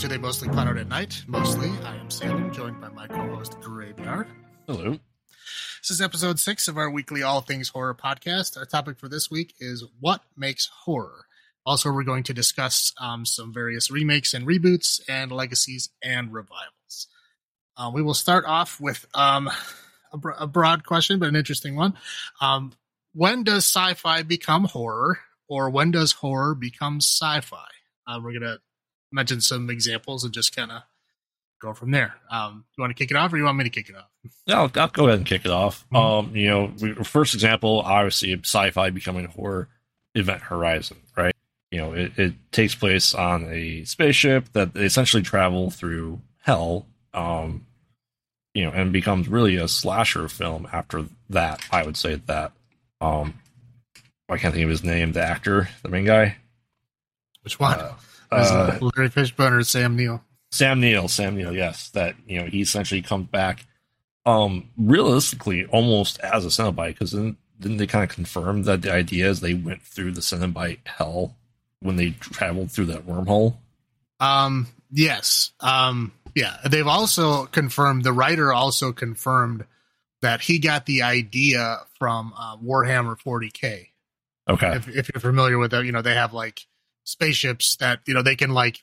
To They Mostly Pot Out at Night. Mostly, I am Salem, joined by my co-host Graveyard. Hello. This is episode six of our weekly All Things Horror podcast. Our topic for this week is what makes horror. Also, we're going to discuss um, some various remakes and reboots, and legacies and revivals. Uh, we will start off with um, a, bro- a broad question, but an interesting one. Um, when does sci-fi become horror, or when does horror become sci-fi? Uh, we're gonna mention some examples and just kind of go from there. Um, you want to kick it off, or you want me to kick it off? Yeah, I'll, I'll go ahead and kick it off. Mhm. Um, you know, we, first example, obviously, sci-fi becoming horror, Event Horizon, right? You know, it, it takes place on a spaceship that they essentially travel through hell, um, you know, and becomes really a slasher film after that. I would say that. Um, I can't think of his name. The actor, the main guy, Which one? Uh, uh, Larry Fishburne or Sam Neill? Sam Neill, Sam Neill, yes, that you know he essentially comes back, um, realistically almost as a Cenobite because then didn't they kind of confirm that the idea is they went through the Cenobite hell when they traveled through that wormhole? Um, yes. Um, yeah. They've also confirmed, the writer also confirmed that he got the idea from uh, Warhammer 40K. Okay, If, if you're familiar with it, you know, they have like spaceships that, you know, they can like,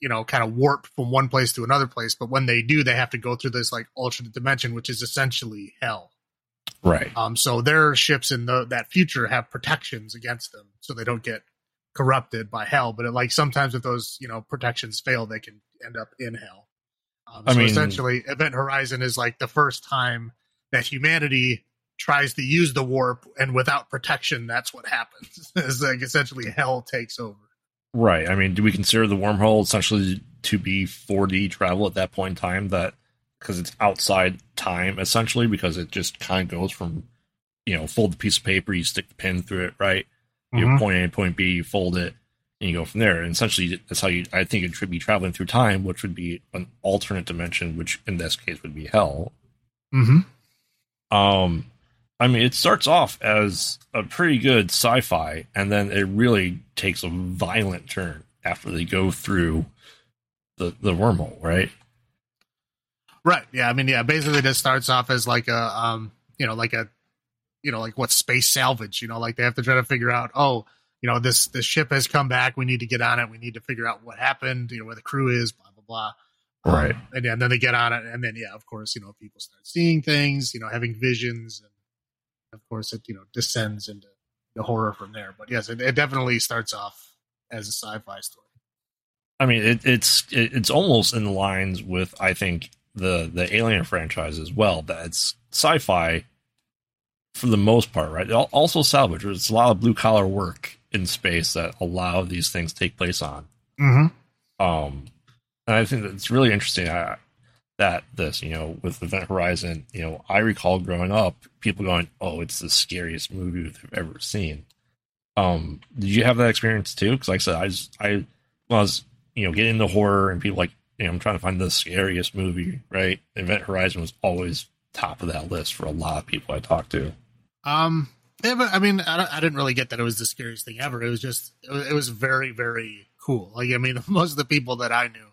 you know, kind of warp from one place to another place. But when they do, they have to go through this like alternate dimension, which is essentially hell. right, Um, so their ships in the, that future have protections against them, so they don't get corrupted by hell. But it, like sometimes if those you know protections fail, they can end up in hell. Um, I so mean- essentially, Event Horizon is like the first time that humanity tries to use the warp, and without protection, that's what happens. it's like essentially hell takes over. Right. I mean, do we consider the wormhole essentially to be 4D travel at that point in time? That because it's outside time essentially, because it just kind of goes from you know fold the piece of paper, you stick the pin through it, right? you Mhm. know, point A point B, you fold it, and you go from there. And essentially, that's how you. I think it should be traveling through time, which would be an alternate dimension, which in this case would be hell. Mm-hmm. Um, I mean, it starts off as a pretty good sci-fi, and then it really takes a violent turn after they go through the the wormhole, right? Right. Yeah. I mean, yeah. Basically, this starts off as like a, um, you know, like a, you know, like what space salvage. You know, like they have to try to figure out, oh, you know, this this ship has come back. We need to get on it. We need to figure out what happened. You know, where the crew is. Blah blah blah. Right. Um, and, yeah, and then they get on it, and then yeah, of course, you know, people start seeing things. You know, having visions, and of course, it you know descends into the horror from there. But yes, it, it definitely starts off as a sci-fi story. I mean, it, it's it, it's almost in lines with I think the the Alien franchise as well. That it's sci-fi for the most part, right? Also salvage. There's a lot of blue collar work in space that a lot of these things take place on. Mm-hmm. Um, and I think that it's really interesting uh, that this, you know, with Event Horizon, you know, I recall growing up, people going, "Oh, it's the scariest movie they've ever seen." Um, did you have that experience too? Because, like I said, I just, I was, you know, getting into horror, and people like, you know, I'm trying to find the scariest movie, right? Event Horizon was always top of that list for a lot of people I talked to. Um, yeah, but I mean, I, I didn't really get that it was the scariest thing ever. It was just, it was, it was very, very cool. Like, I mean, most of the people that I knew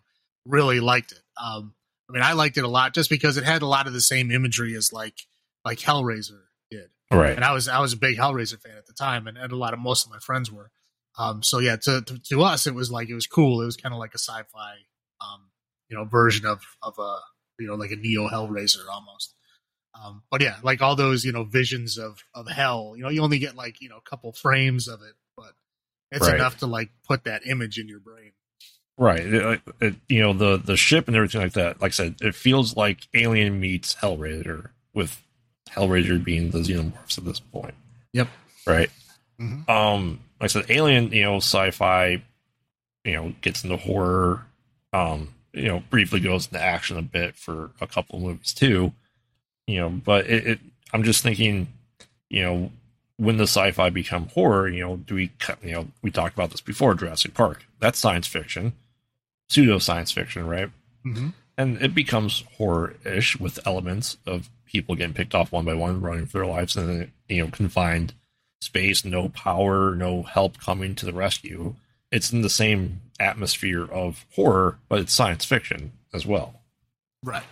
really liked it. Um, I mean, I liked it a lot just because it had a lot of the same imagery as like, like Hellraiser did. Right. And I was, I was a big Hellraiser fan at the time, and, and a lot of most of my friends were. Um, so yeah, to, to to us, it was like it was cool. It was kind of like a sci-fi, um, you know, version of of a you know like a neo Hellraiser almost. Um, but yeah, like all those, you know, visions of of hell. You know, you only get like you know a couple frames of it, but it's Right. enough to like put that image in your brain. Right. It, it, you know, the the ship and everything like that. Like I said, it feels like Alien meets Hellraiser, with Hellraiser being the xenomorphs at this point. Yep. Right. Mhm. Um, like I said, Alien, you know, sci-fi, you know, gets into horror. Um, you know, briefly goes into action a bit for a couple of movies too. You know, but it, it I'm just thinking, you know, when the sci-fi become horror, you know, do we cut? You know, we talked about this before. Jurassic Park, that's science fiction, pseudo science fiction, right? Mm-hmm. And it becomes horror-ish with elements of people getting picked off one by one, running for their lives, and then you know, confined space, no power, no help coming to the rescue. it's in the same atmosphere of horror, but it's science fiction as well. Right.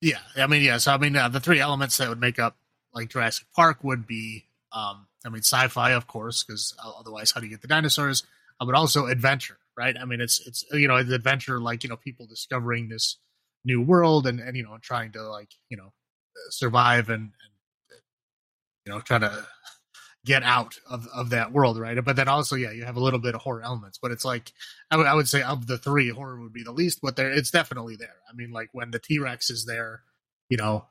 Yeah, I mean, yeah. So I mean, uh, the three elements that would make up like Jurassic Park would be, um, I mean, sci-fi, of course, because otherwise, how do you get the dinosaurs? Uh, but also adventure, right? I mean, it's it's you know, it's adventure like you know, people discovering this new world and and you know, trying to like you know, survive and, and you know, try to get out of, of that world, right? But then also, yeah, you have a little bit of horror elements, but it's like I, w- I would say of the three, horror would be the least, but there it's definitely there. I mean, like when the T Rex is there, you know,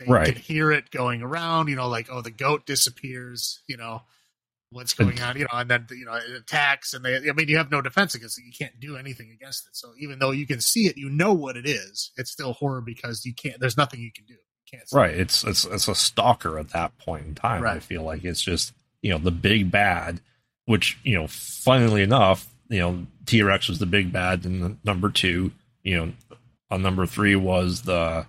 they Right. can hear it going around. You know, like oh, the goat disappears. You know, what's going on? You know, and then you know it attacks, and they. I mean, you have no defense against it. You can't do anything against it. So even though you can see it, you know what it is. It's still horror because you can't. There's nothing you can do. You Right. It's it's it's a stalker at that point in time. I feel like it's just you know the big bad, which you know, funnily enough, you know, T Rex was the big bad, and number two, you know, on number three was the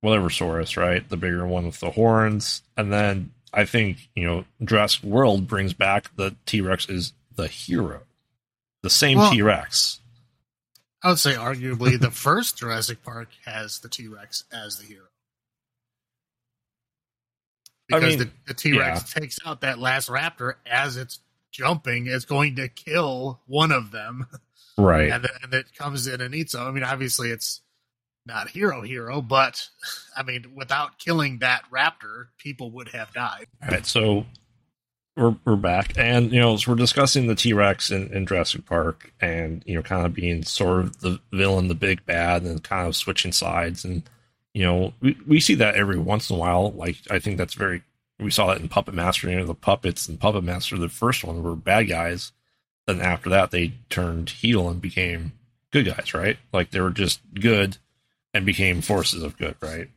whatever Saurus, right? The bigger one with the horns, and then I think you know Jurassic World brings back the T Rex is the hero, the same Well- T Rex. I would say arguably the first Jurassic Park has the T Rex as the hero. I Because mean, the, the T Rex takes out that last raptor as it's jumping, it's going to kill one of them, Right. and, then, and it comes in and eats them. I mean, obviously, it's not hero hero, but I mean, without killing that raptor, people would have died. All right, so we're we're back, and you know, so we're discussing the T Rex in, in Jurassic Park, and you know, kind of being sort of the villain, the big bad, and kind of switching sides, and you know, we we see that every once in a while. Like I think that's very. We saw that in Puppet Master. You know, the puppets and Puppet Master, the first one were bad guys. Then after that, they turned heel and became good guys, right? Like they were just good and became forces of good, right?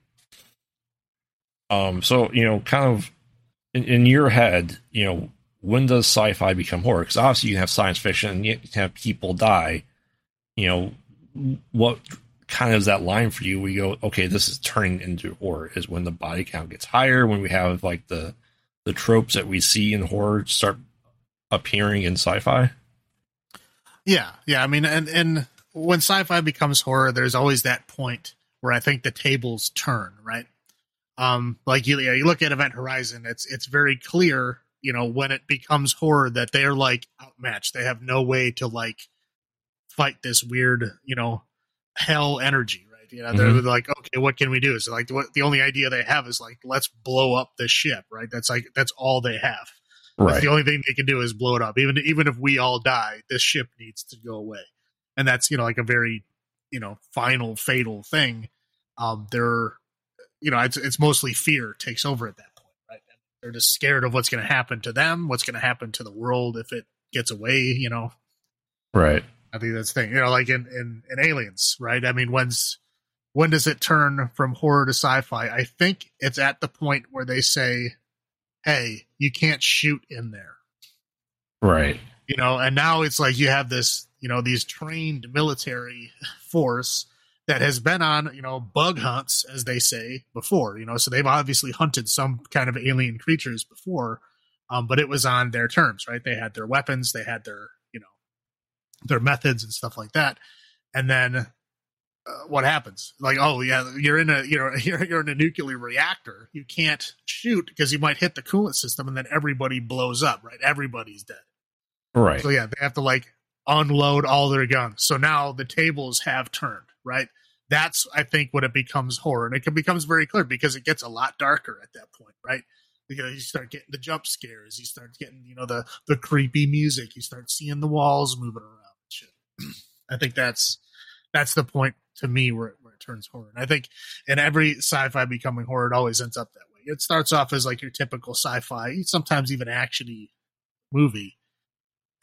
Um, so you know, kind of in, in your head, you know, when does sci-fi become horror? Because obviously you can have science fiction you can have people die. You know, what kind of is that line for you? We go, okay, this is turning into horror. Is when the body count gets higher, when we have like the the tropes that we see in horror start appearing in sci-fi. Yeah, yeah. I mean, and and when sci-fi becomes horror, there's always that point where I think the tables turn, right? Um, like you, you look at Event Horizon, it's it's very clear, you know, when it becomes horror that they're like outmatched. They have no way to like fight this weird, you know, hell energy, right? You know, they're Mhm. like, okay, what can we do? So like, what the only idea they have is like, let's blow up the ship, right? That's like that's all they have. That's the only thing they can do is blow it up. Even even if we all die, this ship needs to go away, and that's you know like a very you know final fatal thing. Um, they're you know it's it's mostly fear takes over at that point, right? They're just scared of what's going to happen to them, what's going to happen to the world if it gets away. You know, Right. I think that's the thing. You know, like in in, in Aliens, right? I mean, when's when does it turn from horror to sci-fi? I think it's at the point where they say, "Hey, you can't shoot in there." Right. You know and now it's like you have this you know these trained military force that has been on you know bug hunts as they say before you know so they've obviously hunted some kind of alien creatures before um, but it was on their terms right? They had their weapons they had their you know their methods and stuff like that. And then uh, what happens? Like oh yeah you're in a you know you're, you're in a nuclear reactor. You can't shoot because you might hit the coolant system and then everybody blows up right? Everybody's dead Right. so yeah, they have to like unload all their guns. So now the tables have turned, right? That's I think when it becomes horror, and it becomes very clear because it gets a lot darker at that point, right? Because you start getting the jump scares, you start getting you know the the creepy music, you start seeing the walls moving around. I think that's that's the point to me where it, where it turns horror. And I think in every sci-fi becoming horror, it always ends up that way. It starts off as like your typical sci-fi, sometimes even actiony movie,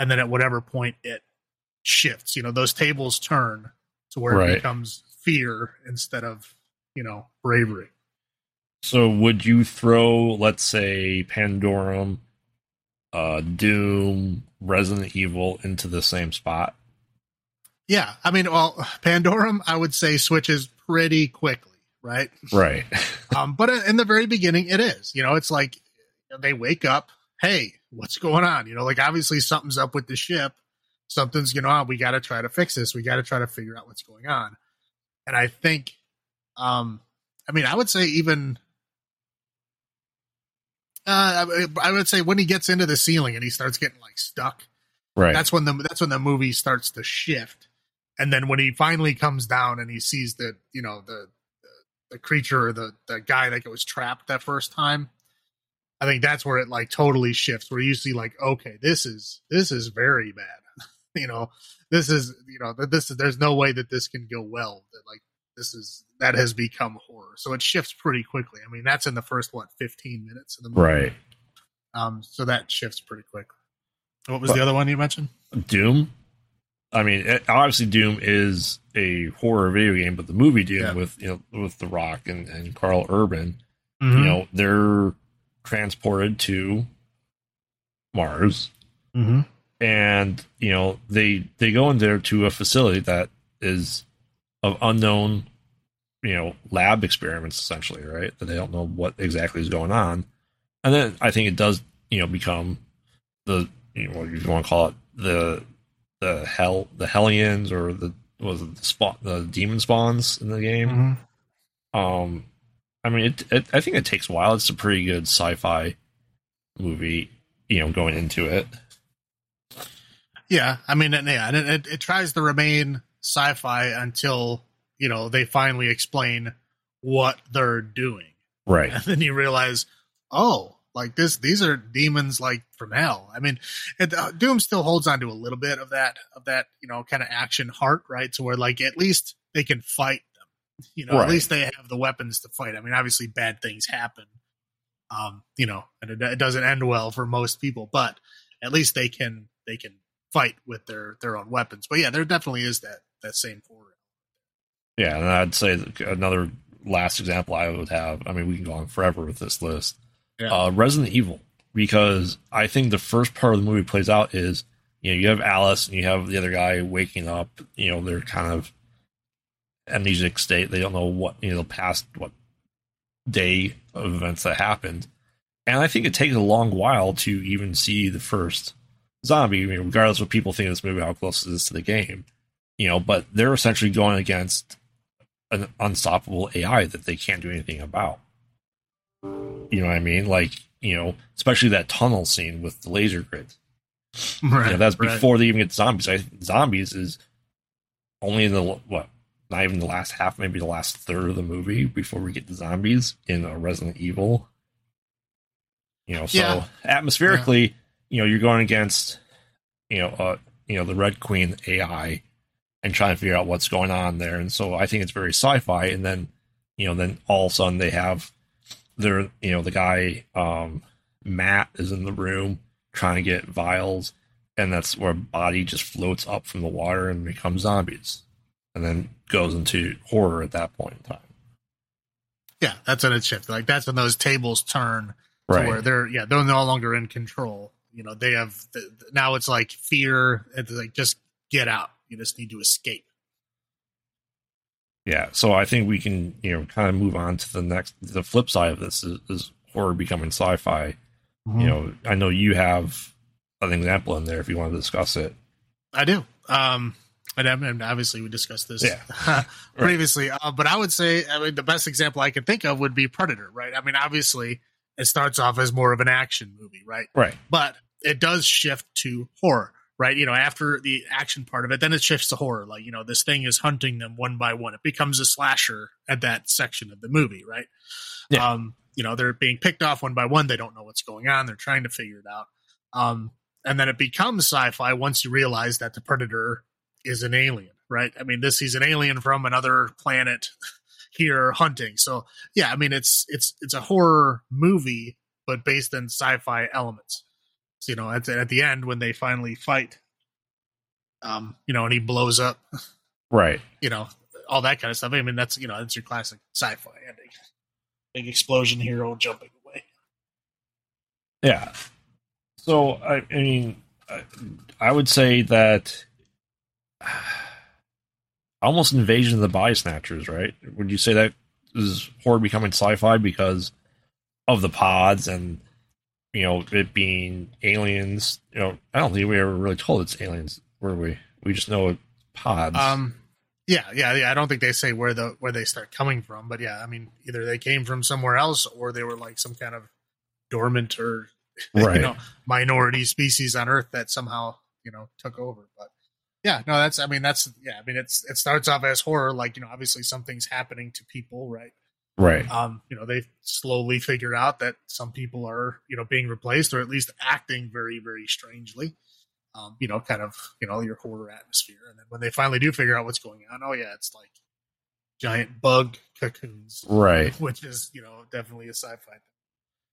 and then at whatever point it shifts you know those tables turn to where Right. it becomes fear instead of you know bravery So would you throw, let's say, Pandorum, uh, Doom, Resident Evil into the same spot? yeah i mean well pandorum i would say switches pretty quickly right Right. um but in the very beginning it is you know it's like they wake up hey what's going on? You know, like obviously something's up with the ship. Something's going on. We got to try to fix this. We got to try to figure out what's going on. And I think, um, I mean, I would say even, uh, I would say when he gets into the ceiling and he starts getting like stuck, right? That's when the that's when the movie starts to shift. And then when he finally comes down and he sees that you know the the creature or the the guy that was trapped that first time, I think that's where it like totally shifts. Where you see like, okay, this is this is very bad. you know, this is you know this is there's no way that this can go well. That like this is that has become horror. So it shifts pretty quickly. I mean, that's in the first what 15 minutes of the movie, right? Um, so that shifts pretty quickly. What was but, the other one you mentioned? Doom. I mean, it, obviously, Doom is a horror video game, but the movie Doom yeah. with you know with The Rock and, and Karl Urban, mm-hmm. you know, they're transported to Mars, mm-hmm. and you know they they go in there to a facility that is of unknown, you know, lab experiments essentially, right? That they don't know what exactly is going on, and then I think it does you know become the you know what you want to call it the the hell the hellions or the was it the spot the demon spawns in the game. Mm-hmm. Um, I mean, it, it, I think it takes a while. It's a pretty good sci-fi movie, you know, going into it. Yeah, I mean, yeah, it, it, it tries to remain sci-fi until you know they finally explain what they're doing, right? And then you realize, oh, like this, these are demons like from hell. I mean, it, uh, Doom still holds on to a little bit of that of that you know kind of action heart, right? So where like at least they can fight. You know, right. at least they have the weapons to fight. I mean, obviously bad things happen. Um, you know, and it, it doesn't end well for most people, but at least they can they can fight with their their own weapons. But yeah, there definitely is that that same horror. Yeah, and I'd say another last example I would have. I mean, we can go on forever with this list yeah. uh, Resident Evil, because I think the first part of the movie plays out is you know you have Alice and you have the other guy waking up. You know they're kind of amnesic state. They don't know what you know the past what day of events that happened, and I think it takes a long while to even see the first zombie. I mean, regardless of what people think of this movie, how close it is to the game, you know. But they're essentially going against an unstoppable AI that they can't do anything about. You know what I mean? Like, you know, especially that tunnel scene with the laser grid. Right. You know, that's right. before they even get zombies. I, zombies is only in the what? Not even the last half, maybe the last third of the movie before we get the zombies in a Resident Evil. You know, so yeah. atmospherically, yeah. you know, you're going against, you know, uh, you know, the Red Queen AI and trying to figure out what's going on there. And so I think it's very sci-fi. And then, you know, then all of a sudden they have there, you know, the guy um, Matt is in the room trying to get vials, and that's where a body just floats up from the water and becomes zombies, and then goes into horror at that point in time. Yeah, that's when it shifts. Like that's when those tables turn right. where they're yeah they're no longer in control. You know, they have now it's like fear. It's like just get out. You just need to escape yeah so i think we can you know kind of move on to the next the flip side of this is, is horror becoming sci-fi mm-hmm. you know i know you have an example in there if you want to discuss it i do um and obviously we discussed this yeah. previously right. uh, but i would say i mean the best example i can think of would be predator right i mean obviously it starts off as more of an action movie right right but it does shift to horror right? You know, after the action part of it, then it shifts to horror. Like, you know, this thing is hunting them one by one. It becomes a slasher at that section of the movie, right? Yeah. Um, you know, they're being picked off one by one. They don't know what's going on. They're trying to figure it out. Um, and then it becomes sci-fi once you realize that the predator is an alien, right? I mean, this he's an alien from another planet here hunting. So yeah, I mean, it's it's it's a horror movie, but based in sci-fi elements you know, at, at the end when they finally fight, um, you know, and he blows up, right? You know, all that kind of stuff. I mean, that's you know, that's your classic sci-fi ending, big explosion, hero jumping away. Yeah. So I, I mean, I, I would say that almost invasion of the body snatchers, right? Would you say that is horror becoming sci-fi because of the pods and you know, it being aliens. You know, I don't think we ever really told it's aliens, were we? We just know pods. Um, yeah, yeah, yeah. I don't think they say where the where they start coming from, but yeah, I mean, either they came from somewhere else or they were like some kind of dormant or right. you know minority species on Earth that somehow you know took over. But yeah, no, that's I mean that's yeah, I mean it's it starts off as horror, like you know obviously something's happening to people, right? Right. Um, you know, they slowly figure out that some people are, you know, being replaced or at least acting very, very strangely. Um, you know, kind of, you know, your horror atmosphere. And then when they finally do figure out what's going on, oh yeah, it's like giant bug cocoons. Right. Which is, you know, definitely a sci-fi thing.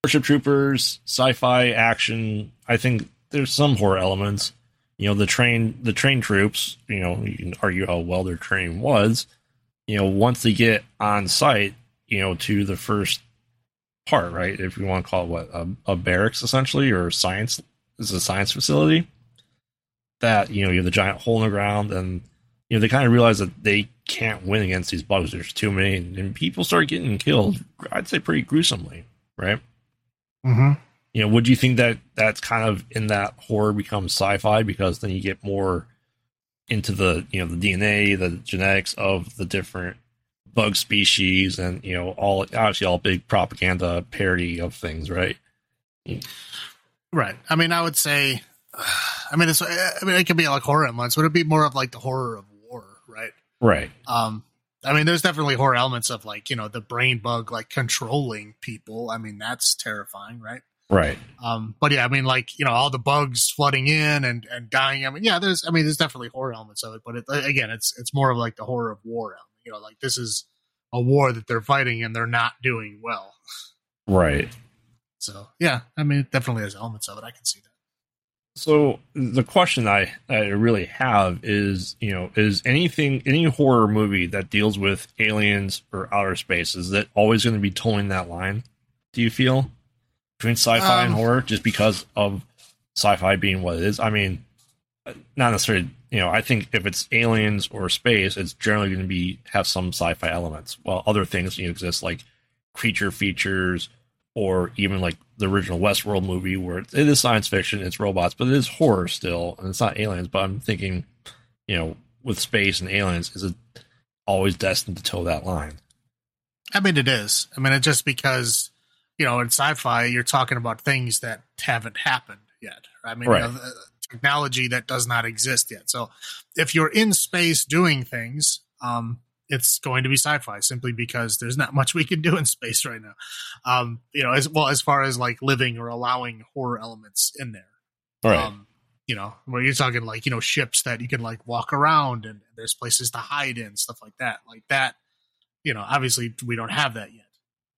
Starship Troopers, sci-fi action. I think there's some horror elements. You know, the train the train troops, you know, you can argue how well their training was. You know, once they get on site, you know, to the first part, right? If you want to call it what a, a barracks essentially or science is a science facility. That, you know, you have the giant hole in the ground and you know, they kind of realize that they can't win against these bugs. There's too many, and people start getting killed. I'd say pretty gruesomely, right? Mm-hmm. You know, would you think that that's kind of in that horror becomes sci-fi because then you get more into the you know the DNA, the genetics of the different bug species, and you know all obviously all big propaganda parody of things, right? Right. I mean, I would say, I mean, it's, I mean, it could be like horror elements. Would it be more of like the horror of war, right? Right. Um, I mean, there's definitely horror elements of like you know the brain bug like controlling people. I mean, that's terrifying, right? Right. Um, but yeah, I mean, like you know, all the bugs flooding in and and dying. I mean, yeah, there's, I mean, there's definitely horror elements of it. But it, again, it's it's more of like the horror of war element. You know, like this is a war that they're fighting and they're not doing well. Right. So yeah, I mean, it definitely has elements of it. I can see that. So the question I, I really have is, you know, is anything any horror movie that deals with aliens or outer space is that always going to be towing that line? Do you feel between sci-fi Um, and horror just because of sci-fi being what it is? I mean, not necessarily. You know, I think if it's aliens or space, it's generally going to be have some sci-fi elements, while other things you know, exist like creature features or even like the original Westworld movie where it is science fiction, it's robots, but it is horror still, and it's not aliens. But I'm thinking, you know, with space and aliens, is it always destined to toe that line? I mean, it is. I mean, it's just because you know in sci-fi you're talking about things that haven't happened yet. I mean, Right. you know, technology that does not exist yet. So if you're in space doing things, um, it's going to be sci-fi simply because there's not much we can do in space right now. Um, you know, as well as far as like living or allowing horror elements in there. Right. Um, you know, where you're talking like, you know, ships that you can like walk around and there's places to hide in, stuff like that. Like that, you know, obviously we don't have that yet.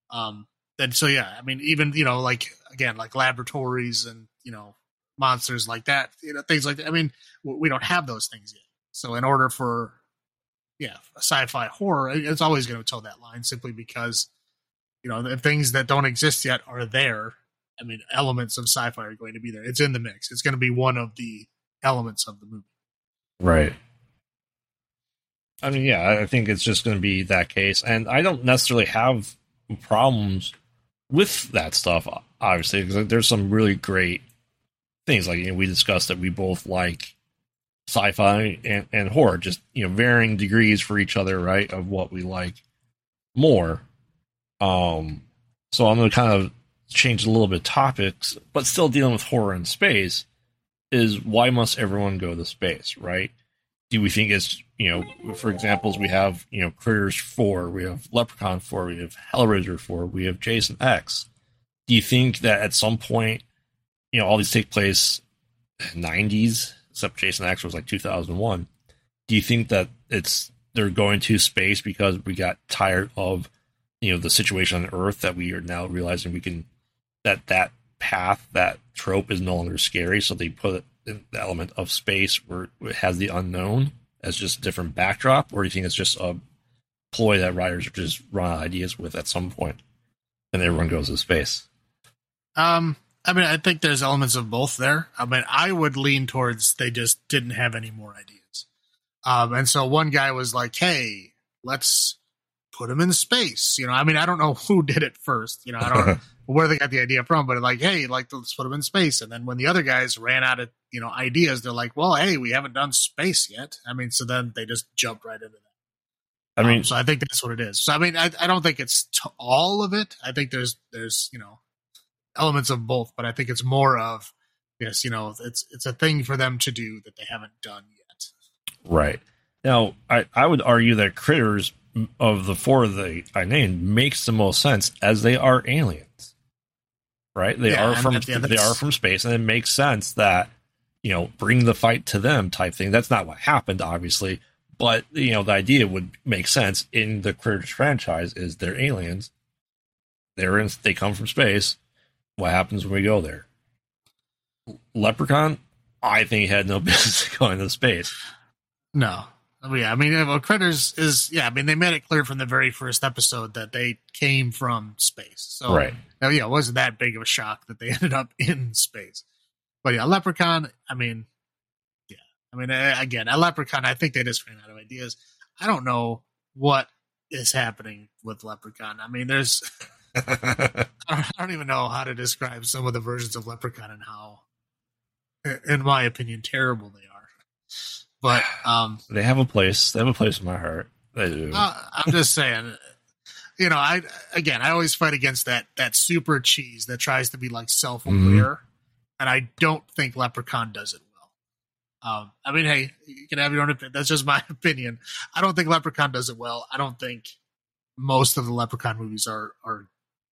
Um, then so yeah, I mean, even, you know, like again, like laboratories and, you know, monsters like that, you know, things like that. I mean, we don't have those things yet. So in order for, yeah, a sci-fi horror, it's always going to toe that line simply because, you know, the things that don't exist yet are there I mean, elements of sci-fi are going to be there. It's in the mix. It's going to be one of the elements of the movie. Right. I mean, yeah, I think it's just going to be that case, and I don't necessarily have problems with that stuff. Obviously, because there's some really great things. Like you know, we discussed that we both like sci-fi and, and horror, just you know, varying degrees for each other, right? Of what we like more. Um, so I'm going to kind of change a little bit topics, but still dealing with horror in space. Is why must everyone go to space, right? Do we think it's you know for examples we have you know critters 4 we have leprechaun 4 we have hellraiser 4 we have jason x. Do you think that at some point you know all these take place 90s except jason x was like 2001 do you think that it's they're going to space because we got tired of you know the situation on earth that we are now realizing we can that that path that trope is no longer scary so they put element of space where it has the unknown as just a different backdrop or do you think it's just a ploy that writers are just run out of ideas with at some point and everyone goes to space Um, I mean, I think there's elements of both there. I mean, I would lean towards they just didn't have any more ideas. Um, and so one guy was like, "Hey, let's put him in space." You know, I mean, I don't know who did it first. You know, I don't. where they got the idea from, but like, hey, like let's put them in space. And then when the other guys ran out of you know ideas, they're like, well, hey, we haven't done space yet. I mean, so then they just jumped right into that. I mean, Um, so I think that's what it is. So I mean, I, I don't think it's all of it. I think there's there's you know elements of both, but I think it's more of yes, you know, it's it's a thing for them to do that they haven't done yet. right now, I I would argue that critters of the four that I named makes the most sense as they are aliens, right? They Yeah, are from yeah, they are from space, and it makes sense that you know bring the fight to them type thing. That's not what happened, obviously, but you know the idea would make sense in the critters franchise. Is they're aliens? They're in. They come from space. What happens when we go there? Leprechaun, I think had no business going to space. No. Yeah, I mean, well, Critters is yeah. I mean, they made it clear from the very first episode that they came from space. So Right. yeah, it wasn't that big of a shock that they ended up in space. But yeah, Leprechaun. I mean, yeah. I mean, again, a Leprechaun. I think they just ran out of ideas. I don't know what is happening with Leprechaun. I mean, there's. I don't, I don't even know how to describe some of the versions of Leprechaun and how, in my opinion, terrible they are. But um, they have a place. They have a place in my heart. They do. uh, I'm just saying, you know, I again, I always fight against that that super cheese that tries to be like self aware, and I don't think Leprechaun does it well. Um, I mean, hey, you can have your own opinion. That's just my opinion. I don't think Leprechaun does it well. I don't think most of the Leprechaun movies are are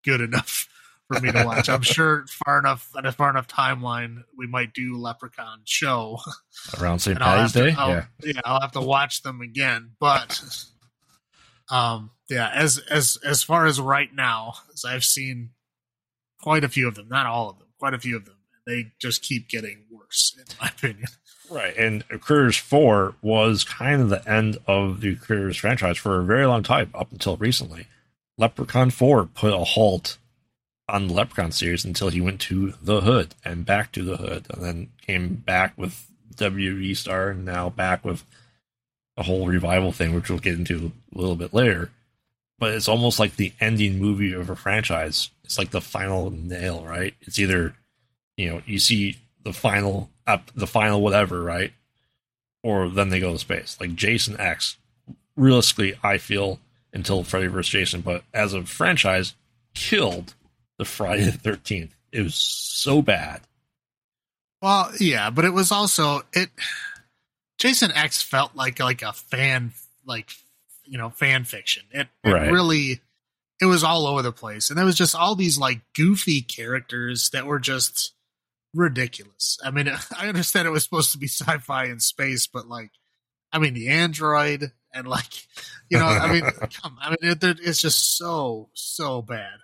good enough for me to watch. I'm sure far enough at a far enough timeline, we might do Leprechaun show. Around St. Patty's Day. I'll, yeah. yeah, I'll have to watch them again. But um, yeah, as as as far as right now, as I've seen quite a few of them, not all of them, quite a few of them, they just keep getting worse, in my opinion. Right. And Critters 4 was kind of the end of the Critters franchise for a very long time, up until recently. Leprechaun 4 put a halt on the Leprechaun series until he went to the Hood and back to the Hood, and then came back with WWE Star, and now back with a whole revival thing, which we'll get into a little bit later. But it's almost like the ending movie of a franchise. It's like the final nail, right? It's either, you know, you see the final up the final whatever, right? Or then they go to space. Like Jason X, realistically, I feel until Freddy vs. Jason, but as a franchise, killed the Friday the Thirteenth. It was so bad. Well, yeah, but it was also it. Jason X felt like like a fan, like you know, fan fiction. It, it Right. really, it was all over the place, and there was just all these like goofy characters that were just ridiculous. I mean, I understand it was supposed to be sci-fi in space, but like, I mean, the android and like, you know, I mean, come, I mean, it, it's just so so bad.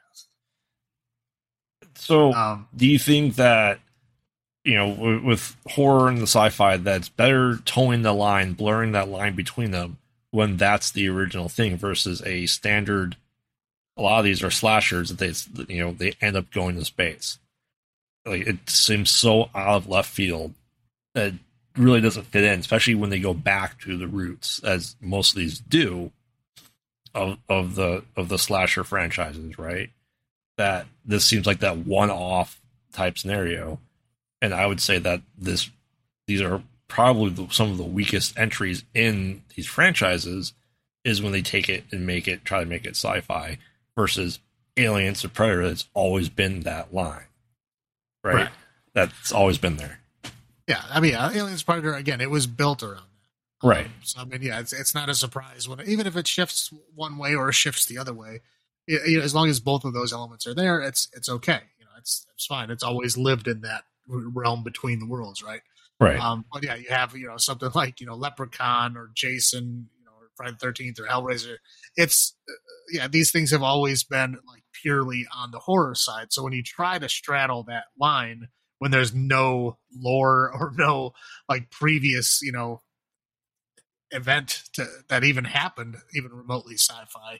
So, Um, do you think that you know with, with horror and the sci-fi that's better towing the line, blurring that line between them when that's the original thing versus a standard? A lot of these are slashers that they you know they end up going to space. Like it seems so out of left field that really doesn't fit in, especially when they go back to the roots, as most of these do of of the of the slasher franchises, right? That this seems like that one off type scenario. And I would say that this these are probably the, some of the weakest entries in these franchises is when they take it and make it try to make it sci-fi versus Aliens or Predator that's always been that line. Right? Right. That's always been there. yeah, I mean, uh, Aliens Predator again, it was built around that. Right. Um, so I mean, yeah, it's it's not a surprise when even if it shifts one way or shifts the other way, y- you know, as long as both of those elements are there, it's it's okay. You know, it's it's fine. It's always lived in that realm between the worlds, right? Right. Um, but yeah, you have you know something like you know Leprechaun or Jason, you know, or Friday the Thirteenth or Hellraiser. It's uh, yeah, these things have always been like purely on the horror side. So when you try to straddle that line when there's no lore or no like previous you know event to, that even happened, even remotely sci-fi,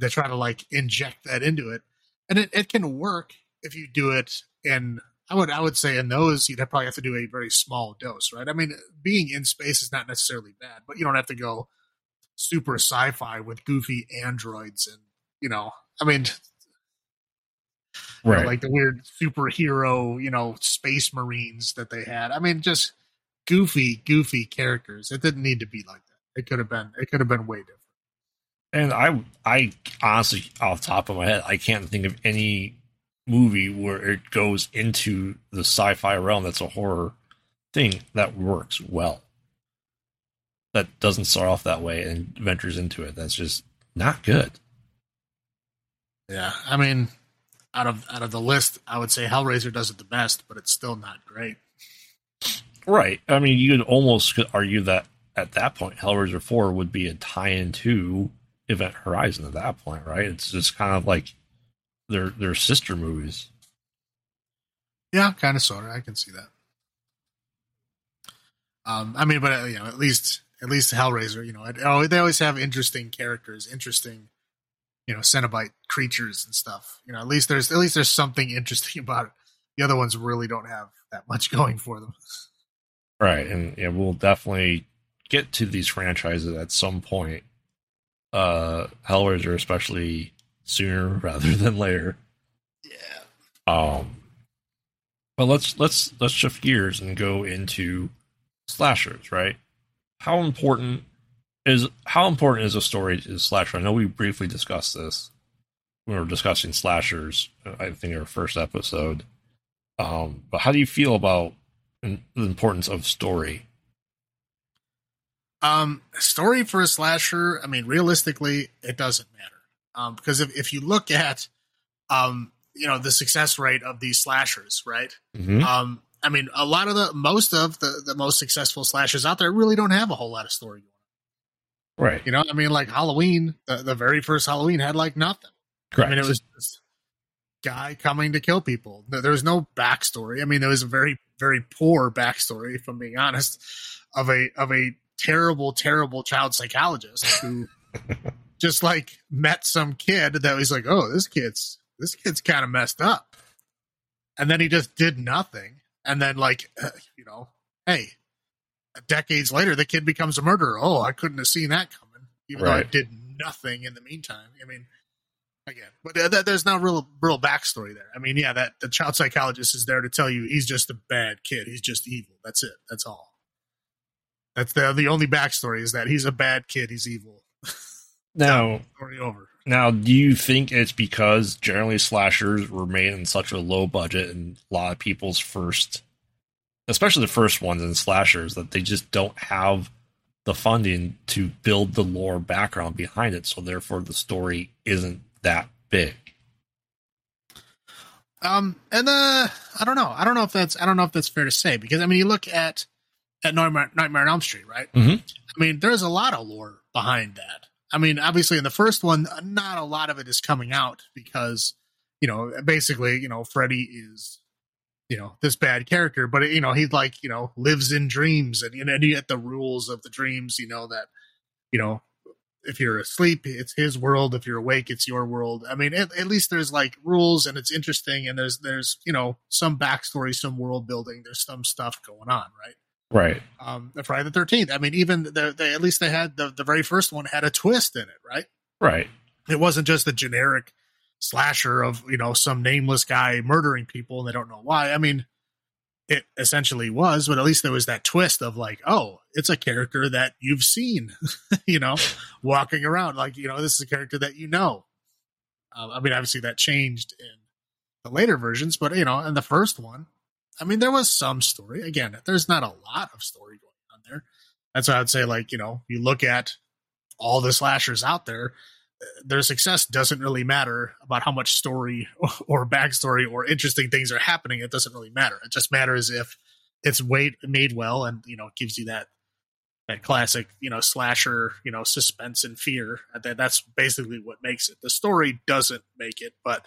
they try to like inject that into it, and it, it can work if you do it in I would I would say in those you'd probably have to do a very small dose, right? I mean, being in space is not necessarily bad, but you don't have to go super sci-fi with goofy androids and you know, I mean, You know, Right. like the weird superhero, you know, space marines that they had. I mean, just goofy, goofy characters. It didn't need to be like that. It could have been. It could have been way different. And I, I honestly, off the top of my head, I can't think of any movie where it goes into the sci-fi realm that's a horror thing that works well. That doesn't start off that way and ventures into it. That's just not good. Yeah, I mean, out of out of the list, I would say Hellraiser does it the best, but it's still not great. Right. I mean, you could almost argue that at that point, Hellraiser 4 would be a tie-in to Event Horizon at that point, right? It's just kind of like their their sister movies. Yeah, kind of, sort of. I can see that. Um, I mean, but uh, you know, at least at least Hellraiser, you know, it, oh, they always have interesting characters, interesting, you know, Cenobite creatures and stuff. You know, at least there's at least there's something interesting about it. The other ones really don't have that much going for them. Right. And yeah, we'll definitely get to these franchises at some point. Uh Hellraiser especially sooner rather than later. Yeah. Um but let's let's let's shift gears and go into slashers, right? How important is how important is a story to slasher? I know we briefly discussed this. when We were discussing slashers, I think in our first episode. Um, but how do you feel about the importance of story? Um, story for a slasher, I mean, realistically, it doesn't matter. Um, because if, if you look at, um, you know, the success rate of these slashers, right? Mm-hmm. Um, I mean, a lot of the, most of the, the most successful slashers out there really don't have a whole lot of story going. Right. You know, I mean, like Halloween, the, the very first Halloween had like nothing. Correct. I mean, it was just guy coming to kill people. There was no backstory. I mean, there was a very, very poor backstory, if I'm being honest, of a of a terrible, terrible child psychologist who just like met some kid that was like, oh, this kid's this kid's kind of messed up, and then he just did nothing, and then like, uh, you know, hey, decades later, the kid becomes a murderer. Oh, I couldn't have seen that coming, even though I did nothing in the meantime. I mean, again, but uh, th- there's no real real backstory there. I mean, yeah, that the child psychologist is there to tell you he's just a bad kid. He's just evil. That's it. That's all. That's the the only backstory is that he's a bad kid. He's evil. now, Story over. now, do you think it's because generally slashers were made in such a low budget and a lot of people's first, especially the first ones in slashers, that they just don't have the funding to build the lore background behind it, so therefore the story isn't that big. Um, and uh, I don't know. I don't know if that's I don't know if that's fair to say because I mean, you look at at Nightmare, Nightmare on Elm Street, right? Mhm. I mean, there's a lot of lore behind that. I mean, obviously, in the first one, not a lot of it is coming out because you know, basically, you know, Freddy is you know this bad character, but you know, he like you know lives in dreams, and you know, and you get the rules of the dreams. You know that you know if you're asleep, it's his world. If you're awake, it's your world. I mean, at, at least there's like rules and it's interesting and there's, there's, you know, some backstory, some world building. There's some stuff going on, right? Right. Um, the Friday the 13th. I mean, even the, they, at least they had the, the very first one had a twist in it, right? Right. It wasn't just a generic slasher of, you know, some nameless guy murdering people and they don't know why. I mean, it essentially was, but at least there was that twist of like, oh, it's a character that you've seen, you know, walking around. Like, you know, this is a character that you know. Um, I mean, obviously that changed in the later versions, but, you know, in the first one, I mean, there was some story. Again, there's not a lot of story going on there. That's why I'd say, like, you know, you look at all the slashers out there, their success doesn't really matter about how much story or backstory or interesting things are happening. It doesn't really matter. It just matters if it's made made well and you know gives you that that classic you know slasher you know suspense and fear. That that's basically what makes it. The story doesn't make it, but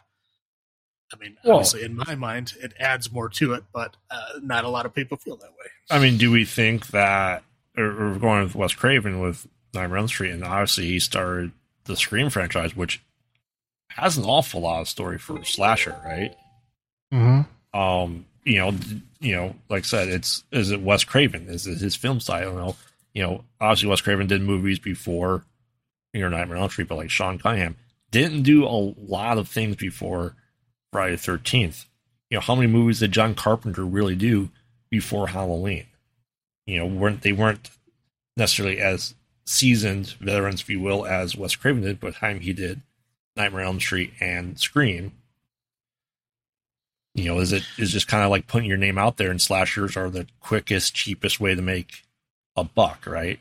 I mean, Well- obviously, in my mind, it adds more to it. But uh, not a lot of people feel that way. I mean, do we think that, or, or going with Wes Craven with Nightmare on Elm Street, and obviously he started the Scream franchise, which has an awful lot of story for slasher, right? Mm-hmm. Um, you know, you know, like I said, it's is it Wes Craven? Is it his film style? You know, you know, obviously Wes Craven did movies before, you know, Nightmare on Elm Street, but like Sean Cunningham didn't do a lot of things before Friday the 13th, you know, how many movies did John Carpenter really do before Halloween? You know, weren't they weren't necessarily as seasoned veterans, if you will, as Wes Craven did by the time he did Nightmare on Elm Street and Scream. You know, is it is just kind of like putting your name out there and slashers are the quickest, cheapest way to make a buck, right?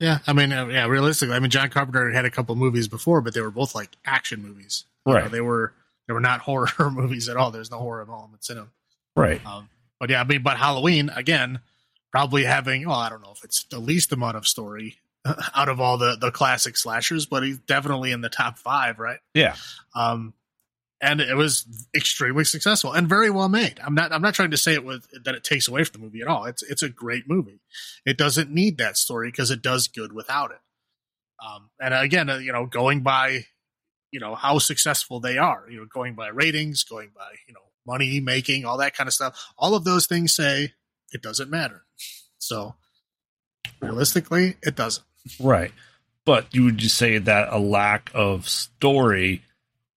Yeah, I mean, uh, yeah, realistically, I mean, John Carpenter had a couple movies before, but they were both like action movies. You Right. know, they were they were not horror movies at all. There's no horror elements in them. Right. Um, but yeah, I mean, but Halloween again, probably having well, I don't know if it's the least amount of story out of all the the classic slashers, but he's definitely in the top five, right? Yeah. Um, and it was extremely successful and very well made. I'm not I'm not trying to say it was that it takes away from the movie at all. It's it's a great movie. It doesn't need that story because it does good without it. Um, and again, uh, you know, going by you know how successful they are, you know, going by ratings, going by you know money making, all that kind of stuff. All of those things say it doesn't matter. So realistically, it doesn't. Right. But you would just say that a lack of story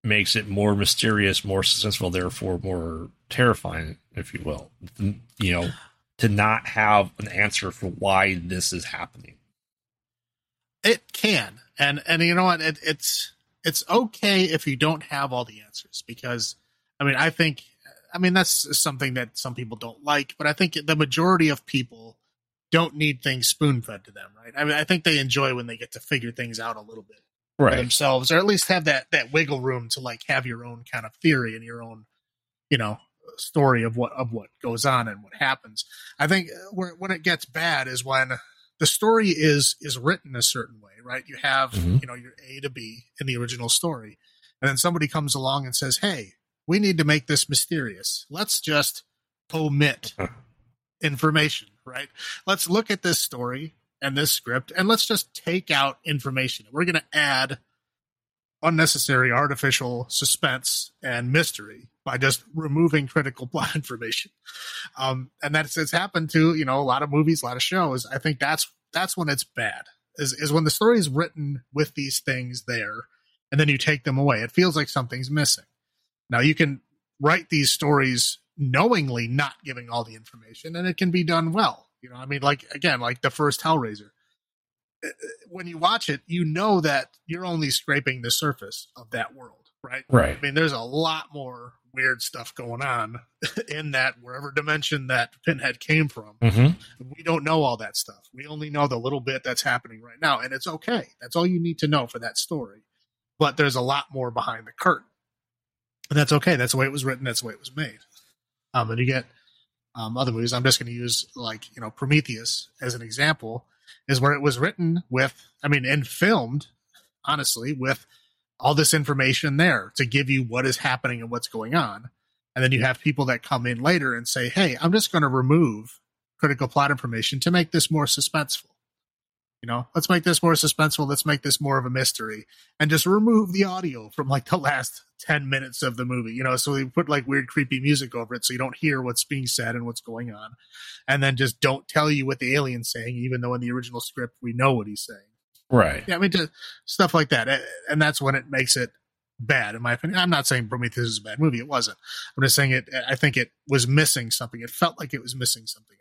makes it more mysterious, more suspenseful, therefore more terrifying, if you will. You know, to not have an answer for why this is happening. It can, and and you know what? It, it's it's okay if you don't have all the answers because I mean I think I mean that's something that some people don't like, but I think the majority of people don't need things spoon fed to them, right? I mean I think they enjoy when they get to figure things out a little bit for themselves, or at least have that that wiggle room to like have your own kind of theory and your own you know story of what of what goes on and what happens. I think where when it gets bad is when the story is is written a certain way, right? You have Mhm. you know your A to B in the original story, and then somebody comes along and says, "Hey, we need to make this mysterious. Let's just omit information, right? Let's look at this story and this script, and let's just take out information. We're going to add unnecessary artificial suspense and mystery by just removing critical plot information. Um, and that's it's happened to you know a lot of movies, a lot of shows. I think that's that's when it's bad. Is is when the story is written with these things there, and then you take them away. It feels like something's missing. Now you can write these stories knowingly not giving all the information, and it can be done well. You know, I mean, like again, like the first Hellraiser. Uh, When you watch it, you know that you're only scraping the surface of that world, right? Right. I mean, there's a lot more weird stuff going on in that wherever dimension that Pinhead came from. Mm-hmm. We don't know all that stuff. We only know the little bit that's happening right now, and it's okay. That's all you need to know for that story. But there's a lot more behind the curtain, and that's okay. That's the way it was written. That's the way it was made. Um, and you get um, other movies. I'm just going to use like you know Prometheus as an example, is where it was written with, I mean, and filmed, honestly, with all this information there to give you what is happening and what's going on. And then you have people that come in later and say, "Hey, I'm just going to remove critical plot information to make this more suspenseful." You know, let's make this more suspenseful. Let's make this more of a mystery, and just remove the audio from like the last ten minutes of the movie. You know, so we put like weird, creepy music over it, so you don't hear what's being said and what's going on, and then just don't tell you what the alien's saying, even though in the original script we know what he's saying. Right. Yeah, I mean, just stuff like that, and that's when it makes it bad, in my opinion. I'm not saying Prometheus is a bad movie; it wasn't. I'm just saying it. I think it was missing something. It felt like it was missing something,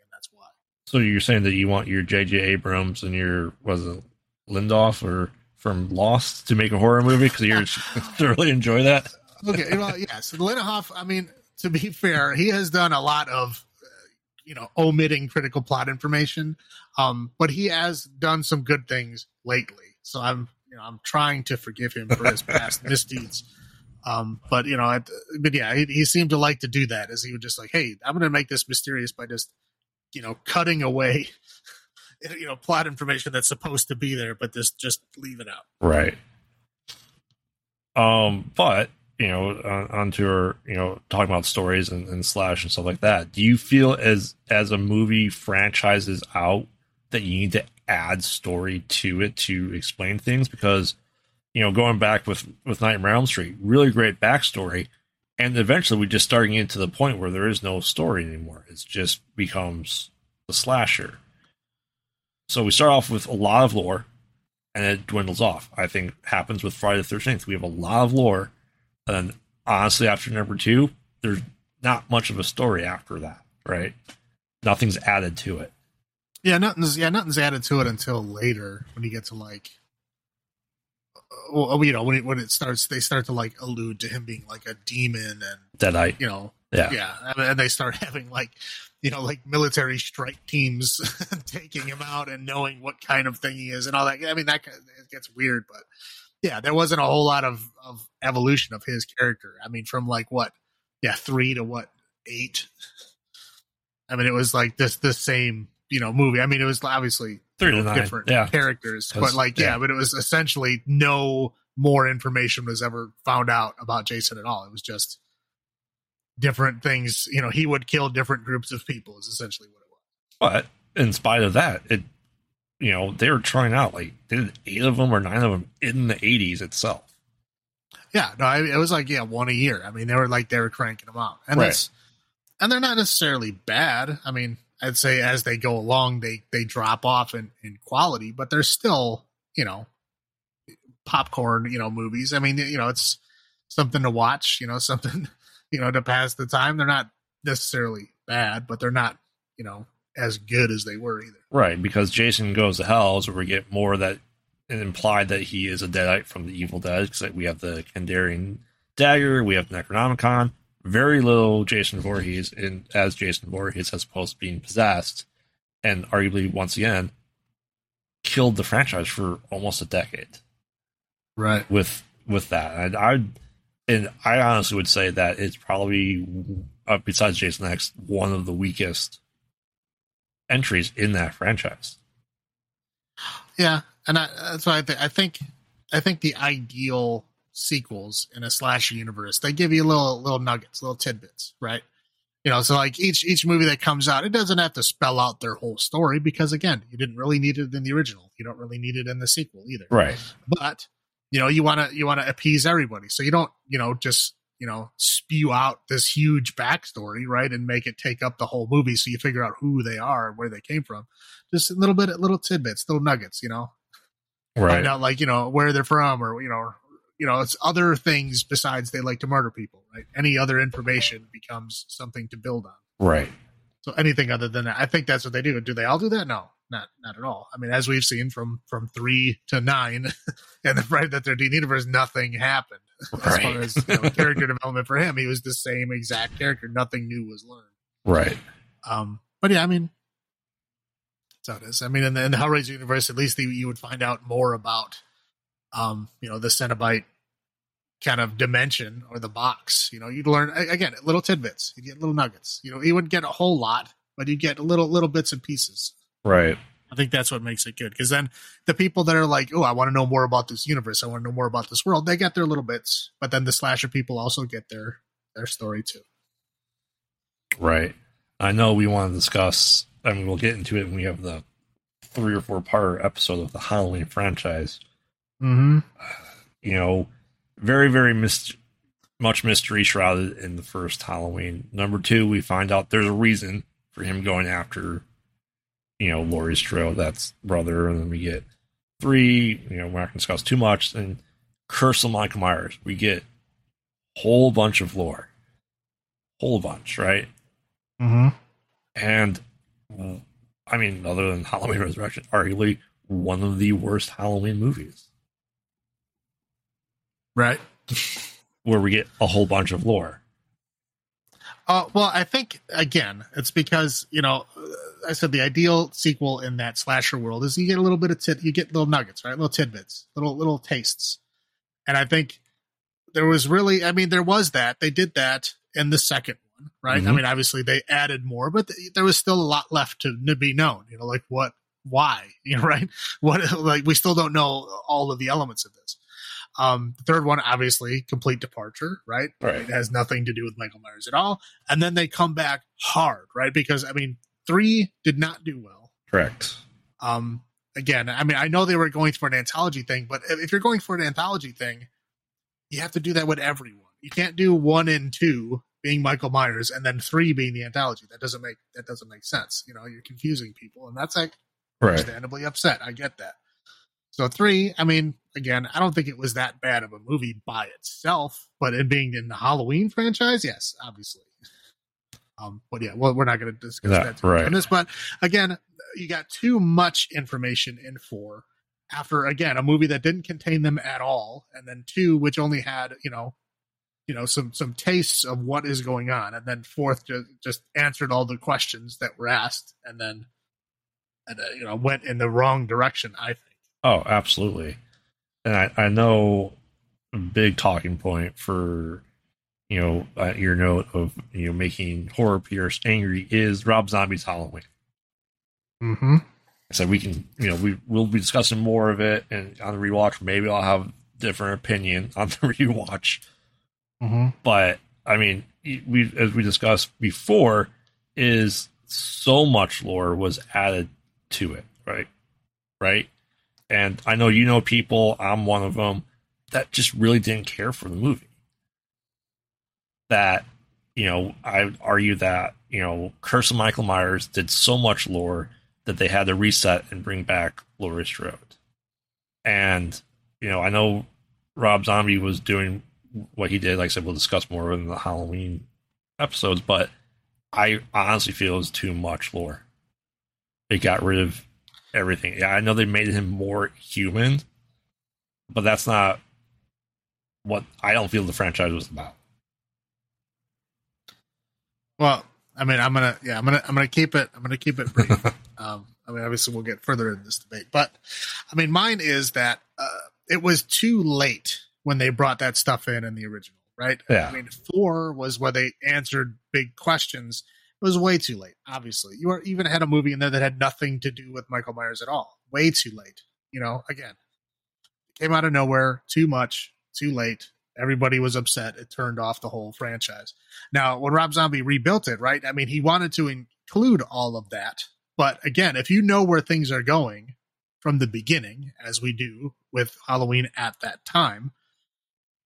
and that's why. So you're saying that you want your J.J. Abrams and your was it Lindoff or from Lost to make a horror movie because you thoroughly enjoy that? Okay, well, yes, Linhoff. I mean, to be fair, he has done a lot of, uh, you know, omitting critical plot information, um, but he has done some good things lately. So I'm, you know, I'm trying to forgive him for his past misdeeds. Um, but you know, it, but yeah, he, he seemed to like to do that, as he would just like, hey, I'm going to make this mysterious by just, you know, cutting away, you know, plot information that's supposed to be there, but just just leave it out. Right. Um, but you know, on, onto our, you know, talking about stories and, and slash and stuff like that. Do you feel as as a movie franchises out that you need to add story to it to explain things? Because you know, going back with with Nightmare on Elm Street, really great backstory, and eventually we just starting into the point where there is no story anymore. It just becomes a slasher. So we start off with a lot of lore, and it dwindles off. I think happens with Friday the Thirteenth. We have a lot of lore, and honestly, after number two, there's not much of a story after that, right? Nothing's added to it. Yeah, nothing's yeah, nothing's added to it until later when you get to like, well, uh, you know, when it when it starts, they start to like allude to him being like a demon and that I, you know, Yeah. yeah, and they start having like, you know, like military strike teams taking him out and knowing what kind of thing he is and all that. I mean, that it gets weird, but yeah, there wasn't a whole lot of of evolution of his character. I mean, from like what, yeah, three to what eight. I mean, it was like this the same you know movie. I mean, it was obviously Three to nine. different Yeah. characters, but like yeah, yeah. but it was essentially no more information was ever found out about Jason at all. It was just different things. You know, he would kill different groups of people. Is essentially what it was. But in spite of that, it you know, they were trying out like did eight of them or nine of them in the eighties itself. Yeah, no, I, it was like yeah, one a year. I mean, they were like they were cranking them out, and Right. that's and they're not necessarily bad. I mean, I'd say as they go along, they they drop off in in quality, but they're still you know popcorn you know movies. I mean, you know, it's something to watch. You know, something you know to pass the time. They're not necessarily bad, but they're not you know as good as they were either. Right, because Jason Goes to Hell where we get more that implied that he is a Deadite from the Evil Dead. Because we have the Kandarian dagger, we have Necronomicon. Very little Jason Voorhees in as Jason Voorhees as opposed to being possessed, and arguably once again killed the franchise for almost a decade Right. with with that. And I and I honestly would say that it's probably uh, besides Jason X one of the weakest entries in that franchise. Yeah, and I, that's why I, th- I think I think the ideal sequels in a slasher universe they give you little little nuggets, little tidbits, right? You know, so like each each movie that comes out, it doesn't have to spell out their whole story because again, you didn't really need it in the original. You don't really need it in the sequel either. Right. But you know, you want to you want to appease everybody, so you don't you know just you know spew out this huge backstory, right, and make it take up the whole movie, so you figure out who they are and where they came from. Just a little bit, little tidbits, little nuggets, you know, Right. find out like you know where they're from or you know you know it's other things besides they like to murder people right? Any other information becomes something to build on. Right. so anything other than that i think that's what they do. Do they all do that? No not not at all. I mean as we've seen from from three to nine and the friday that 13th universe nothing happened. As far as you know, character development for him he was the same exact character. Nothing new was learned. Right. um, but yeah, I mean, that's how it is. I mean, in the, in the Hellraiser universe, at least you, you would find out more about, um, you know, the Cenobite kind of dimension or the box. You know, you'd learn again little tidbits. You get little nuggets. You know, you wouldn't get a whole lot, but you get little little bits and pieces. Right. I think that's what makes it good because then the people that are like, oh, I want to know more about this universe. I want to know more about this world. They get their little bits, but then the slasher people also get their their story too. Right. I know we want to discuss, I mean, we'll get into it when we have the three or four part episode of the Halloween franchise. Mm-hmm. You know, very, very much mystery shrouded in the first Halloween. Number two, we find out there's a reason for him going after, you know, Laurie Strode, that's brother. And then we get three, you know, we're not going to discuss too much. And Curse of Michael Myers. We get whole bunch of lore. Whole bunch, right? Mm-hmm. And I mean, other than Halloween Resurrection, arguably one of the worst Halloween movies Right. where we get a whole bunch of lore. Uh, well, I think again, it's because you know, uh, I said the ideal sequel in that slasher world is you get a little bit of tit, you get little nuggets, right? Little tidbits, little little tastes, and I think there was really, I mean, there was that they did that in the second one, right? I Mhm. mean, obviously they added more, but th- there was still a lot left to, to be known. You know, like what, why, you know, right? What, like we still don't know all of the elements of this. Um, the third one, obviously, complete departure, right? Right. It has nothing to do with Michael Myers at all. And then they come back hard, right? Because I mean, three did not do well. Correct. Um, again, I mean, I know they were going for an anthology thing, but if you're going for an anthology thing, you have to do that with everyone. You can't do one and two being Michael Myers and then three being the anthology. That doesn't make that doesn't make sense. You know, you're confusing people, and that's like Right. understandably upset. I get that. So three, I mean, again, I don't think it was that bad of a movie by itself, but in being in the Halloween franchise, yes, obviously. Um, but yeah, well, we're not going to discuss Yeah, that too right. on this. But again, you got too much information in four after again a movie that didn't contain them at all, and then two which only had you know, you know some some tastes of what is going on, and then fourth just just answered all the questions that were asked, and then and, uh, you know went in the wrong direction. I think. Oh, absolutely. And I, I know a big talking point for, you know, uh, your note of, you know, making horror Pierce angry is Rob Zombie's Halloween. Mm-hmm. So we can, you know, we we'll be discussing more of it and on the rewatch. Maybe I'll have different opinion on the rewatch. Mm-hmm. But I mean, we as we discussed before, is so much lore was added to it, right? Right. And I know you know people. I'm one of them that just really didn't care for the movie. That you know, I argue that you know, Curse of Michael Myers did so much lore that they had to reset and bring back Laurie Strode. And you know, I know Rob Zombie was doing what he did. Like I said, we'll discuss more in the Halloween episodes, but I honestly feel it was too much lore. It got rid of everything. Yeah, I know they made him more human, but that's not what I don't feel the franchise was about. Well, I mean, I'm gonna yeah, I'm gonna I'm gonna keep it I'm gonna keep it brief. um, I mean, obviously we'll get further in this debate, but I mean, mine is that uh, it was too late when they brought that stuff in in the original, right? Yeah. I mean, four was where they answered big questions. It was way too late. Obviously, you were, even had a movie in there that had nothing to do with Michael Myers at all. Way too late. You know, again, came out of nowhere. Too much. Too late. Everybody was upset. It turned off the whole franchise. Now, when Rob Zombie rebuilt it, right? I mean, he wanted to include all of that. But again, if you know where things are going from the beginning, as we do with Halloween at that time,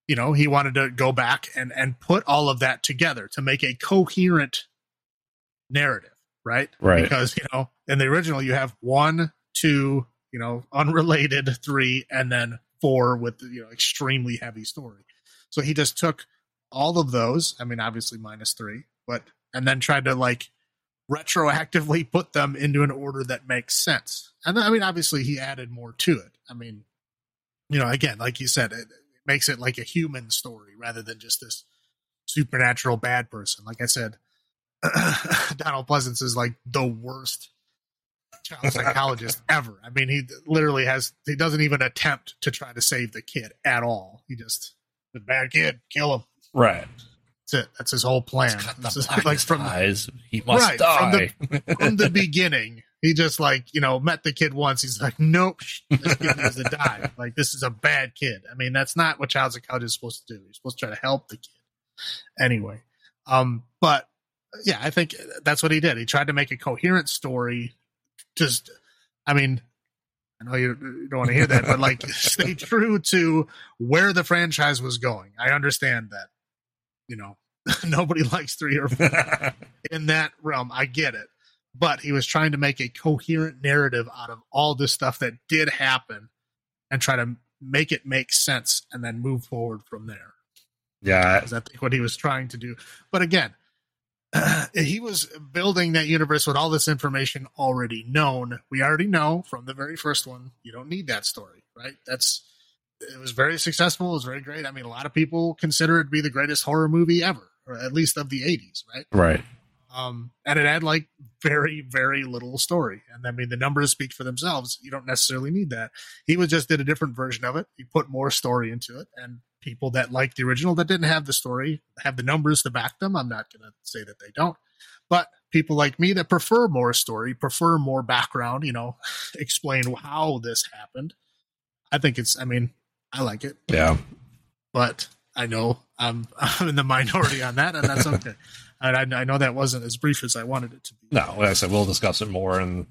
you know, he wanted to go back and and put all of that together to make a coherent narrative, right? Right. Because, you know, in the original you have one, two, you know, unrelated, three, and then four with you know extremely heavy story. So he just took all of those. I mean, obviously minus three, but and then tried to like retroactively put them into an order that makes sense. And then, I mean, obviously he added more to it. I mean, you know, again, like you said, it, it makes it like a human story rather than just this supernatural bad person. Like I said, Donald Pleasence is like the worst child psychologist ever. I mean, he literally has, he doesn't even attempt to try to save the kid at all. He just, the bad kid, kill him. Right. That's it. That's his whole plan. Cut the This is like from eyes. He must Right, from die. from the beginning. He just like you know met the kid once. He's like, nope, this kid needs to die. Like this is a bad kid. I mean, that's not what child psychology is supposed to do. You're supposed to try to help the kid. Anyway, um, but yeah, I think that's what he did. He tried to make a coherent story. Just, I mean, I know you you don't want to hear that, but like stay true to where the franchise was going. I understand that. You know, nobody likes three or four in that realm. I get it. But he was trying to make a coherent narrative out of all this stuff that did happen and try to make it make sense and then move forward from there. yeah. I think what he was trying to do. But again, he was building that universe with all this information already known. We already know from the very first one, you don't need that story, right? That's it was very successful. It was very great. I mean, a lot of people consider it to be the greatest horror movie ever, or at least of the 80s, right? Right. um, and it had like very very little story and i mean the numbers speak for themselves you don't necessarily need that he was just did a different version of it he put more story into it and people that like the original that didn't have the story have the numbers to back them i'm not going to say that they don't but people like me that prefer more story prefer more background you know explain how this happened i think it's i mean i like it Yeah. but I know I'm I'm in the minority on that, and that's okay. and I, I know that wasn't as brief as I wanted it to be. No, like I said, we'll discuss it more in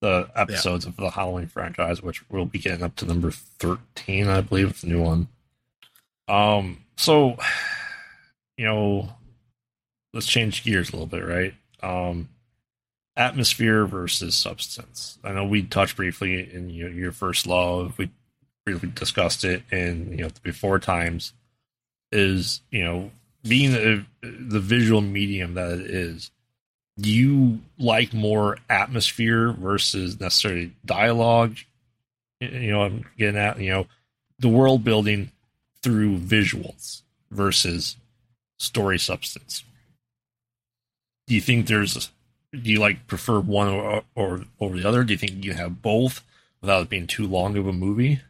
the episodes of the Halloween franchise, which we'll be getting up to number thirteen, I believe, the new one. Um, so you know, let's change gears a little bit, right? Um, atmosphere versus substance. I know we touched briefly in your, your first love. We briefly discussed it in you know before times. Is you know being the, the visual medium that it is. Do you like more atmosphere versus necessarily dialogue? You know, I'm getting at you know the world building through visuals versus story substance. Do you think there's do you like prefer one or, or over the other? Do you think you have both without it being too long of a movie?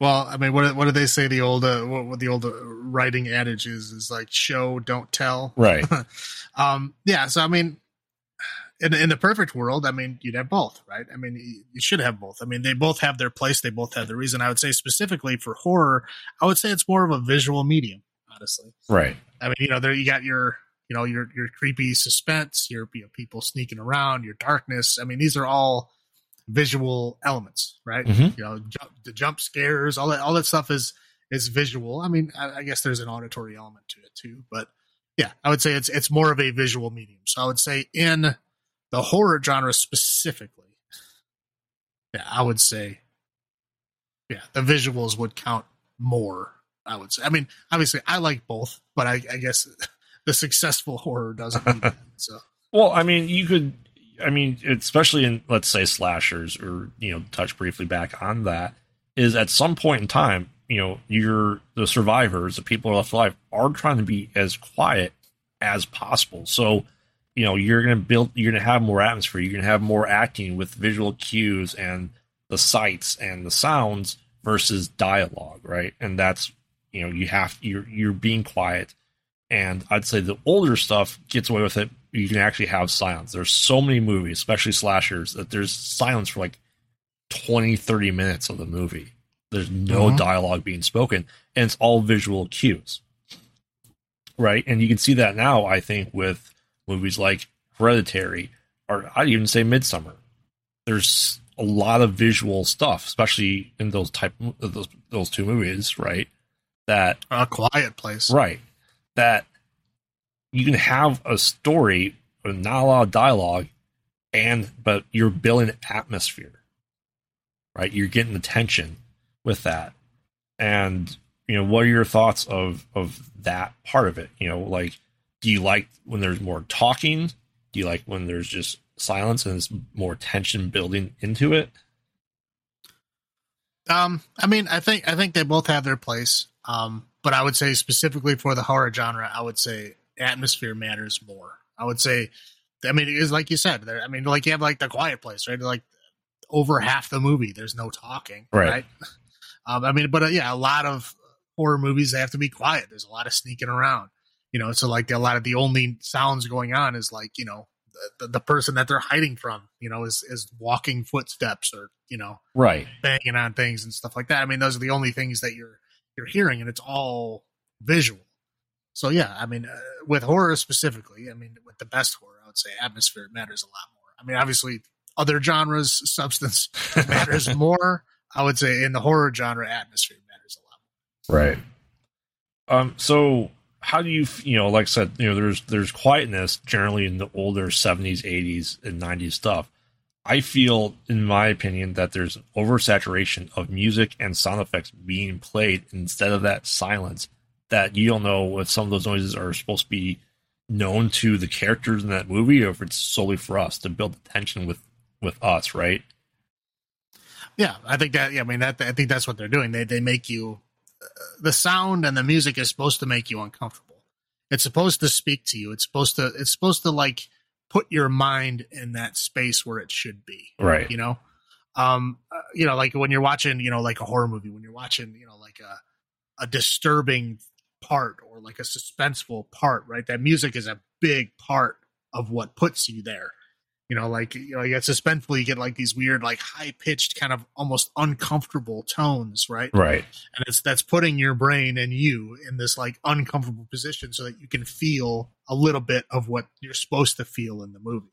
Well, I mean, what what do they say? The old uh, what, what the old writing adage is is like show, don't tell. Right. um. Yeah. So I mean, in in the perfect world, I mean, you'd have both, right? I mean, you should have both. I mean, they both have their place. They both have their reason. I would say specifically for horror, I would say it's more of a visual medium, honestly. Right. I mean, you know, there you got your you know your your creepy suspense, your you know, people sneaking around, your darkness. I mean, these are all visual elements, right? Mhm. You know, jump, the jump scares, all that, all that stuff is is visual. I mean, I, I guess there's an auditory element to it too, but yeah, I would say it's it's more of a visual medium. So I would say in the horror genre specifically, yeah, I would say, yeah, the visuals would count more. I would say. I mean, obviously, I like both, but I, I guess the successful horror doesn't that. So Well, I mean, you could. I mean, especially in let's say slashers, or you know, touch briefly back on that. Is at some point in time, you know, you're the survivors, the people left alive, are trying to be as quiet as possible. So, you know, you're going to build, you're going to have more atmosphere. You're going to have more acting with visual cues and the sights and the sounds versus dialogue, right? And that's, you know, you have you're you're being quiet. And I'd say the older stuff gets away with it. You can actually have silence. There's so many movies, especially slashers, that there's silence for like 20, 30 minutes of the movie. There's no Mhm. dialogue being spoken, and it's all visual cues. Right? And you can see that now, I think, with movies like Hereditary, or I'd even say Midsommar. There's a lot of visual stuff, especially in those type those those two movies, right? That a quiet place. Right. That you can have a story with not a lot of dialogue and but you're building atmosphere. Right? You're getting the tension with that. And you know, what are your thoughts of of that part of it? You know, like do you like when there's more talking? Do you like when there's just silence and it's more tension building into it? Um, I mean, I think I think they both have their place. Um, but I would say specifically for the horror genre, I would say atmosphere matters more. I would say, I mean, it is like you said. There, I mean, like you have like the Quiet Place, right? Like over half the movie, there's no talking, Right. right? Um, I mean, but uh, yeah, a lot of horror movies they have to be quiet. There's a lot of sneaking around, you know. So like a lot of the only sounds going on is like you know the, the person that they're hiding from, you know, is is walking footsteps or you know Right. banging on things and stuff like that. I mean, those are the only things that you're you're hearing, and it's all visual. So yeah, I mean, uh, with horror specifically, I mean, with the best horror, I would say atmosphere matters a lot more. I mean, obviously, other genres, substance matters more. I would say in the horror genre, atmosphere matters a lot. Right. Um. So, how do you, you know, like I said, you know, there's there's quietness generally in the older '70s, '80s, and '90s stuff. I feel, in my opinion, that there's oversaturation of music and sound effects being played instead of that silence. That you don't know if some of those noises are supposed to be known to the characters in that movie, or if it's solely for us to build the tension with with us, right? Yeah, I think that. Yeah, I mean that. I think that's what they're doing. They they make you the sound and the music is supposed to make you uncomfortable. It's supposed to speak to you. It's supposed to. It's supposed to like put your mind in that space where it should be. Right. You know, um, uh, you know, like when you're watching, you know, like a horror movie, when you're watching, you know, like a a disturbing part or like a suspenseful part, right? That music is a big part of what puts you there you know, like you know, you get suspenseful, you get like these weird, like high pitched, kind of almost uncomfortable tones, right? Right. And it's that's putting your brain and you in this like uncomfortable position so that you can feel a little bit of what you're supposed to feel in the movie.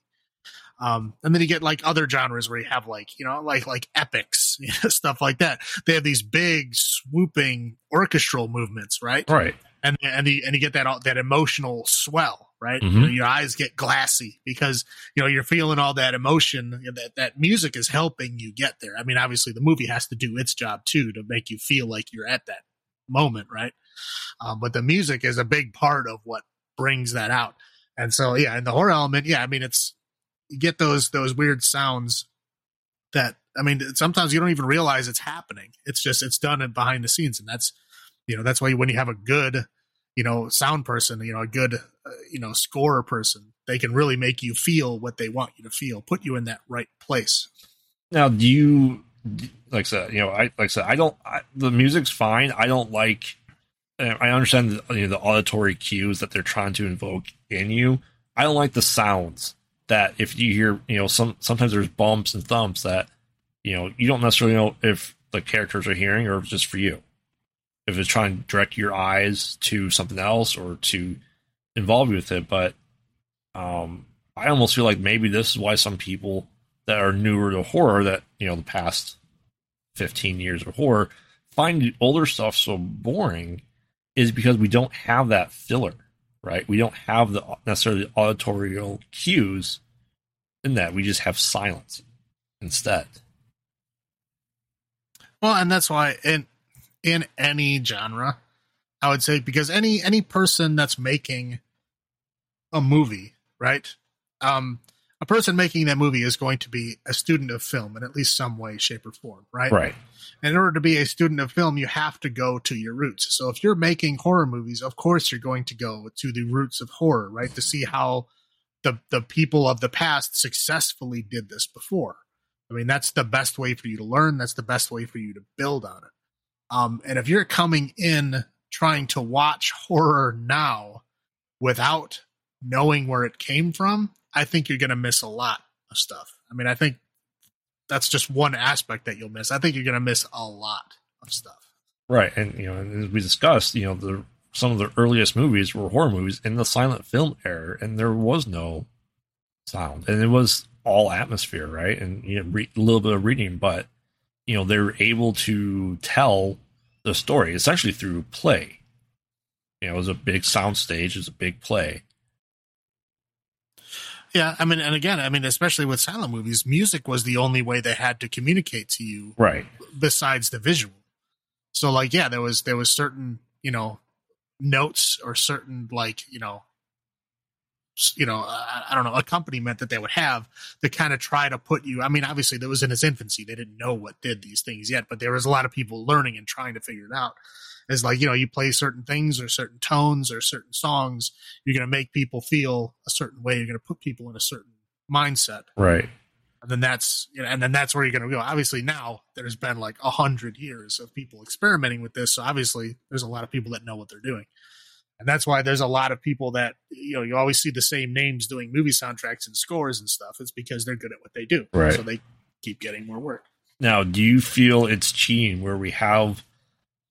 Um, and then you get like other genres where you have like you know like like epics, you know, stuff like that. They have these big swooping orchestral movements, right? Right. and and you, and you get that that emotional swell, right? Mhm. You know, your eyes get glassy because you know you're feeling all that emotion. That that music is helping you get there. I mean, obviously the movie has to do its job too to make you feel like you're at that moment, right? Um, but the music is a big part of what brings that out. And so, yeah, and the horror element, yeah, I mean, it's you get those those weird sounds that I mean, sometimes you don't even realize it's happening. It's just it's done behind the scenes, and that's you know that's why when you have a good you know sound person, you know a good uh, you know scorer person, they can really make you feel what they want you to feel, put you in that right place. Now, do you like I said? You know, I like I said, I don't. I, the music's fine. I don't like. uh, I understand the, you know, the auditory cues that they're trying to invoke in you. I don't like the sounds that if you hear, you know, some sometimes there's bumps and thumps that you know you don't necessarily know if the characters are hearing or if it's just for you. If it's trying to direct your eyes to something else or to involve you with it, but um, I almost feel like maybe this is why some people that are newer to horror that you know the past 15 years of horror find older stuff so boring is because we don't have that filler right? We don't have the necessarily auditorial cues in that. We just have silence instead. Well, and that's why in in any genre, I would say because any any person that's making a movie, right? Um a person making that movie is going to be a student of film in at least some way, shape, or form, right? right And in order to be a student of film, you have to go to your roots. So if you're making horror movies, of course you're going to go to the roots of horror, right? To see how the the people of the past successfully did this before. I mean, that's the best way for you to learn. That's the best way for you to build on it. Um, and if you're coming in trying to watch horror now without knowing where it came from, I think you're going to miss a lot of stuff. I mean, I think that's just one aspect that you'll miss. I think you're going to miss a lot of stuff. right and you know as we discussed you know the some of the earliest movies were horror movies in the silent film era and there was no sound and it was all atmosphere right and you know re- a little bit of reading but you know they were able to tell the story essentially through play you know it was a big sound stage it was a big play Yeah, I mean, and again, I mean, especially with silent movies, music was the only way they had to communicate to you right besides the visual. So like yeah, there was there was certain, you know, notes or certain like, you know, you know, I, I don't know, accompaniment that they would have to kind of try to put you. I mean, obviously, there was in its infancy; they didn't know what did these things yet, but there was a lot of people learning and trying to figure it out. It's like you know, you play certain things or certain tones or certain songs, you're going to make people feel a certain way. You're going to put people in a certain mindset right and then that's you know, and then that's where you're going to go. Obviously, now there's been like a hundred years of people experimenting with this, so obviously there's a lot of people that know what they're doing, and that's why there's a lot of people that you know you always see the same names doing movie soundtracks and scores and stuff. It's because they're good at what they do, Right. So they keep getting more work. Now, do you feel it's cheating where we have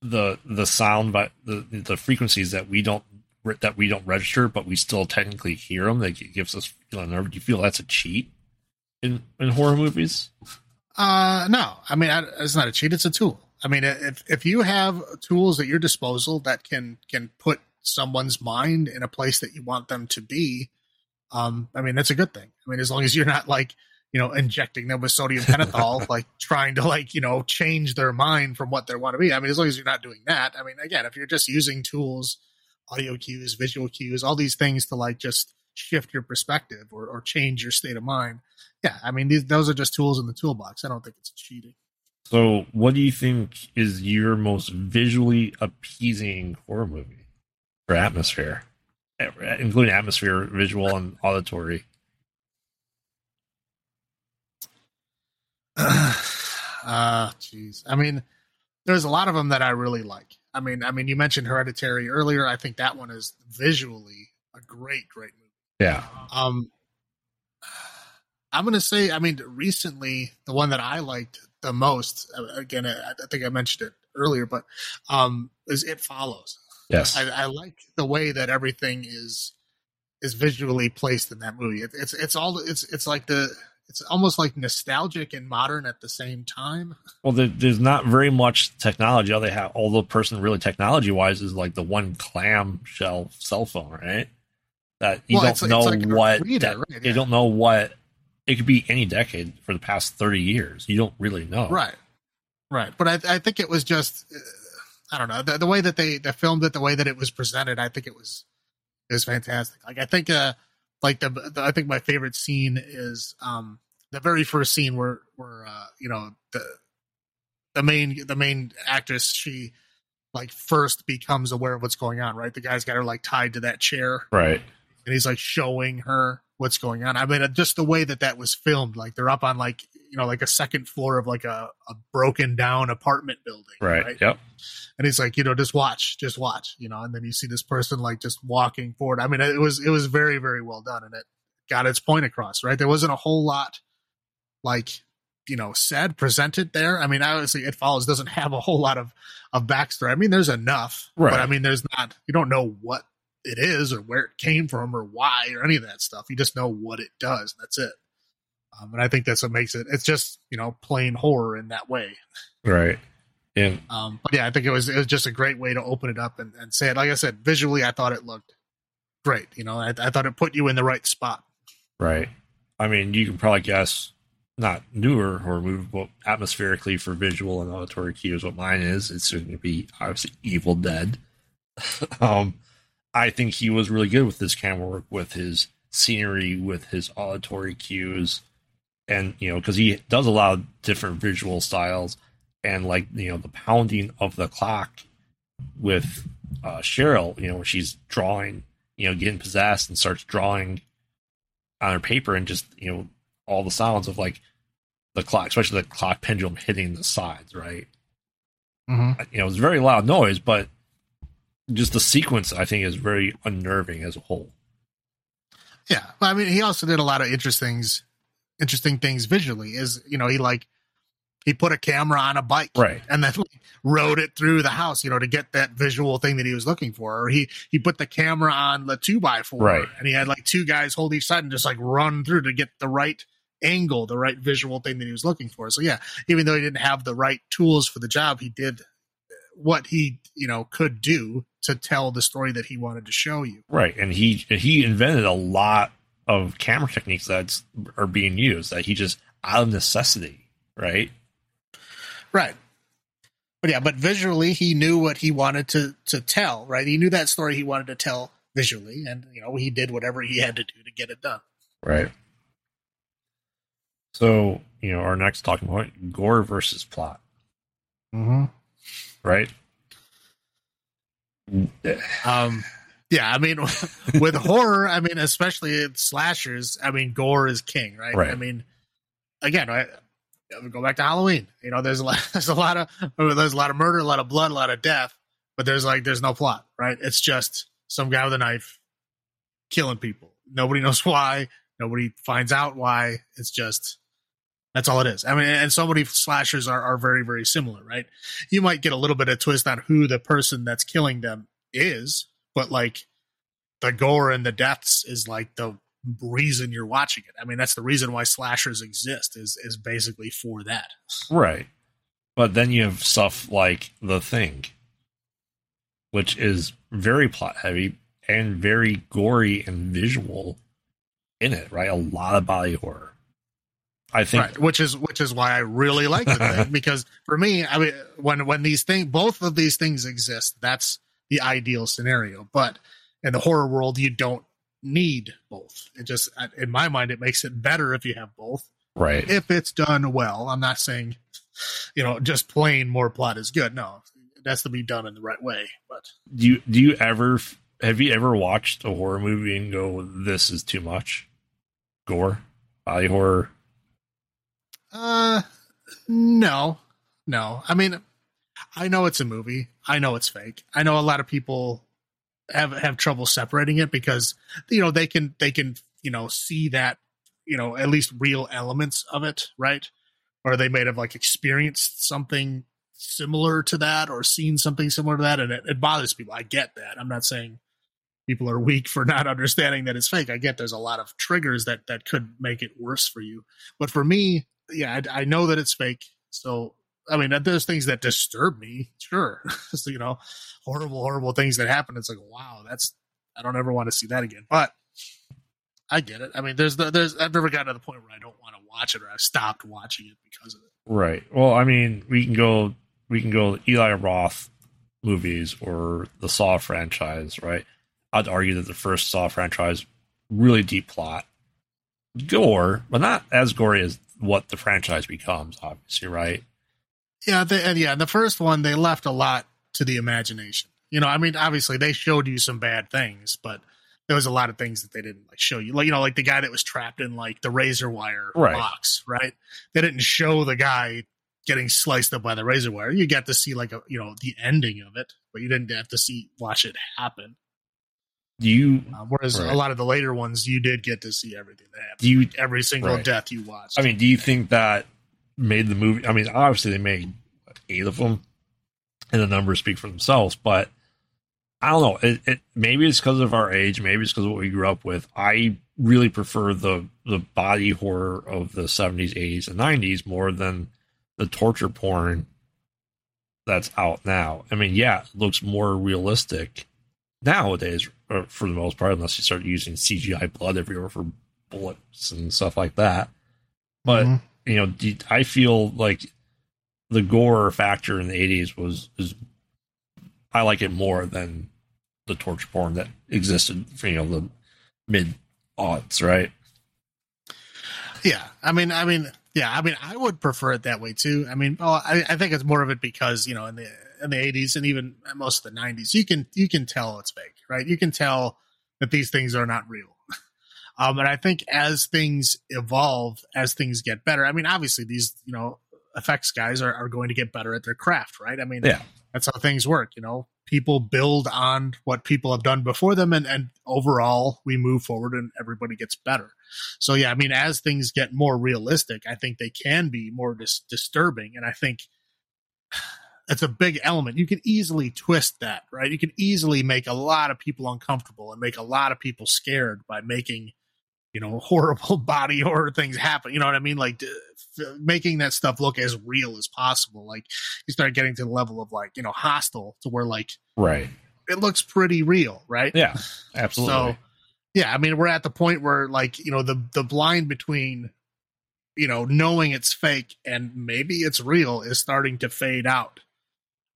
the the sound but the the frequencies that we don't that we don't register, but we still technically hear them? That gives us feeling nerve. Do you feel that's a cheat in in horror movies? Uh, no, I mean I, it's not a cheat; it's a tool. I mean, if if you have tools at your disposal that can can put someone's mind in a place that you want them to be, um, I mean that's a good thing. I mean, as long as you're not like you know injecting them with sodium pentothal, like trying to like you know change their mind from what they want to be. I mean, as long as you're not doing that. I mean, again, if you're just using tools, audio cues, visual cues, all these things to like just shift your perspective or, or change your state of mind. Yeah, I mean, these, those are just tools in the toolbox. I don't think it's cheating. So, what do you think is your most visually appeasing horror movie for atmosphere, including atmosphere, visual, and auditory? uh jeez. I mean there's a lot of them that i really like. I mean i mean you mentioned hereditary earlier. I think that one is visually a great great movie. Yeah, um i'm gonna say i mean recently the one that i liked the most uh, again i, I think i mentioned it earlier but um is it follows yes, I, I like the way that everything is is visually placed in that movie. It, it's it's all it's it's like the it's almost like nostalgic and modern at the same time. Well, there, there's not very much technology. All they have, all the person really technology wise is like the one clamshell cell phone, right? that you Well, don't it's know like what reader, that- right, you don't know what it could be any decade for the past 30 years you don't really know Right. Right. But I, I think it was just, uh, I don't know, the, the way that they, they filmed it, the way that it was presented, I think it was, it was fantastic. Like, I think, uh, like the, the I think my favorite scene is, um, the very first scene where, where, uh, you know, the, the main, the main actress, she like first becomes aware of what's going on, right? The guy's got her like tied to that chair right and he's like showing her what's going on. I mean, uh, just the way that that was filmed, like they're up on like you know like a second floor of like a, a broken down apartment building, right, yep And he's like, you know, just watch, just watch, you know. And then you see this person like just walking forward. I mean, it was it was very very well done, and it got its point across. Right, there wasn't a whole lot like you know said presented there. I mean, obviously, it follows doesn't have a whole lot of of backstory. I mean, there's enough, Right. but I mean, there's not. You don't know what it is or where it came from or why or any of that stuff. You just know what it does. That's it. Um, and I think that's what makes it. It's just you know plain horror in that way. right and Um, but yeah, I think it was it was just a great way to open it up and, and say it. Like I said, visually, I thought it looked great. You know, I, I thought it put you in the right spot. Right. I mean, you can probably guess not newer or movie, but atmospherically for visual and auditory cues, what mine is. It's going to be obviously Evil Dead. um, I think he was really good with this camera work, with his scenery, with his auditory cues, and you know, because he does allow different visual styles, and like you know, the pounding of the clock with uh, Cheryl, you know, where she's drawing, you know, getting possessed and starts drawing on her paper and just you know all the sounds of like the clock, especially the clock pendulum hitting the sides, right? Mm-hmm. You know, it's a very loud noise, but just the sequence I think is very unnerving as a whole. Yeah, but I mean, he also did a lot of interesting, interesting things visually. Is you know, he like he put a camera on a bike, Right. and then rode it through the house, you know, to get that visual thing that he was looking for. Or he he put the camera on the two by four, Right. and he had like two guys hold each side and just like run through to get the right angle, the right visual thing that he was looking for. So yeah, even though he didn't have the right tools for the job, he did uh, what he you know could do to tell the story that he wanted to show you. Right, and he he invented a lot of camera techniques that are being used that he just out of necessity, right? Right. But yeah, but visually he knew what he wanted to to tell, right? He knew that story he wanted to tell visually and you know, he did whatever he had to do to get it done. Right. So you know, our next talking point: gore versus plot, Mm-hmm. right? Um yeah, I mean with horror, I mean especially slashers, I mean gore is king, right? Right. I mean again, I go back to Halloween. You know, there's a lot there's a lot of there's a lot of murder, a lot of blood, a lot of death, but there's like there's no plot, right? It's just some guy with a knife killing people. Nobody knows why. Nobody finds out why. It's just that's all it is. I mean, and so many slashers are, are very, very similar, right? You might get a little bit of twist on who the person that's killing them is, but like the gore and the deaths is like the reason you're watching it. I mean, that's the reason why slashers exist is is basically for that. Right. But then you have stuff like The Thing, which is very plot heavy and very gory and visual in it, right? A lot of body horror. I think right which is which is why i really like the thing because for me i mean when when these things both of these things exist that's the ideal scenario but in the horror world you don't need both it just in my mind it makes it better if you have both right. if it's done well i'm not saying you know just plain more plot is good no it has to be done in the right way but do you do you ever have you ever watched a horror movie and go, This is too much? Gore? Body horror? Uh, no, no. I mean, I know it's a movie. I know it's fake. I know a lot of people have have trouble separating it because you know they can they can you know see that you know at least real elements of it, right? Or they may have like experienced something similar to that or seen something similar to that, and it, it bothers people. I get that. I'm not saying people are weak for not understanding that it's fake. I get there's a lot of triggers that that could make it worse for you, but for me, yeah, I, I know that it's fake. So, I mean, there's things that disturb me, sure. so, you know, horrible, horrible things that happen. It's like, wow, that's, I don't ever want to see that again. But I get it. I mean, there's the, there's I've never gotten to the point where I don't want to watch it or I've stopped watching it because of it. Right. Well, I mean, we can go we can go Eli Roth movies or the Saw franchise, right? I'd argue that the first Saw franchise really deep plot, gore, but not as gory as what the franchise becomes. Obviously, right? Yeah, they, and yeah, the first one they left a lot to the imagination. You know, I mean, obviously they showed you some bad things, but there was a lot of things that they didn't like show you. Like you know, like the guy that was trapped in like the razor wire Right. box, right? They didn't show the guy getting sliced up by the razor wire. You got to see like a you know the ending of it, but you didn't have to see watch it happen. Do you Uh, whereas Right. a lot of the later ones, you did get to see everything that happened. do you Every single Right. death you watched. I mean, do you think that made the movie? I mean, obviously they made eight of them, and the numbers speak for themselves. But I don't know. It, it maybe it's because of our age. Maybe it's because of what we grew up with. I really prefer the the body horror of the seventies, eighties, and nineties more than the torture porn that's out now. I mean, yeah, it looks more realistic nowadays uh, for the most part, unless you start using CGI blood everywhere for bullets and stuff like that. But Mhm. You know, I feel like the gore factor in the '80s was is I like it more than the torture porn that existed for you know the mid aughts, right? Yeah, I mean, I mean, yeah, I mean, I would prefer it that way too. I mean, well, I, I think it's more of it because you know, in the in the eighties and even most of the nineties, you can you can tell it's fake, right? You can tell that these things are not real. Um, and I think as things evolve, as things get better, I mean, obviously these you know effects guys are, are going to get better at their craft, right? I mean, Yeah. that's how things work. You know, people build on what people have done before them, and and overall we move forward and everybody gets better. So yeah, I mean, as things get more realistic, I think they can be more dis- disturbing, and I think it's a big element. You can easily twist that, right? You can easily make a lot of people uncomfortable and make a lot of people scared by making, you know, horrible body horror things happen. You know what I mean? Like d- f- making that stuff look as real as possible. Like you start getting to the level of like, you know, Hostel to where like Right. it looks pretty real, right? Yeah. Absolutely. So, yeah, I mean, we're at the point where like you know the the blind between you know knowing it's fake and maybe it's real is starting to fade out.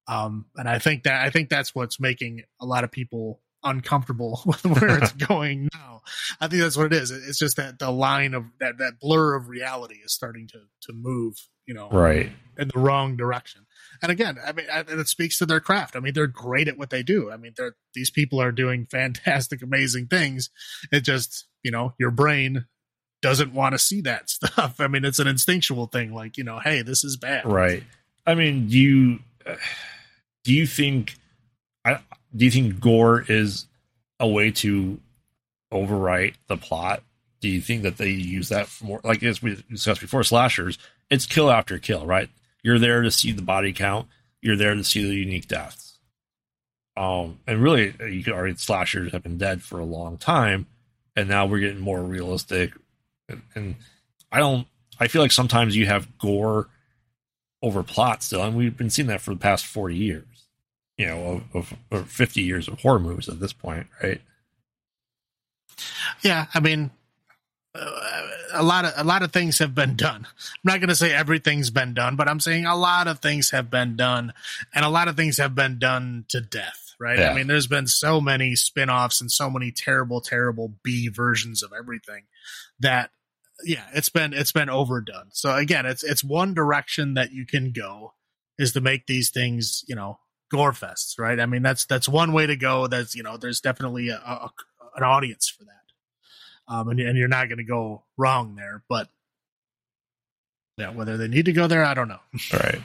Um, and I think that I think that's what's making a lot of people uncomfortable with where it's going now. I think that's what it is. It's just that the line of that that blur of reality is starting to to move, you know, right. in the wrong direction. And again, I mean, I- and it speaks to their craft. I mean, they're great at what they do. I mean, they're these people are doing fantastic, amazing things. It just, you know, your brain doesn't want to see that stuff. I mean, it's an instinctual thing. Like, you know, hey, this is bad. Right. I mean, do you uh, do you think I do you think gore is a way to overwrite the plot? Do you think that they use that for more like as we discussed before, slashers, it's kill after kill, right? You're there to see the body count, you're there to see the unique deaths. Um and really you could argue slashers have been dead for a long time, and now we're getting more realistic and, and I don't I feel like sometimes you have gore over plot still, and we've been seeing that for the past forty years, you know, of, of or fifty years of horror movies at this point, right? Yeah. I mean, uh, a lot of a lot of things have been done. I'm not going to say everything's been done, but I'm saying a lot of things have been done, and a lot of things have been done to death. Right? Yeah. I mean, there's been so many spin-offs and so many terrible, terrible B versions of everything that yeah, it's been it's been overdone. So again, it's it's one direction that you can go is to make these things, you know, gore fests, right? I mean, that's that's one way to go. That's you know, there's definitely a, a an audience for that um, and, and you're not going to go wrong there. But yeah, whether they need to go there, I don't know. Right.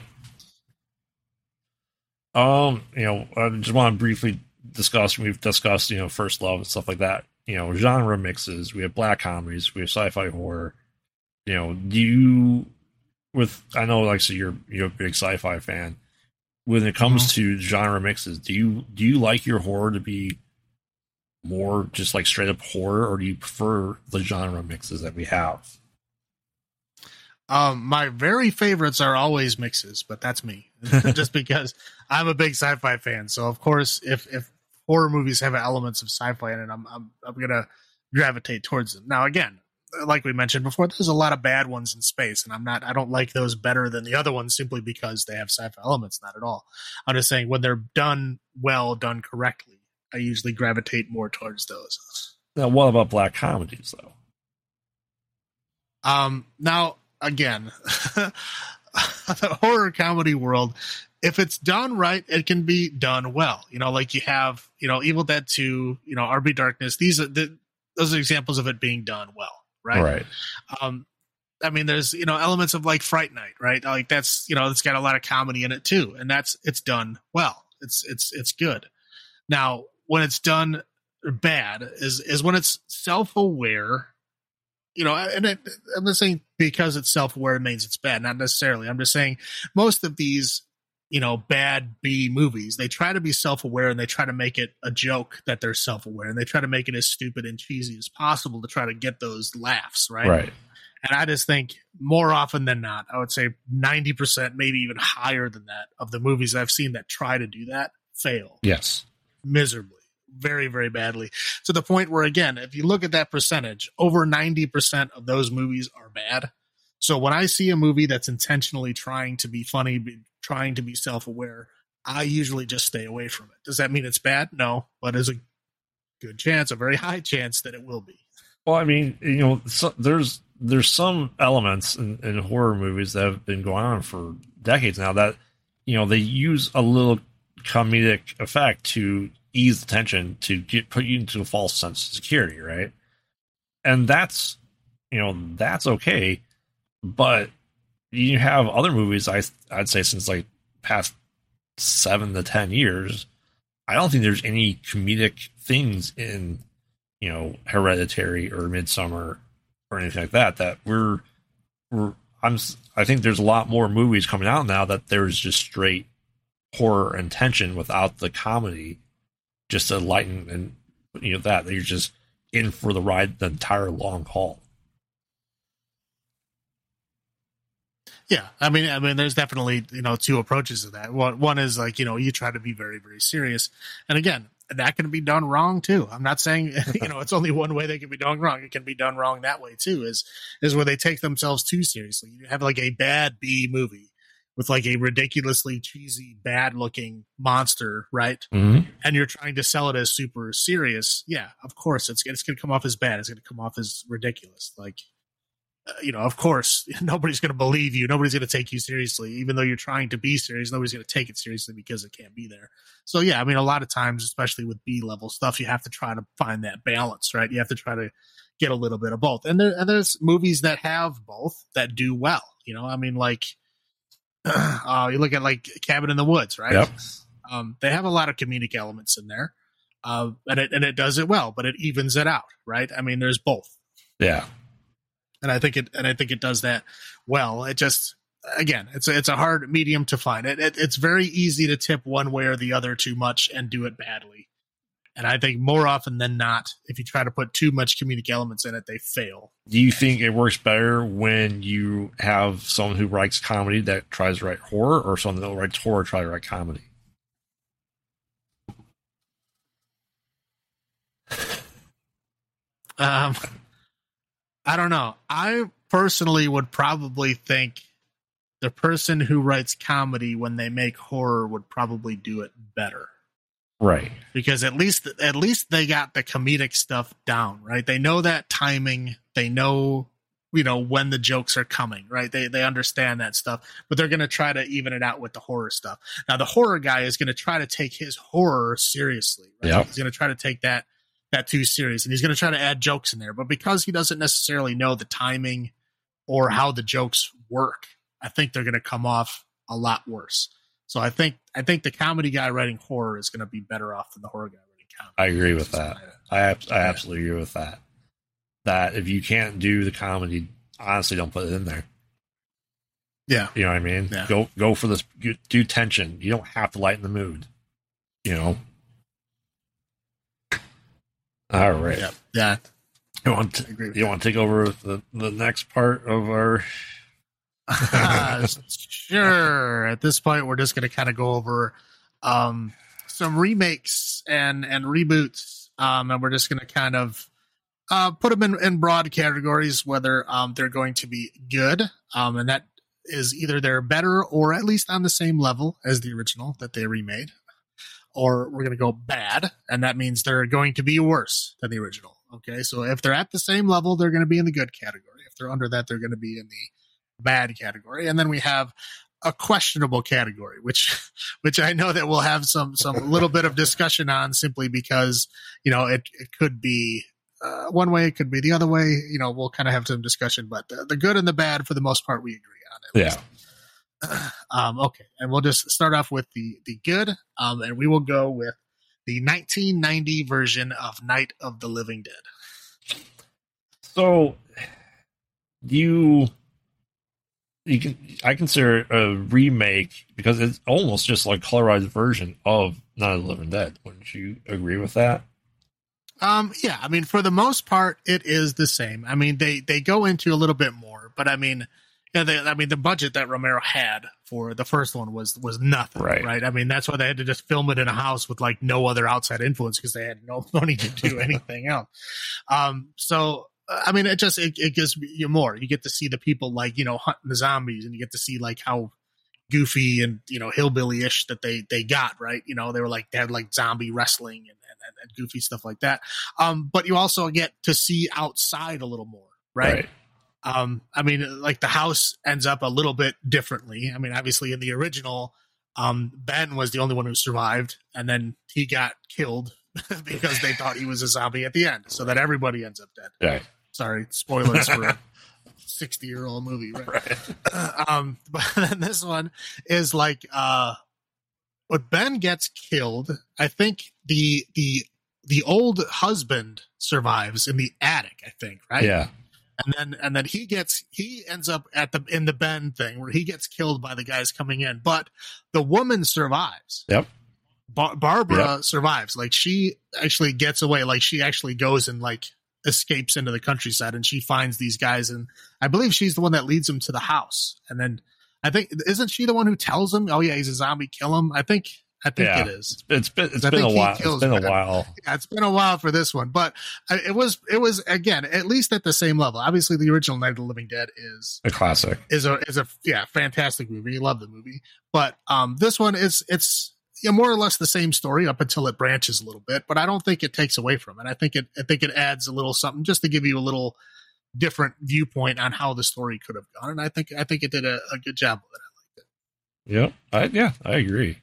Um, you know, I just want to briefly discuss. We've discussed, you know, first love and stuff like that. You know, genre mixes. We have black comedies. We have sci-fi horror. You know, do you with? I know, like, so you're you're a big sci-fi fan. When it comes to genre mixes, do you do you like your horror to be more just like straight up horror, or do you prefer the genre mixes that we have? Um, my very favorites are always mixes, but that's me, just because I'm a big sci-fi fan. So of course, if if horror movies have elements of sci-fi in it, I'm I'm I'm gonna gravitate towards them. Now, again, like we mentioned before, there's a lot of bad ones in space, and I'm not, I don't like those better than the other ones simply because they have sci-fi elements. Not at all. I'm just saying when they're done well, done correctly, I usually gravitate more towards those. Now, what about black comedies though? Um, now again, the horror comedy world, if it's done right, it can be done well. You know, like you have, you know, Evil Dead 2, you know, Army of Darkness. These are the, those are examples of it being done well, right? Right. Um, I mean, there's you know elements of like Fright Night, right? Like that's you know it's got a lot of comedy in it too, and that's it's done well. It's it's it's good. Now, when it's done bad is is when it's self aware. You know, and it, I'm not saying because it's self aware means it's bad. Not necessarily. I'm just saying most of these you know bad b movies they try to be self-aware and they try to make it a joke that they're self-aware and they try to make it as stupid and cheesy as possible to try to get those laughs right Right. and i just think more often than not i would say 90% maybe even higher than that of the movies i've seen that try to do that fail Yes. miserably very very badly to the point where again if you look at that percentage over 90% of those movies are bad so when i see a movie that's intentionally trying to be funny trying to be self-aware i usually just stay away from it. Does that mean it's bad? No but there's a good chance a very high chance that it will be. Well, I mean, you know, so, there's there's some elements in, in horror movies that have been going on for decades now that you know they use a little comedic effect to ease the tension to get put you into a false sense of security, right? And that's you know that's okay, but you have other movies I I'd say since like past seven to ten years. I don't think there's any comedic things in you know hereditary or Midsommar or anything like that that we're we're i'm i think there's a lot more movies coming out now that there's just straight horror and tension without the comedy just to lighten and you know that you're just in for the ride the entire long haul Yeah, I mean, I mean, there's definitely you know two approaches to that. One one is like you know you try to be very very serious, and again that can be done wrong too. I'm not saying you know it's only one way they can be done wrong. It can be done wrong that way too. Is is where they take themselves too seriously. You have like a bad B movie with like a ridiculously cheesy, bad looking monster, right? mm-hmm. And you're trying to sell it as super serious. Yeah, of course it's it's going to come off as bad. It's going to come off as ridiculous. Like you know, of course, nobody's going to believe you. Nobody's going to take you seriously, even though you're trying to be serious. Nobody's going to take it seriously because it can't be there. So yeah, I mean, a lot of times, especially with B level stuff, you have to try to find that balance, right? You have to try to get a little bit of both. And there, and there's movies that have both that do well. You know, I mean, like, uh, you look at like Cabin in the Woods, right? Yep. Um, they have a lot of comedic elements in there, uh, and it and it does it well, but it evens it out, right? I mean, there's both yeah and I think it and I think it does that well. It just again, it's a, it's a hard medium to find. It, it it's very easy to tip one way or the other too much and do it badly. And I think more often than not, if you try to put too much comedic elements in it, they fail. do you think it works better when you have someone who writes comedy that tries to write horror or someone that writes horror try to write comedy Um, I don't know. I personally would probably think the person who writes comedy when they make horror would probably do it better. right. Because at least at least they got the comedic stuff down right? They know that timing. They know you know when the jokes are coming right? They they understand that stuff. But they're going to try to even it out with the horror stuff. Now the horror guy is going to try to take his horror seriously right? Yep. he's going to try to take that that too serious and he's going to try to add jokes in there but because he doesn't necessarily know the timing or mm-hmm. how the jokes work i think they're going to come off a lot worse so I think I think the comedy guy writing horror is going to be better off than the horror guy writing comedy. I agree with that. I I absolutely agree with that. That if you can't do the comedy, honestly, don't put it in there. Yeah, You know what I mean? Yeah. Go go for this. Do tension. You don't have to lighten the mood. You know. All right. yeah, yeah. You want to, agree. You want to take over the the next part of our that. sure. At this point, we're just going to kind of go over um, some remakes and and reboots, um, and we're just going to kind of uh, put them in, in broad categories, whether um, they're going to be good, um, and that is either they're better or at least on the same level as the original that they remade, or we're going to go bad, and that means they're going to be worse than the original. Okay, so if they're at the same level, they're going to be in the good category. If they're under that, they're going to be in the bad category. And then we have a questionable category, which which I know that we'll have some some little bit of discussion on, simply because you know it it could be uh, one way, it could be the other way. You know, we'll kind of have some discussion, but the, the good and the bad, for the most part, we agree on it. Yeah. Um, okay, and we'll just start off with the the good, um, and we will go with the 1990 version of Night of the Living Dead. So you you can I consider it a remake because it's almost just like colorized version of Night of the Living Dead. Wouldn't you agree with that? Um, yeah, I mean, for the most part, it is the same. I mean, they they go into a little bit more, but I mean, yeah, they, I mean, the budget that Romero had for the first one was was nothing, Right. Right. I mean, that's why they had to just film it in a house with like no other outside influence because they had no money to do anything else. Um, so I mean, it just it, it gives you more. You get to see the people like you know hunting the zombies, and you get to see like how goofy and you know hillbilly-ish that they they got right you know they were like they had like zombie wrestling and, and, and goofy stuff like that um but you also get to see outside a little more right, um i mean like the house ends up a little bit differently i mean obviously in the original um ben was the only one who survived and then he got killed because they thought he was a zombie at the end so that everybody ends up dead Right. sorry spoilers for a 60 year old movie right Right. um but then this one is like uh when ben gets killed i think the the the old husband survives in the attic i think right Yeah. And then and then he gets he ends up at the in the ben thing where he gets killed by the guys coming in but the woman survives. Yep. Bar- barbara survives. Like she actually gets away. Like she actually goes and like escapes into the countryside and she finds these guys and i believe she's the one that leads them to the house. And then i think isn't she the one who tells him oh yeah he's a zombie kill him? I think i think Yeah. it is It's been it's I been a while. It's been a while. yeah, it's been a while for this one, but it was it was again at least at the same level. Obviously, the original Night of the Living Dead is A classic. is a is a yeah fantastic movie. You love the movie, but um this one is it's yeah, more or less the same story up until it branches a little bit. But I don't think it takes away from it. I think it I think it adds a little something just to give you a little different viewpoint on how the story could have gone. And I think I think it did a, a good job of it. Yep. I, yeah, I agree.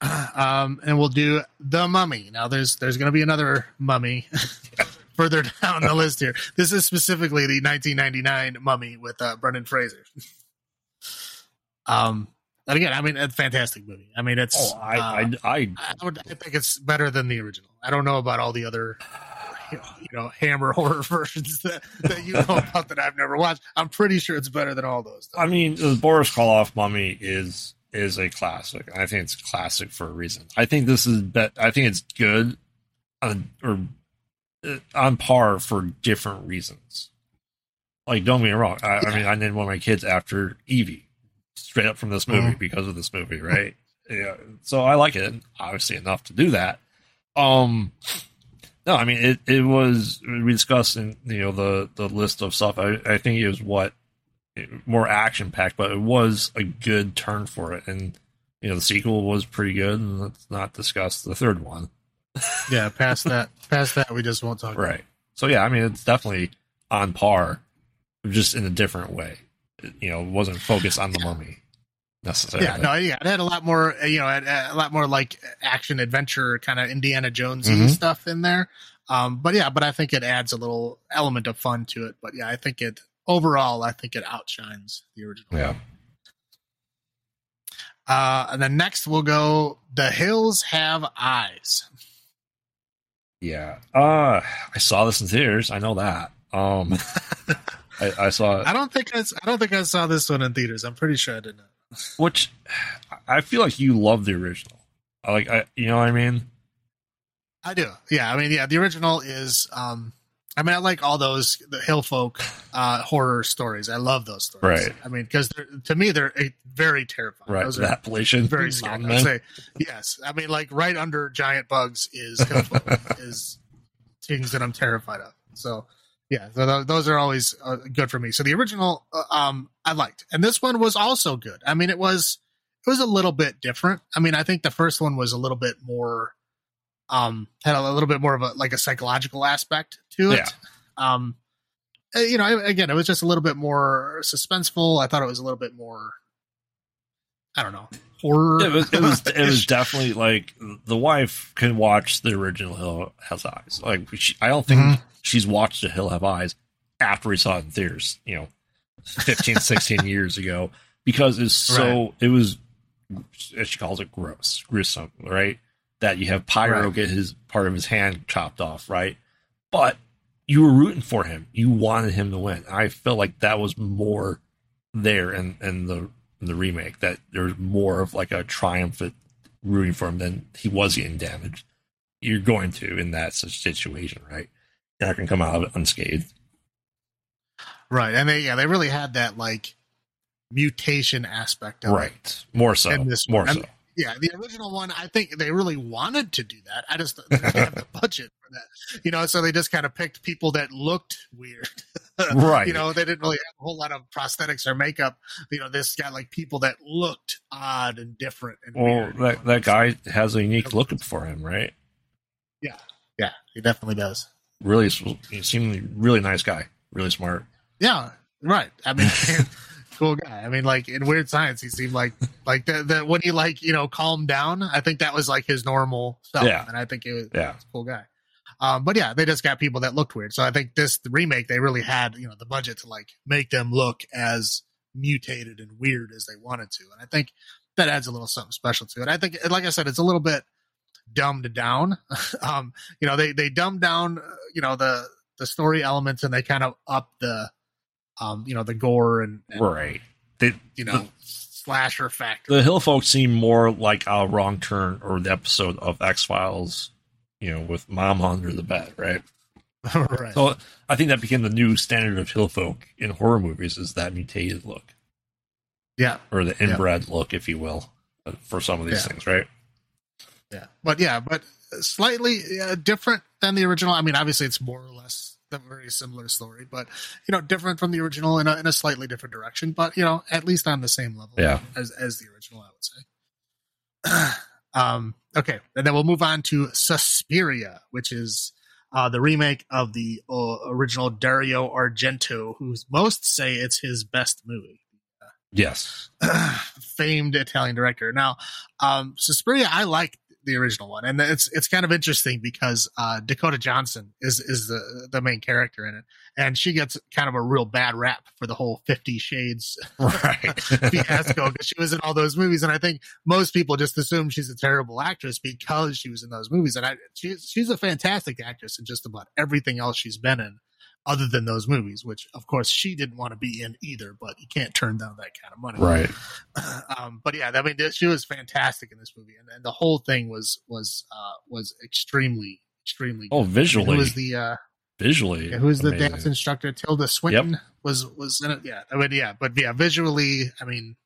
um, and we'll do the mummy. Now, there's there's going to be another mummy further down the list here. This is specifically the 1999 mummy with uh, Brendan Fraser. um, and again, I mean, a fantastic movie. I mean, it's Oh, I, uh, I, I, I, would, I think it's better than the original. I don't know about all the other, you know, Hammer horror versions that, that you know about that I've never watched. I'm pretty sure it's better than all those. though. I mean, the Boris Karloff mummy is is a classic. I think it's a classic for a reason. I think this is bet. I think it's good, on, or uh, on par for different reasons. Like, don't get me wrong. I, I mean, I named one of my kids after Evie, straight up from this movie Mhm. because of this movie, right? yeah. So I like it, obviously enough to do that. Um, no, I mean it. It was we discussed in you know the the list of stuff. I I think it was what more action packed, but it was a good turn for it. And you know, the sequel was pretty good. And let's not discuss the third one, yeah, past that, past that, we just won't talk. about. right? So yeah, I mean, it's definitely on par, just in a different way. It, you know, it wasn't focused on the mummy necessarily. Yeah, no, yeah, it had a lot more, you know, a lot more like action adventure kind of Indiana Jonesy Mhm. stuff in there. Um, but yeah, but I think it adds a little element of fun to it. But yeah, I think it overall, I think it outshines the original. yeah. Uh, and then next we'll go. The Hills Have Eyes. Yeah. Uh I saw this in theaters. I know that. Um I, I saw I don't think I, I don't think I saw this one in theaters. I'm pretty sure I didn't. which I feel like you love the original. I like I you know what I mean? I do. Yeah, I mean, yeah, the original is um I mean, I like all those the hill folk uh, horror stories. I love those stories. Right. I mean, because to me they're uh, very terrifying. Right. Those the are Appalachian. very scary. I'd say yes. I mean, like right under giant bugs is hill folk is things that I'm terrified of. So yeah, so th- those are always uh, good for me. So the original, uh, um, I liked, and this one was also good. I mean, it was it was a little bit different. I mean, I think the first one was a little bit more, um, had a little bit more of a like a psychological aspect to it. Yeah. Um, uh, you know, again, it was just a little bit more suspenseful. I thought it was a little bit more, I don't know, horror. it was it was it was definitely like the wife can watch the original Hill Has Eyes. Like she, I don't think Mhm. she's watched the Hill Have Eyes after we saw it in theaters. You know, 15, 16 years ago because it's so it was as she calls it gross, gruesome, right? That you have Pyro Right. get his part of his hand chopped off, right? But you were rooting for him. You wanted him to win. I felt like that was more there in, in the in the remake. That there's more of like a triumphant rooting for him than he was getting damaged. You're going to in that situation, right? You're not going to come out of it unscathed. right, and they yeah they really had that like mutation aspect of it. Right. More so. And this more so. Yeah, the original one, I think they really wanted to do that. I just they didn't have the budget for that, you know. So they just kind of picked people that looked weird, Right. You know, they didn't really have a whole lot of prosthetics or makeup. You know, this got like people that looked odd and different. And Well, weird, you that know. that guy has a unique look for him, right? yeah, yeah, he definitely does. Really, he seemed really nice guy, really smart. Yeah, right. I mean, cool guy. I mean, like in Weird Science, he seemed like like that. the when he like you know calmed down. I think that was like his normal self, Yeah. and I think it was Yeah. a cool guy. Um, but yeah, they just got people that looked weird. So I think this remake they really had you know the budget to like make them look as mutated and weird as they wanted to, and I think that adds a little something special to it. I think, like I said, it's a little bit dumbed down. um, you know, they they dumbed down uh, you know the the story elements and they kind of up the um you know the gore and, and Right. the, you know slasher factor. the Hill folks seem more like a wrong turn or the episode of X Files, you know, with mom under the bed, right? right. So I think that became the new standard of Hill folk in horror movies is that mutated look yeah. or the inbred look, if you will, uh, for some of these Yeah. things, right? Yeah, but yeah, but slightly uh, different than the original. I mean, obviously, it's more or less very similar story, but you know, different from the original in a, in a slightly different direction. But you know, at least on the same level, Yeah. as as the original, I would say. um, okay, and then we'll move on to Suspiria, which is uh, the remake of the uh, original Dario Argento, whose most say it's his best movie. Yes. famed Italian director. Now, um, Suspiria, I like the original one, and it's it's kind of interesting because uh, Dakota Johnson is is the the main character in it, and she gets kind of a real bad rap for the whole Fifty Shades Right. fiasco because she was in all those movies, and I think most people just assume she's a terrible actress because she was in those movies, and I she's she's a fantastic actress in just about everything else she's been in. Other than those movies, which of course she didn't want to be in either, but you can't turn down that kind of money right. um, but yeah, I mean, she was fantastic in this movie, and, and the whole thing was was uh, was extremely extremely. Oh, good. visually. who was the uh, Visually. yeah, who was the amazing. dance instructor? Tilda Swinton was was in it. Yeah, I mean, yeah, but yeah, visually, I mean,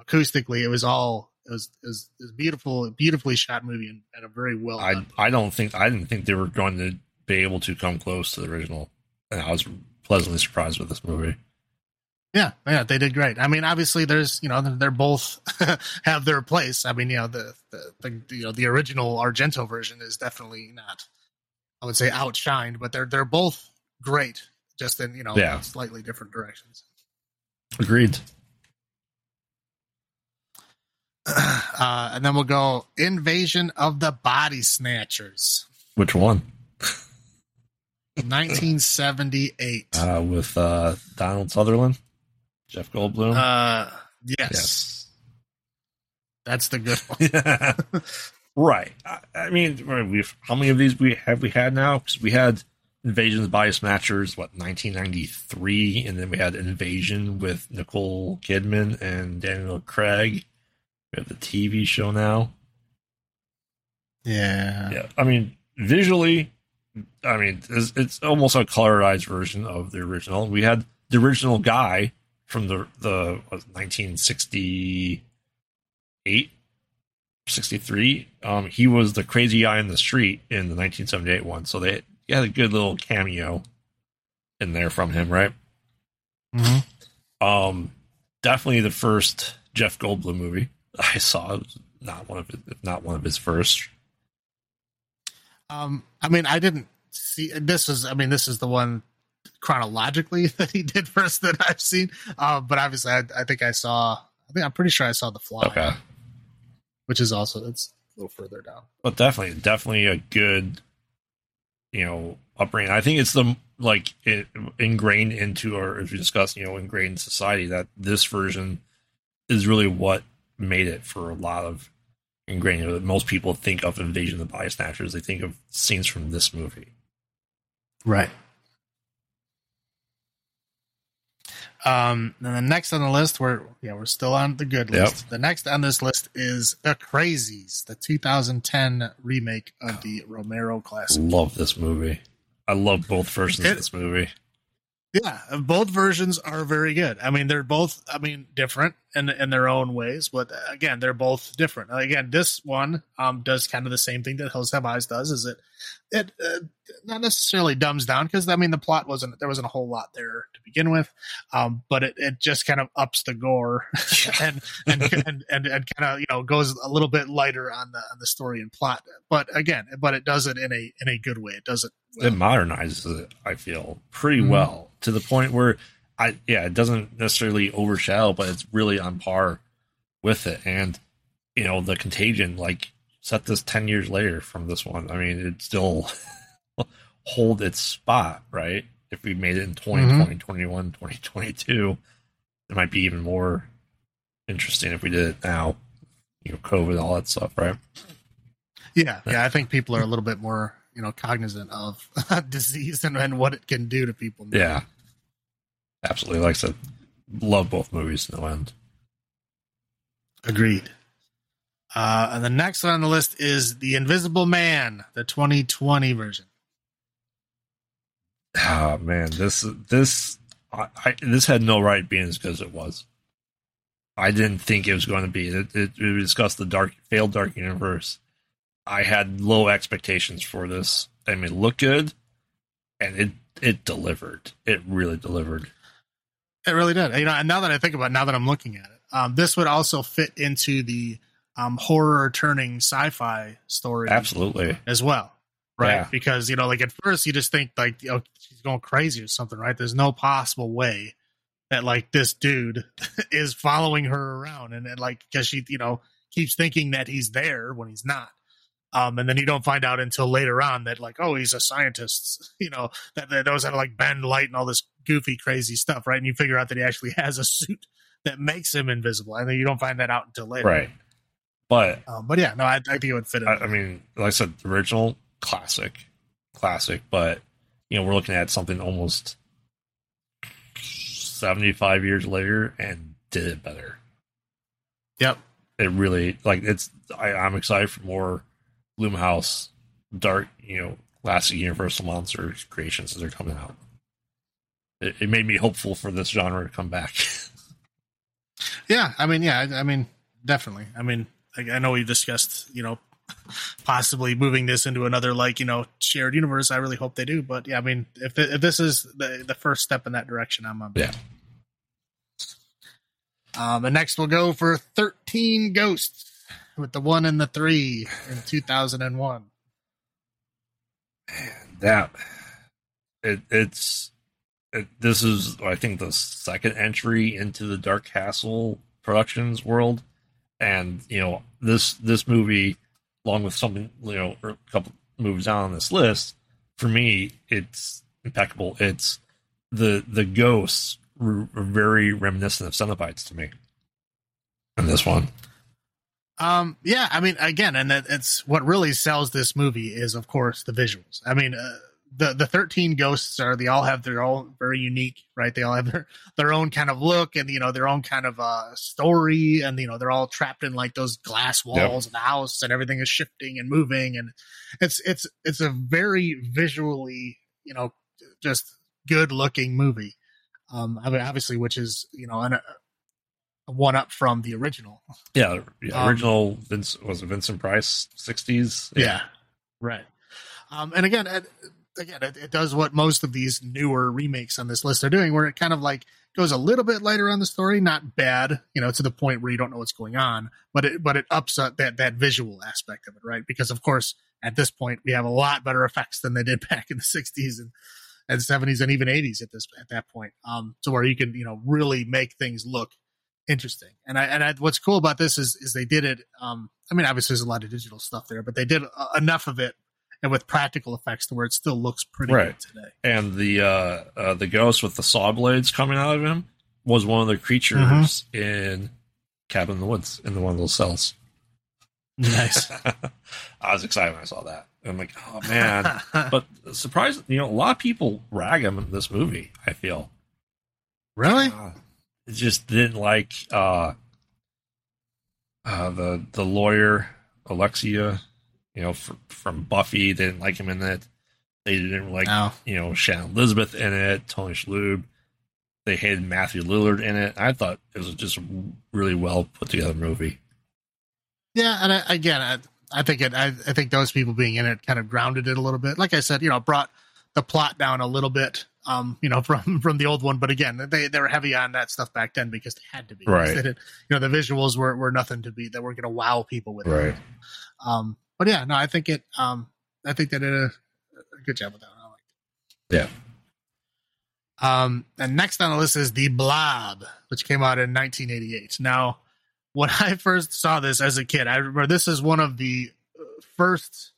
acoustically, it was all it was it was, it was beautiful, beautifully shot movie, and, and a very well I. I don't think I didn't think they were going to be able to come close to the original, I was pleasantly surprised with this movie. Yeah, yeah, they did great. I mean, obviously, there's you know they're both have their place. I mean, you know the, the the you know the original Argento version is definitely not, I would say, outshined, but they're they're both great, just in you know Yeah. slightly different directions. Agreed. Uh, and then we'll go Invasion of the Body Snatchers, Which one? 1978. Uh, with uh, Donald Sutherland, Jeff Goldblum. Uh, yes, yes. that's the good one. right. I, I mean, we've how many of these we have we had now? Because we had Invasion of the Body Snatchers, what 1993, and then we had Invasion with Nicole Kidman and Daniel Craig. We have the TV show now. Yeah, Yeah, I mean, visually, I mean, it's, it's almost a colorized version of the original. We had the original guy from the the what, 1968, 63. Um, he was the crazy guy in the street in the 1978 one. So they had a good little cameo in there from him, right? Mm-hmm. Um, definitely the first Jeff Goldblum movie I saw. It was not one of his, not one of his first. Um, I mean, I didn't see this is. I mean, this is the one chronologically that he did first that I've seen. Uh, but obviously, I, I think I saw. I think I'm pretty sure I saw the Fly, Okay, which is also it's a little further down. but definitely, definitely a good, you know, upbringing. I think it's the like it, ingrained into, or as we discussed, you know, ingrained in society that this version is really what made it for a lot of ingrained. You know, most people think of Invasion of the Body Snatchers. They think of scenes from this movie. Right. Um, and the next on the list, we're yeah, we're still on the good Yep. list. The next on this list is The Crazies, the 2010 remake of the Romero classic. Love this movie. I love both versions It- of this movie. Yeah, both versions are very good. I mean, they're both, I mean, different in in their own ways, but uh, again, they're both different. Again, this one um does kind of the same thing that Hills Have Eyes does. Is it it uh, not necessarily dumbs down because I mean the plot wasn't there wasn't a whole lot there to begin with, um, but it, it just kind of ups the gore and and and and, and kind of you know goes a little bit lighter on the on the story and plot. But again, but it does it in a in a good way. It does it. It modernizes it, I feel, pretty Mhm. well to the point where I yeah, it doesn't necessarily overshadow, but it's really on par with it. And you know, the contagion, like set this ten years later from this one. I mean, it still hold its spot, right? If we made it in 2020, mm-hmm. 21, 2022, it might be even more interesting if we did it now. You know, COVID, all that stuff, right? Yeah, yeah. I think people are a little bit more, you know, cognizant of disease and, and what it can do to people. now. Yeah. Absolutely. Like I said, love both movies no end. agreed. Uh, and the next one on the list is The Invisible Man, the 2020 version. Oh man, this this I, I this had no right being as good as it was. I didn't think it was going to be. It, it, we discussed the dark failed dark universe. I had low expectations for this. I mean, it looked good, and it it delivered. It really delivered. It really did. You know, and now that I think about it, now that I'm looking at it, um, this would also fit into the um, horror turning sci-fi story Absolutely. as well, right? Yeah. Because you know, like at first you just think like, oh, she's going crazy or something, right? There's no possible way that like this dude is following her around, and, and like because she, you know, keeps thinking that he's there when he's not. Um, and then you don't find out until later on that like, oh, he's a scientist, you know, that, that knows how to like bend light and all this goofy, crazy stuff, right? And you figure out that he actually has a suit that makes him invisible, and then you don't find that out until later, Right. But Um, but yeah, no, I, I think it would fit. In I, I mean, like I said, the original classic, classic. But you know, we're looking at something almost seventy-five years later, and did it better. Yep. It really like it's. I, I'm excited for more Blumhouse dark, you know, classic Universal monsters creations as they're coming out. It, it made me hopeful for this genre to come back. Yeah, I mean, yeah, I, I mean, definitely. I mean, I, I know we discussed, you know, possibly moving this into another like you know shared universe. I really hope they do, but yeah, I mean, if if this is the the first step in that direction, I'm on. yeah. Um, and next we'll go for 13 Ghosts with the one and the three in 2001. Man, that it, it's it, this is I think the second entry into the Dark Castle Productions world, and you know this this movie, along with something you know a couple movies down on this list, for me it's impeccable. It's the the ghosts were, very reminiscent of Cenobites to me. In this one, Um, yeah, I mean, again, and that, it's what really sells this movie is, of course, the visuals. I mean, uh, the the 13 ghosts are they all have their own very unique right they all have their their own kind of look and you know their own kind of uh story and you know they're all trapped in like those glass walls yep. of the house and everything is shifting and moving and it's it's it's a very visually you know just good looking movie um I mean, obviously which is you know an, one up from the original. Yeah, yeah um, original Vince was it Vincent Price 60s yeah, yeah. Right. Um and again again, it, it, does what most of these newer remakes on this list are doing, where it kind of like goes a little bit lighter on the story, not bad, you know, to the point where you don't know what's going on, but it but it ups that that visual aspect of it, right? Because of course, at this point, we have a lot better effects than they did back in the '60s and and '70s and even '80s at this at that point, um, to where you can you know really make things look interesting. And I and I, what's cool about this is is they did it. Um, I mean, obviously there's a lot of digital stuff there, but they did uh, enough of it and with practical effects to where it still looks pretty right. good today. And the uh, uh, the ghost with the saw blades coming out of him was one of the creatures mm-hmm. in Cabin in the Woods in the one of those cells. Nice. I was excited when I saw that. I'm like, oh man! but surprising, you know, a lot of people rag him in this movie. I feel really. Uh, just didn't like uh, uh, the the lawyer Alexia you know, from Buffy. They didn't like him in it. They didn't like, oh. you know, Shannon Elizabeth in it, Tony Shalhoub. They hated Matthew Lillard in it. I thought it was just a really well put together movie. Yeah, and I, again, I, I think it. I, I, think those people being in it kind of grounded it a little bit. Like I said, you know, brought the plot down a little bit. Um, you know, from from the old one, but again, they they were heavy on that stuff back then because they had to be. Right. Did, you know, the visuals were were nothing to be that were going to wow people with. Right. It. Um, but yeah, no, I think it. Um, I think they did a, a good job with that. I like it. Yeah. Um, and next on the list is The Blob, which came out in 1988. Now, when I first saw this as a kid, I remember this is one of the uh, first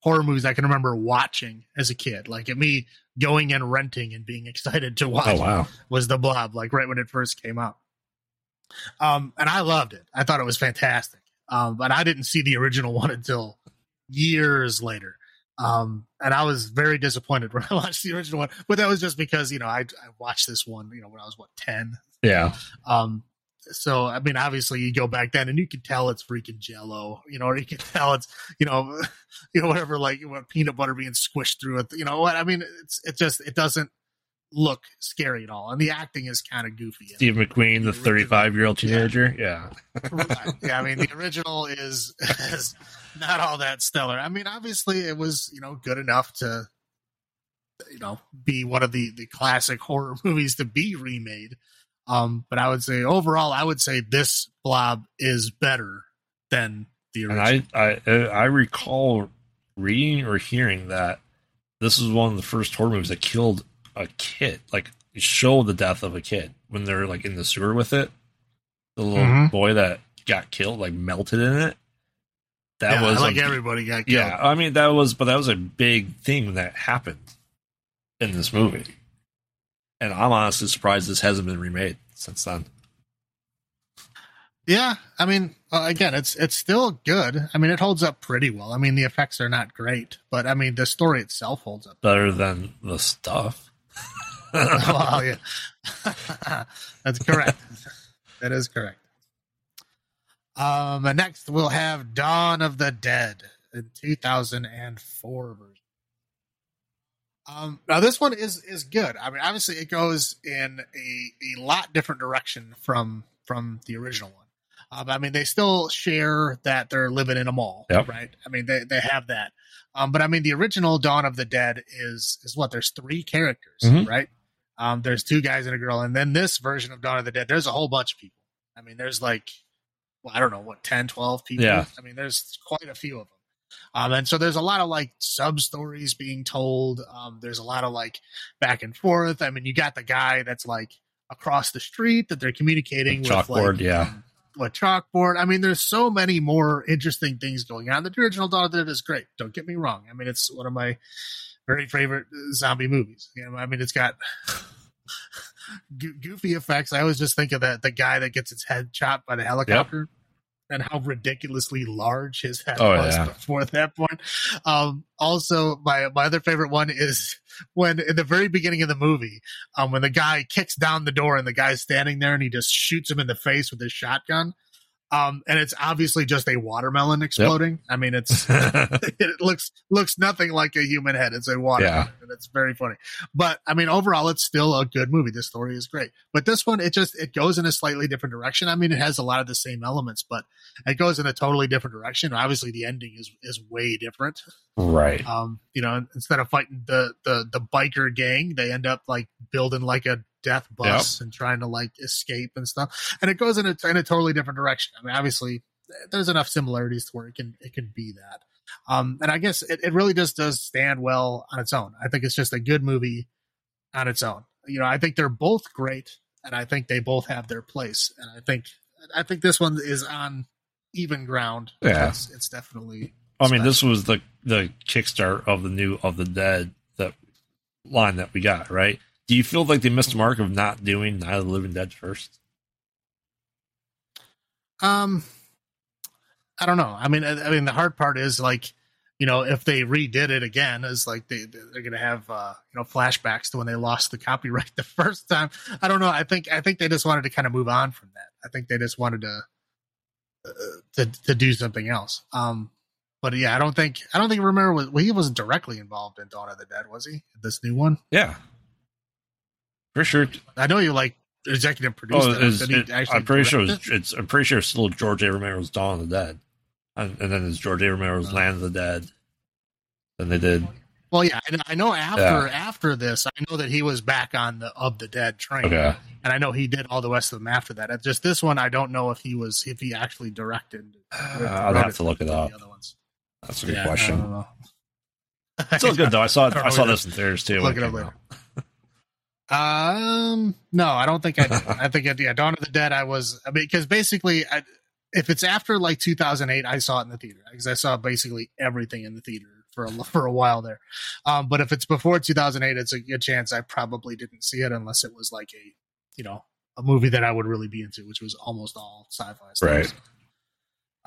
horror movies I can remember watching as a kid. Like at me going and renting and being excited to watch. Oh wow! Was The Blob like right when it first came out? Um, and I loved it. I thought it was fantastic. Um, but I didn't see the original one until years later. Um, and I was very disappointed when I watched the original one, but that was just because, you know, I, I watched this one, you know, when I was what, 10. Yeah. Um, so I mean, obviously, you go back then, and you can tell it's freaking Jello, you know, or you can tell it's, you know, you know, whatever, like what peanut butter being squished through it, you know what? I mean, it's it just it doesn't look scary at all, and the acting is kind of goofy. Steve McQueen, the thirty-five-year-old teenager, yeah, yeah. right. yeah. I mean, the original is is not all that stellar. I mean, obviously, it was you know good enough to you know be one of the the classic horror movies to be remade. Um, but I would say overall, I would say this Blob is better than the original. And I I I recall reading or hearing that this was one of the first horror movies that killed a kid, like show the death of a kid when they're like in the sewer with it. The little mm-hmm. boy that got killed, like melted in it. That yeah, was like a, everybody got killed. Yeah, I mean that was, but that was a big thing that happened in this movie, and I'm honestly surprised this hasn't been remade since then. Yeah, I mean, uh, again, it's it's still good. I mean, it holds up pretty well. I mean, the effects are not great, but I mean, the story itself holds up better than the stuff. well, yeah, that's correct. that is correct. Um, next we'll have Dawn of the Dead in 2004 version. Um, now this one is is good. I mean, obviously it goes in a, a lot different direction from from the original one. Um, I mean, they still share that they're living in a mall, yep. right? I mean, they they have that. Um, but I mean, the original Dawn of the Dead is is what? There's three characters, mm-hmm. right? Um, there's two guys and a girl, and then this version of Dawn of the Dead, there's a whole bunch of people. I mean, there's like, well, I don't know what 10, 12 people. Yeah. I mean, there's quite a few of them. Um, and so there's a lot of like sub stories being told. Um, there's a lot of like back and forth. I mean, you got the guy that's like across the street that they're communicating with, chalkboard, like, yeah, with chalkboard. I mean, there's so many more interesting things going on. The original Dawn of the Dead is great. Don't get me wrong. I mean, it's one of my very favorite zombie movies. You know, I mean, it's got goofy effects. I always just think of that the guy that gets his head chopped by the helicopter. Yep. And how ridiculously large his head Oh, was yeah. before that point. Um, also, my my other favorite one is when in the very beginning of the movie, um, when the guy kicks down the door and the guy's standing there and he just shoots him in the face with his shotgun. Um, and it's obviously just a watermelon exploding. I mean, it's it looks looks nothing like a human head. It's a watermelon, and it's very funny. But I mean, overall, it's still a good movie. The story is great, but this one it just it goes in a slightly different direction. I mean, it has a lot of the same elements, but it goes in a totally different direction. Obviously, the ending is is way different. right. Um, you know, instead of fighting the the the biker gang, they end up like building like a death bus and trying to like escape and stuff. And it goes in a in a totally different direction. I mean, obviously, there's enough similarities to where it can it can be that. Um, and I guess it, it really just does stand well on its own. I think it's just a good movie on its own. You know, I think they're both great, and I think they both have their place. And I think I think this one is on even ground. Yeah. it's, it's definitely. I mean, this was the the kickstart of the new of the dead that line that we got. Right? Do you feel like they missed the mark of not doing Night of the Living Dead first? Um, I don't know. I mean, I, I mean, the hard part is like, you know, if they redid it again, is like they they're gonna have uh, you know flashbacks to when they lost the copyright the first time. I don't know. I think I think they just wanted to kind of move on from that. I think they just wanted to uh, to to do something else. Um, but yeah, I don't think I don't think Romero was well, he wasn't directly involved in Dawn of the Dead, was he? This new one. Yeah, for sure. I know you like executive produced Oh, it. I'm pretty sure it's, it's. I'm pretty sure it's still George A. Romero's Dawn of the Dead, and, and then it's George A. Romero's Oh. Land of the Dead. Then they did. Well, yeah, I know- I know after Yeah. after this, I know that he was back on the of the dead train, Okay. and I know he did all the rest of them after that. It's Just this one, I don't know if he was if he actually directed. Uh, I'll have to look it up. other ones. That's a good Yeah, I question. don't know. Still good though. I saw I I, saw this in theaters too. Look it up later. Um, no, I don't think I. I think at yeah, Dawn of the Dead, I was because basically, I, if it's after like 2008, I saw it in the theater because I saw basically everything in the theater for a for a while there. Um, but if it's before 2008, it's a good chance I probably didn't see it unless it was like a, you know, a movie that I would really be into, which was almost all sci-fi. Stuff. Right.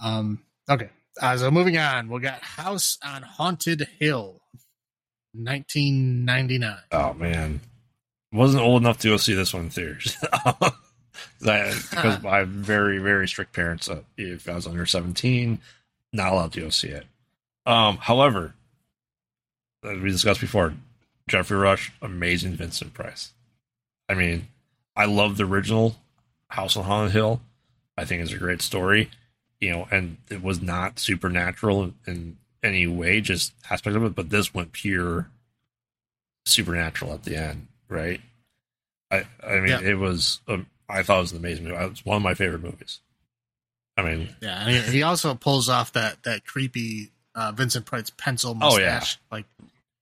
Um. Okay. Uh, so moving on, we got House on Haunted Hill, 1999. Oh man, wasn't old enough to go see this one in theaters. because have very very strict parents. Uh, if I was under seventeen, not allowed to go see it. Um, however, as we discussed before, Geoffrey Rush, amazing Vincent Price. I mean, I love the original House on Haunted Hill. I think it's a great story, you know, and it was not supernatural in any way, just aspect of it. But this went pure supernatural at the end, right? I I mean, Yeah. it was. Um, I thought it was an amazing movie. It was one of my favorite movies. I mean, Yeah, and he, he also pulls off that that creepy uh, Vincent Price pencil Oh, yeah. mustache, like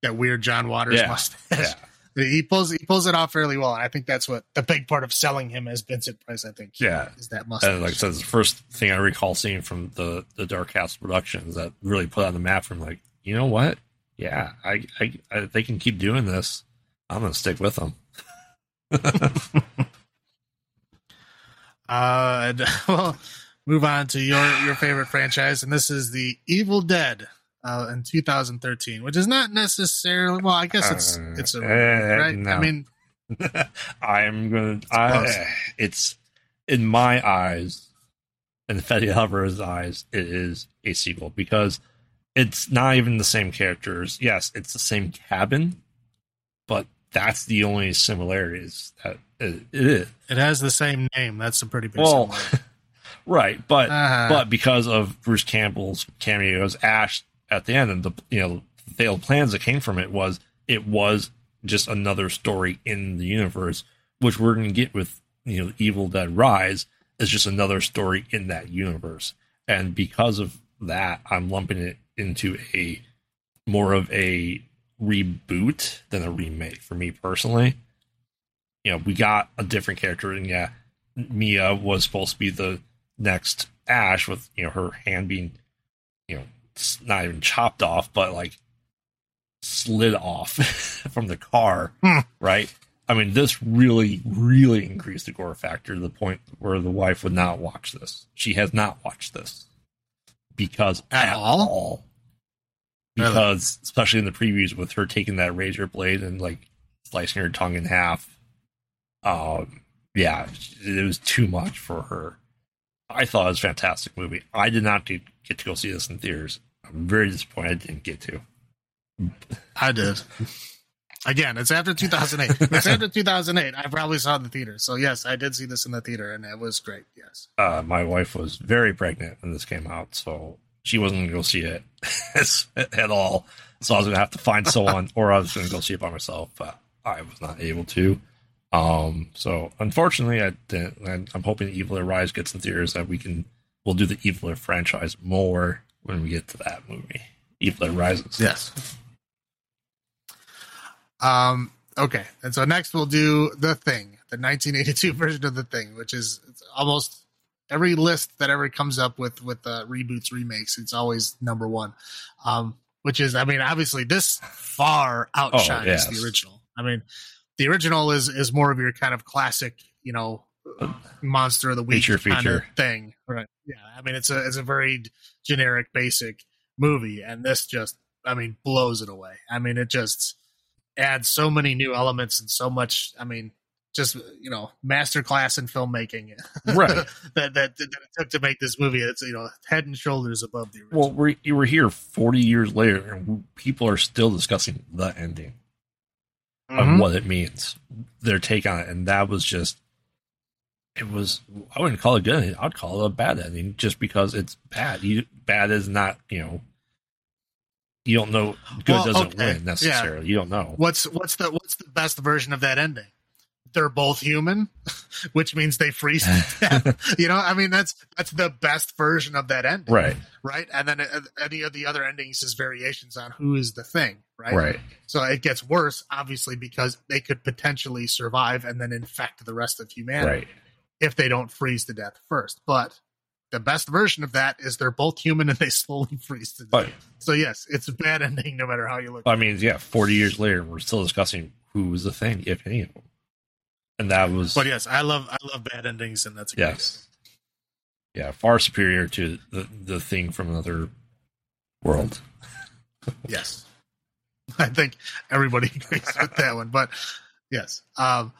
that weird John Waters Yeah. mustache. yeah, He pulls he pulls it off fairly well. And I think that's what the big part of selling him as Vincent Price. I think, Yeah. is that mustache. and like I said, the first thing I recall seeing from the the Dark House Productions that really put on the map. From like, you know what? Yeah, I, I, I they can keep doing this. I'm gonna stick with them. Uh, and, well, move on to your your favorite franchise, and this is the Evil Dead uh, in 2013, which is not necessarily. Well, I guess it's Uh, it's a eh, right. no. I mean, I'm gonna. close. I, it's in my eyes, in Fede Alvarez's eyes, it is a sequel because it's not even the same characters. Yes, it's the same cabin, but that's the only similarities that it, it is. it has the same name. That's a pretty big. Well, right, but Uh-huh. but because of Bruce Campbell's cameos, Ash at the end, and the you know failed plans that came from it was it was just another story in the universe, which we're going to get with you know Evil Dead Rise is just another story in that universe, and because of that, I'm lumping it into a more of a reboot than a remake for me personally. You know, we got a different character, and yeah, Mia was supposed to be the next Ash with you know her hand being you know not even chopped off, but like slid off from the car, Hmm. right? I mean, this really, really increased the gore factor to the point where the wife would not watch this. She has not watched this because At all? all. Really? Because especially in the previews with her taking that razor blade and like slicing her tongue in half. Um, yeah, it was too much for her. I thought it was a fantastic movie. I did not get to go see this in theaters. I'm very disappointed I didn't get to. I did. Again, it's after 2008. it's after 2008. I probably saw in the theater. So yes, I did see this in the theater, and it was great. Yes. uh, my wife was very pregnant when this came out, so she wasn't going to go see it at all. So I was going to have to find someone, or I was going to go see it by myself, but I was not able to. Um, so unfortunately, I didn't. I'm hoping Evil Dead Rise gets in theaters that we can. We'll do the Evil Dead franchise more when we get to that movie. Evil Dead Rises. Yes. Um. Okay, and so next we'll do the thing, the 1982 version of the thing, which is almost every list that ever comes up with with uh, reboots, remakes. It's always number one. Um, which is, I mean, obviously this far outshines yes. the original. I mean, the original is is more of your kind of classic, you know, monster of the week Feature, kind of feature. thing. Right? Yeah. I mean, it's a it's a very generic, basic movie, and this just, I mean, blows it away. I mean, it just adds so many new elements and so much. I mean, just you know, masterclass in filmmaking Right. that, that that it took to make this movie. It's you know, head and shoulders above the original. Well, we're, you were here 40 years later, and people are still discussing the ending. Mhm. of what it means, their take on it, and that was just it was I wouldn't call it good. I'd call it a bad ending just because it's bad. You bad is not you know you don't know good Well, doesn't okay, win necessarily. You don't know. What's what's the what's the best version of that ending? They're both human, which means they freeze to death. You know, I mean that's that's the best version of that ending, Right, Right, and then uh, any of the other endings is variations on who is the thing, right? right, So it gets worse, obviously, because they could potentially survive and then infect the rest of humanity right. if they don't freeze to death first. But the best version of that is they're both human and they slowly freeze to death. So yes, it's a bad ending no matter how you look. I mean, yeah, forty years later, we're still discussing who was the thing, if any of them, and that was But yes, I love I love bad endings, and that's Yes. yeah far superior to the the thing from another world. Yes. I think everybody agrees with that one. But yes. Um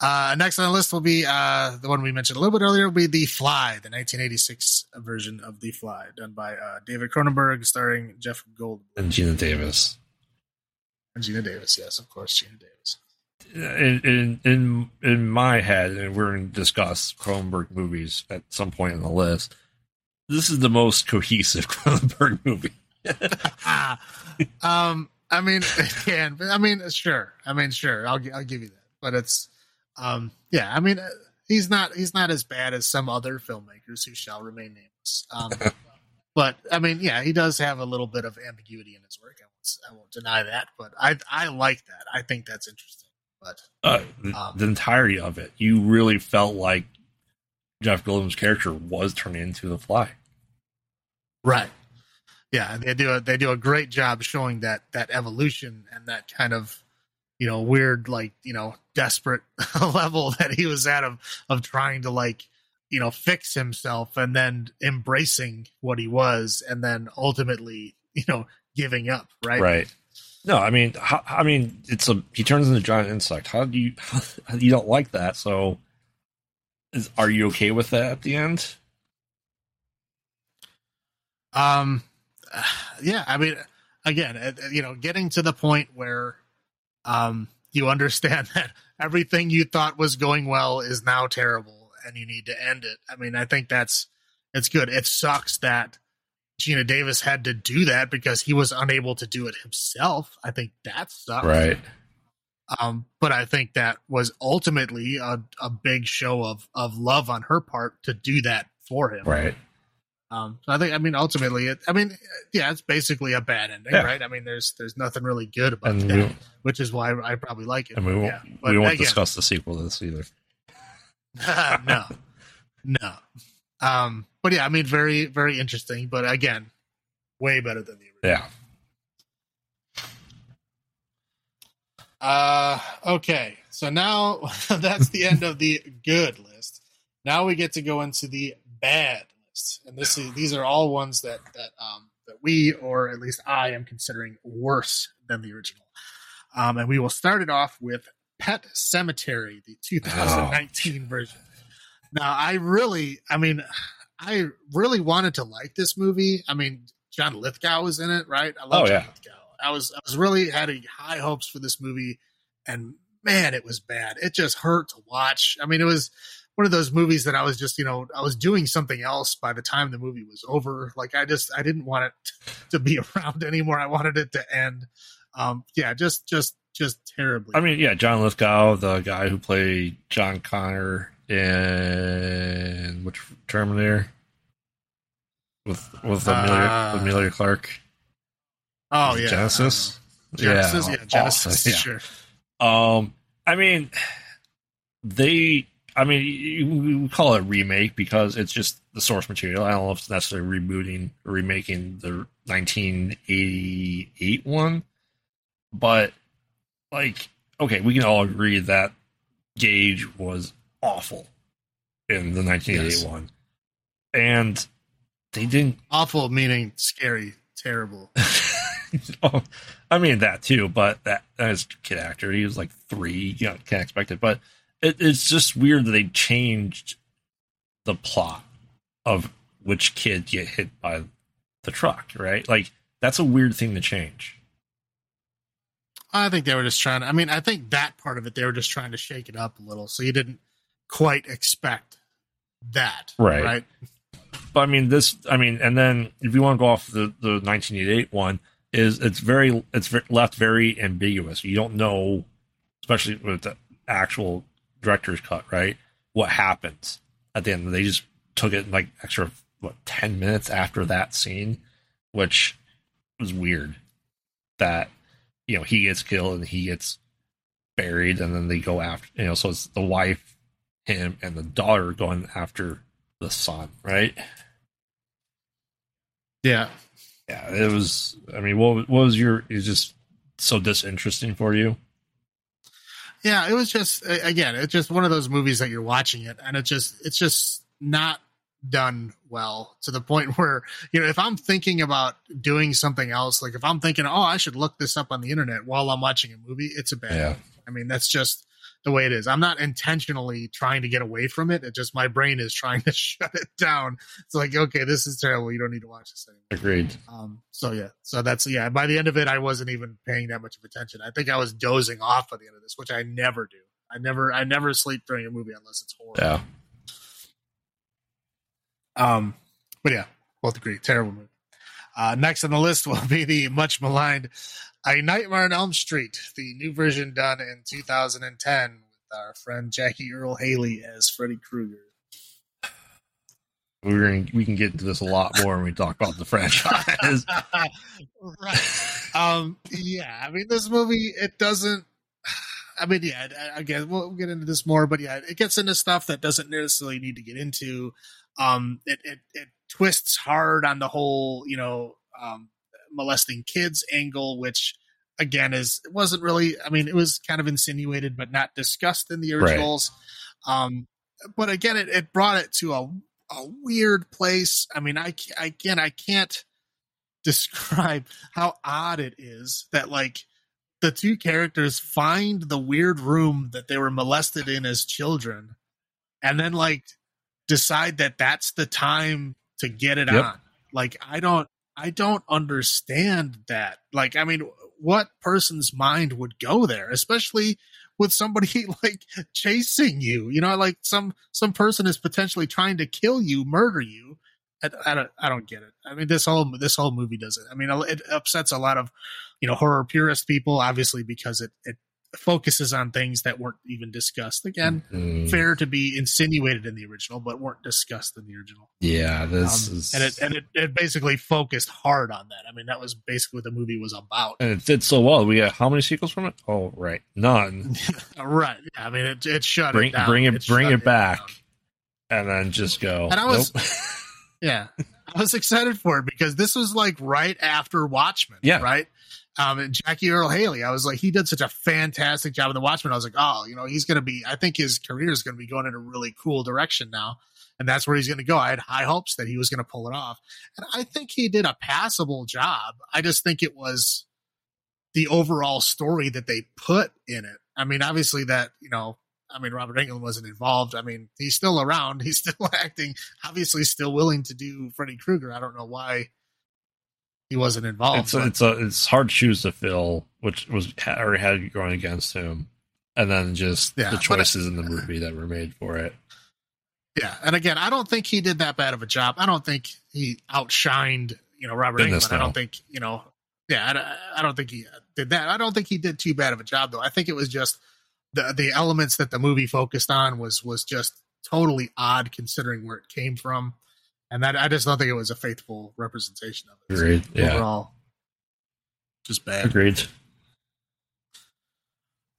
uh next on the list will be uh the one we mentioned a little bit earlier will be The Fly, the 1986 version of The Fly, done by uh David Cronenberg, starring Jeff Goldblum And Gina Davis. and Gina Davis. Yes, of course, Gina Davis. In in in in my head, and we're going to discuss Cronenberg movies at some point in the list. This is the most cohesive Cronenberg movie. um I mean it can but I mean sure. I mean sure. I'll I'll give you that. But it's um yeah, I mean he's not he's not as bad as some other filmmakers who shall remain nameless. Um but I mean yeah, he does have a little bit of ambiguity in his work. I won't, I won't deny that, but I I like that. I think that's interesting. But Uh, the, Um, the entirety of it, you really felt like Jeff Goldblum's character was turning into the Fly. Right. Yeah, and they do a they do a great job showing that that evolution and that kind of you know weird like you know desperate level that he was at of of trying to like you know fix himself and then embracing what he was and then ultimately you know giving up right Right. No, I mean, how, I mean, it's a he turns into a giant insect. How do you you don't like that? So, is, are you okay with that at the end? Um, yeah, I mean, again, you know, getting to the point where, um, you understand that everything you thought was going well is now terrible, and you need to end it. I mean, I think that's it's good. It sucks that Gina Davis had to do that because he was unable to do it himself. I think that sucks. Right. Um, but I think that was ultimately a, a big show of of love on her part to do that for him. Right. Um, so I think, I mean, ultimately, it, I mean, yeah, it's basically a bad ending, Yeah. right? I mean, there's there's nothing really good about And that, which is why I probably like it. and we won't yeah, we won't again, discuss the sequel to this either. no, no. Um, but yeah, I mean, very very interesting, but again, way better than the original. Yeah. Uh, okay. So now that's the end of the good list. Now we get to go into the bad list, and this is these are all ones that that um that we or at least I am considering worse than the original. Um, and we will start it off with Pet Sematary, the 2019 oh. version. Now, I really, I mean, I really wanted to like this movie. I mean, John Lithgow was in it, right? I love oh, John yeah. Lithgow. I was, I was really had high hopes for this movie, and man, it was bad. It just hurt to watch. I mean, it was one of those movies that I was just, you know, I was doing something else by the time the movie was over. Like, I just, I didn't want it to be around anymore. I wanted it to end. Um, yeah, just, just, just terribly. I mean, yeah, John Lithgow, the guy who played John Connor in which Terminator with with Emilia, uh, Emilia Clarke. Oh yeah, Genisys. Genisys, yeah, yeah Genisys, yeah. sure. Um, I mean, they. I mean, we call it remake because it's just the source material. I don't know if it's necessarily rebooting or remaking the 1988 one, but like, okay, we can all agree that Gage was awful in the 1981. Yes. And they didn't. Awful meaning scary, terrible. oh, I mean, that too, but that as kid actor, he was like three. You know, can't expect it. But it, it's just weird that they changed the plot of which kid get hit by the truck, right? Like, that's a weird thing to change. I think they were just trying to, I mean, I think that part of it, they were just trying to shake it up a little. So you didn't quite expect that. Right. Right. But I mean, this, I mean, and then if you want to go off the, the 1988 one, is it's very, it's left very ambiguous. You don't know, especially with the actual director's cut, right? What happens at the end? They just took it like extra, what, 10 minutes after that scene, which was weird that you know he gets killed and he gets buried and then they go after you know so it's the wife him and the daughter going after the son right? Yeah. Yeah it was i mean what, what was your is just so disinteresting for you? Yeah it was just again it's just one of those movies that you're watching it and it just it's just not done well to the point where you know if i'm thinking about doing something else like if i'm thinking oh i should look this up on the internet while i'm watching a movie it's a bad yeah. i mean that's just the way it is. I'm not intentionally trying to get away from it. It just my brain is trying to shut it down. It's like okay this is terrible. You don't need to watch this anymore. Agreed. Um so yeah. So that's yeah by the end of it i wasn't even paying that much of attention. I think i was dozing off by the end of this which i never do. I never i never sleep during a movie unless it's horror. Yeah. Um, but yeah, both agree. Terrible movie. Uh, next on the list will be the much maligned A Nightmare on Elm Street, the new version done in 2010 with our friend Jackie Earle Haley as Freddy Krueger. We're gonna, we can get into this a lot more when we talk about the franchise. right. Um, yeah, I mean, this movie, it doesn't. I mean, yeah, again, we'll get into this more, but yeah, it gets into stuff that doesn't necessarily need to get into. Um, it, it, it twists hard on the whole, you know, um, molesting kids angle, which again is it wasn't really. I mean, it was kind of insinuated, but not discussed in the originals. Right. Um, but again, it, it brought it to a a weird place. I mean, I again, I can't describe how odd it is that like the two characters find the weird room that they were molested in as children and then like decide that that's the time to get it yep. on. Like I don't I don't understand that. Like I mean, what person's mind would go there, especially with somebody like chasing you? You know, like some some person is potentially trying to kill you, murder you. I, I don't I don't get it. I mean, this whole this whole movie does it. I mean, it upsets a lot of you know horror purist people, obviously because it it focuses on things that weren't even discussed. Again, mm-hmm. fair to be insinuated in the original, but weren't discussed in the original. Yeah, this um, is... and it and it, it, basically focused hard on that. I mean, that was basically what the movie was about. And it did so well. We got how many sequels from it? Oh, right, none. right. Yeah, I mean, it it shut bring, it down. Bring it, it bring it back, down. and then just go. And I was, nope. yeah, I was excited for it because this was like right after Watchmen. Yeah, right. Um, and Jackie Earle Haley, I was like, he did such a fantastic job in The Watchmen. I was like, oh, you know, he's going to be, I think his career is going to be going in a really cool direction now. And that's where he's going to go. I had high hopes that he was going to pull it off. And I think he did a passable job. I just think it was the overall story that they put in it. I mean, obviously that, you know, I mean, Robert Englund wasn't involved. I mean, he's still around. He's still acting, obviously still willing to do Freddy Krueger. I don't know why he wasn't involved. It's it's a, it's hard shoes to fill, which was already had going against him, and then just yeah, the choices in the movie that were made for it. Yeah, and again, I don't think he did that bad of a job. I don't think he outshined you know Robert Englund. I don't think you know. Yeah, I, I don't think he did that. I don't think he did too bad of a job though. I think it was just the the elements that the movie focused on was was just totally odd considering where it came from and that I just don't think it was a faithful representation of it. Agreed. So yeah. Overall, just bad. Agreed.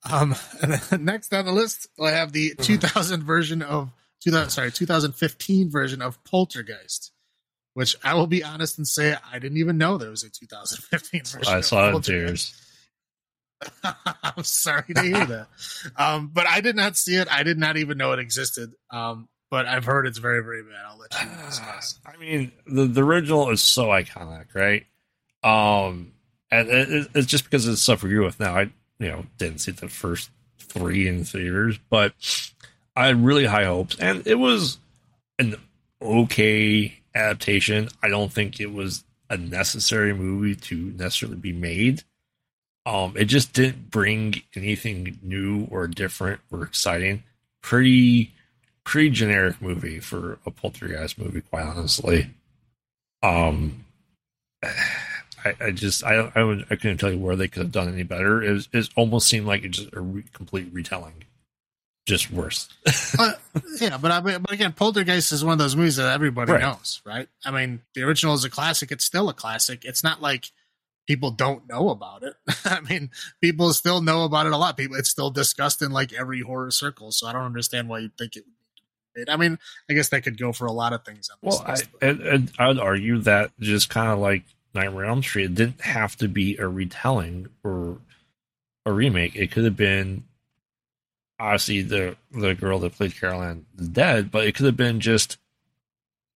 Um, next on the list, I have the mm-hmm. 2000 version of 2000, sorry, 2015 version of Poltergeist, which I will be honest and say I didn't even know there was a 2015 version. I saw it in tears. I'm sorry to hear that. Um, but I did not see it. I did not even know it existed. Um, but I've heard it's very, very bad. I'll let you discuss. I mean, the, the original is so iconic, right? Um, and it, it's just because it's stuff we grew with now. I, you know, didn't see the first three in theaters, but I had really high hopes, and it was an okay adaptation. I don't think it was a necessary movie to necessarily be made. Um, it just didn't bring anything new or different or exciting. Pretty pretty generic movie for a poltergeist movie, quite honestly. Um, I, I just I I, would, I couldn't tell you where they could have done any better. It, was, it almost seemed like it's just a re- complete retelling, just worse. uh, yeah, but I mean, but again, Poltergeist is one of those movies that everybody right. knows, right? I mean, the original is a classic. It's still a classic. It's not like people don't know about it. I mean, people still know about it a lot. People, it's still discussed in like every horror circle. So I don't understand why you think it would I mean, I guess that could go for a lot of things. well, list, I, and, I would argue that just kind of like Nightmare on Elm Street, it didn't have to be a retelling or a remake. It could have been obviously the the girl that played Carol Anne is dead, but it could have been just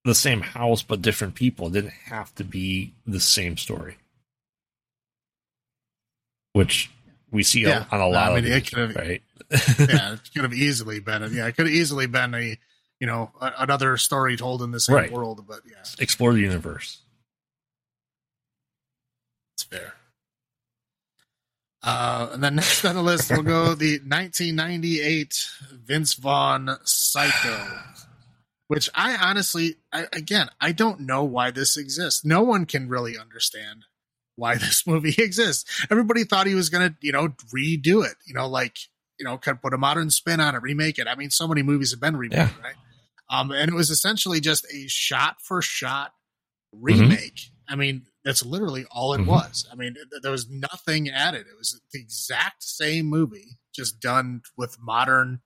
the same house but different people. It didn't have to be the same story, which we see yeah. on a lot I mean, of it could have, right. yeah, it could have easily been. Yeah, it could have easily been a you know a, another story told in the same right. world. But yeah, explore the universe. It's fair. Uh, and then next on the list, we'll go the 1998 Vince Vaughn Psycho, which I honestly, I, again, I don't know why this exists. No one can really understand why this movie exists. Everybody thought he was going to, you know, redo it, you know, like, you know, kind of put a modern spin on it, remake it. I mean, so many movies have been remade, yeah. right? Um, and it was essentially just a shot for shot remake. Mm-hmm. I mean, that's literally all it mm-hmm. was. I mean, there was nothing added. It was the exact same movie, just done with modern,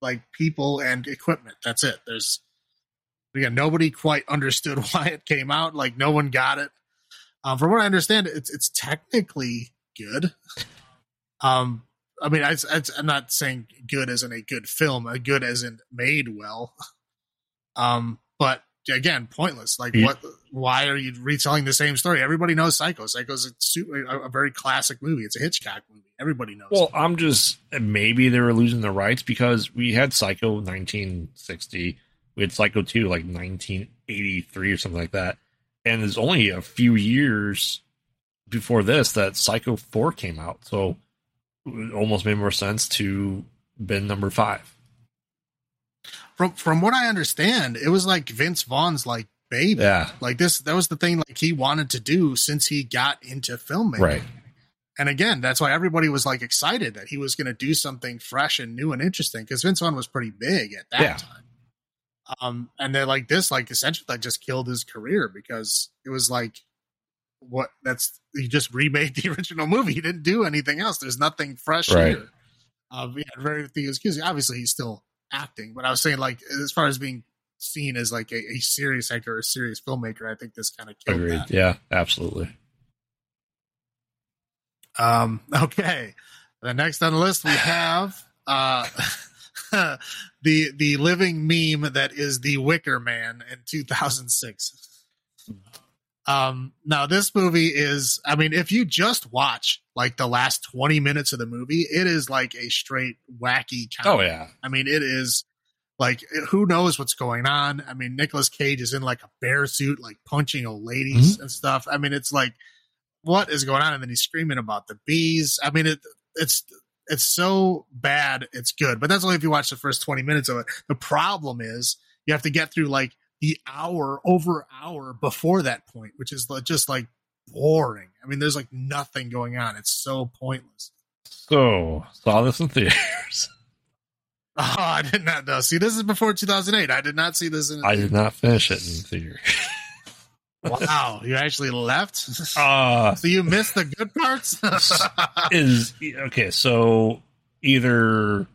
like people and equipment. That's it. There's again, nobody quite understood why it came out. Like no one got it. Um, from what I understand, it's it's technically good. Um, I mean, I, am not saying good as in a good film, a good as in made well. Um, but again, pointless. Like, what? Why are you retelling the same story? Everybody knows Psycho. Psycho's a, super, a, very classic movie. It's a Hitchcock movie. Everybody knows. Well, it. I'm just maybe they were losing the rights because we had Psycho 1960, we had Psycho 2 like 1983 or something like that and it's only a few years before this that Psycho 4 came out. So it almost made more sense to bin number five. From from what I understand, it was like Vince Vaughn's like baby. Yeah. Like this that was the thing like he wanted to do since he got into filmmaking. Right. And again, that's why everybody was like excited that he was going to do something fresh and new and interesting because Vince Vaughn was pretty big at that yeah. time. Um, and they're like this, like essentially that just killed his career because it was like, what that's he just remade the original movie. He didn't do anything else. There's nothing fresh right. here. Um, yeah, very few me. Obviously, he's still acting, but I was saying like as far as being seen as like a, a serious actor or a serious filmmaker, I think this kind of killed Agreed. That. Yeah, absolutely. Um, okay. The next on the list we have uh, the the living meme that is the Wicker Man in 2006. Um, now this movie is, I mean, if you just watch like the last 20 minutes of the movie, it is like a straight wacky kind Oh yeah, I mean, it is like who knows what's going on. I mean, Nicolas Cage is in like a bear suit, like punching old ladies and stuff. I mean, it's like what is going on? And then he's screaming about the bees. I mean, it it's it's so bad, it's good. But that's only if you watch the first 20 minutes of it. The problem is you have to get through like the hour over hour before that point, which is like- just like boring. I mean, there's like nothing going on. It's so pointless. so saw this in theaters. Oh, I did not know. See, this is before 2008. I did not see this in. I did not finish it in theater. Wow, you actually left. Uh so you missed the good parts. is okay. So either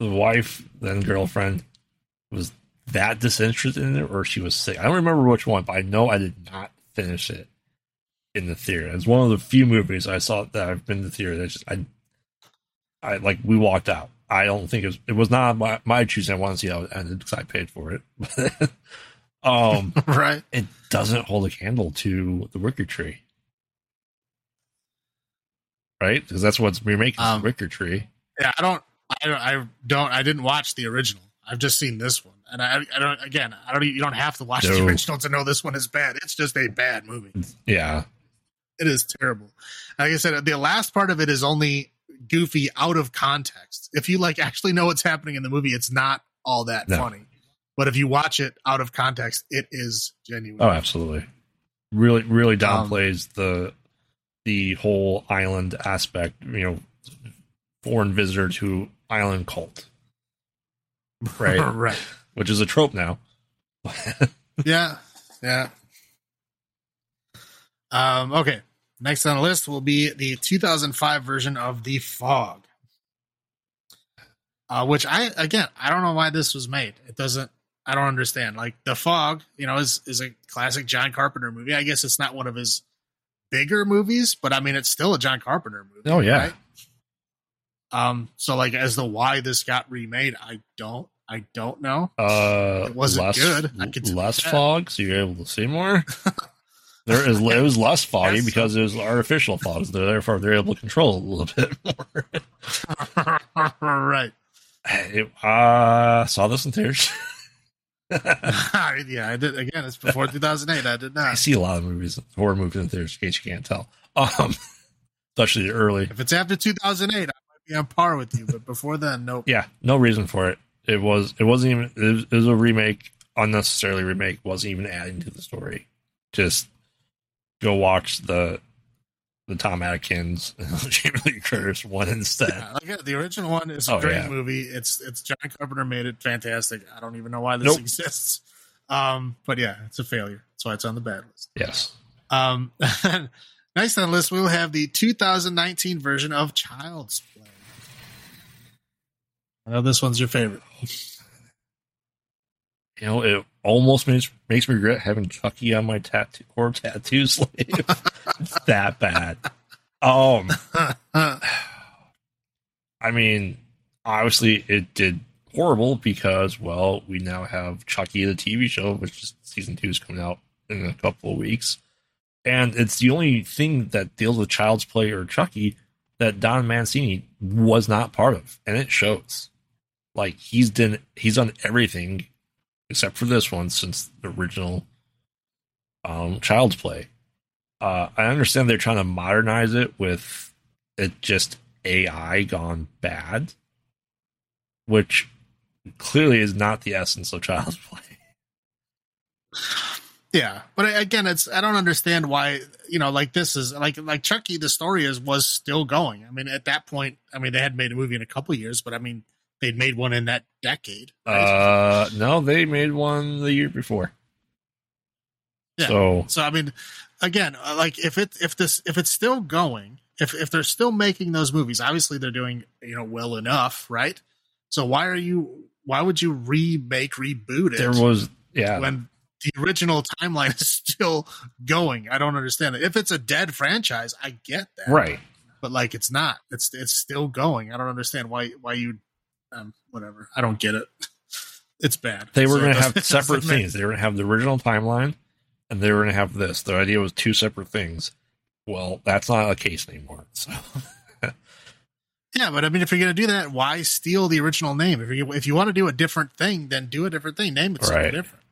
the wife, then girlfriend, was that disinterested in it, or she was sick. I don't remember which one, but I know I did not finish it in the theater. It's one of the few movies I saw that I've been to the theater. That just I, I like we walked out. I don't think it was. It was not my my choosing. I want to see how it ended because I paid for it. um, right. it doesn't hold a candle to the Wicker Tree, right? Because that's what's remaking Um, the Wicker Tree. Yeah, I don't. I don't. I don't. I didn't watch the original. I've just seen this one, and I, I don't. Again, I don't. You don't have to watch the original to know this one is bad. It's just a bad movie. Yeah, It is terrible. Like I said, the last part of it is only goofy out of context. If you like actually know what's happening in the movie, it's not all that No. funny. But if you watch it out of context, it is genuine. oh, absolutely. Really, really Um, downplays the the whole island aspect. You know, foreign visitor to island cult, right? right. Which is a trope now. Yeah. Yeah. Um, okay. Next on the list will be the 2005 version of The Fog. Uh, which I, again, I don't know why this was made. It doesn't, I don't understand. Like, The Fog, you know, is, is a classic John Carpenter movie. I guess it's not one of his bigger movies, but I mean, it's still a John Carpenter movie. Oh yeah, right? Um, so like, as to why this got remade, I don't, I don't know. uh, It wasn't less, good. I could less fog, so you're able to see more. there is it was less foggy Yes. because it was artificial fog, so therefore they're able to control it a little bit more. right. It, uh, saw this in theaters. yeah, I did. Again, it's before 2008. I did not. I see a lot of movies, horror movies in theaters, in case you can't tell. Um, especially early. If it's after 2008, I might be on par with you. But before then, nope. Yeah, no reason for it. It was. It wasn't even. It was, it was a remake, unnecessarily remake. wasn't even adding to the story. Just go watch the the Tom Atkins and Jamie Lee Curtis one instead. Yeah, like, the original one is a Oh, great yeah. movie. It's it's John Carpenter made it fantastic. I don't even know why this Nope. exists. Um, but yeah, it's a failure. That's why it's on the bad list. Yes. Um, next on the list, we'll have the 2019 version of Child's Play. I know this one's your favorite. You know, it almost makes makes me regret having Chucky on my tattoo or tattoo sleeve. it's that bad. Um, I mean, obviously it did horrible because, well, we now have Chucky the TV show, which is season two is coming out in a couple of weeks, and it's the only thing that deals with Child's Play or Chucky that Don Mancini was not part of, and it shows. Like he's done, he's done everything except for this one since the original um, Child's Play. Uh, I understand they're trying to modernize it with it just AI gone bad, which clearly is not the essence of Child's Play. Yeah, but again, it's I don't understand why you know like this is like like Chucky. The story is was still going. I mean, at that point, I mean they had made a movie in a couple years, but I mean they'd made one in that decade. right? Uh, no, they made one the year before. Yeah. So so I mean, again, uh, like if it if this if it's still going, if if they're still making those movies, obviously they're doing you know well enough, right? So why are you? Why would you remake reboot it? there was, yeah, when the original timeline is still going. I don't understand it. If it's a dead franchise, I get that. Right. But like it's not. It's it's still going. I don't understand why why you um whatever. I don't get it. It's bad. They were So going to have separate things. They were going to have the original timeline, and they were going to have this. The idea was two separate things. Well, that's not a case anymore. So Yeah, but I mean, if you're going to do that, why steal the original name? If you if you want to do a different thing, then do a different thing. Name it something Right. different.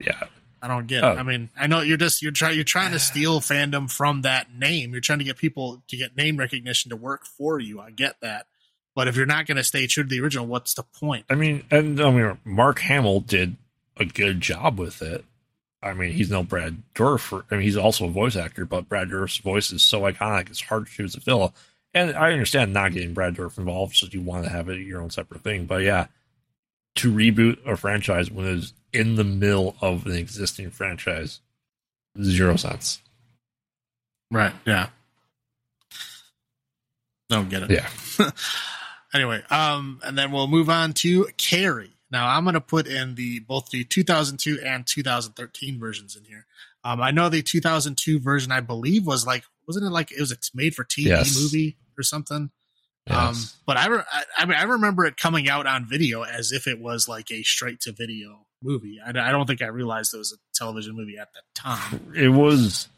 yeah, I don't get Oh. it. I mean, I know you're just you're trying you're trying to steal fandom from that name. You're trying to get people to get name recognition to work for you. I get that. But if you're not going to stay true to the original, what's the point? I mean, and I mean, Mark Hamill did a good job with it. I mean, he's no Brad Dourif. I mean, he's also a voice actor, but Brad Dourif's voice is so iconic; it's hard to choose to fill. And I understand not getting Brad Dourif involved, so you want to have it your own separate thing. But yeah, to reboot a franchise when it's in the middle of an existing franchise, zero sense. Right. Yeah. Don't get it. Yeah, anyway, um, and then we'll move on to Carrie. Now I'm going to put in the both the 2002 and 2013 versions in here. Um, I know the 2002 version, I believe, was like wasn't it like it was a made for TV Yes. movie or something? Yes. Um, but I, re- I, I mean, I remember it coming out on video as if it was like a straight to video movie. I, I don't think I realized it was a television movie at that time. it was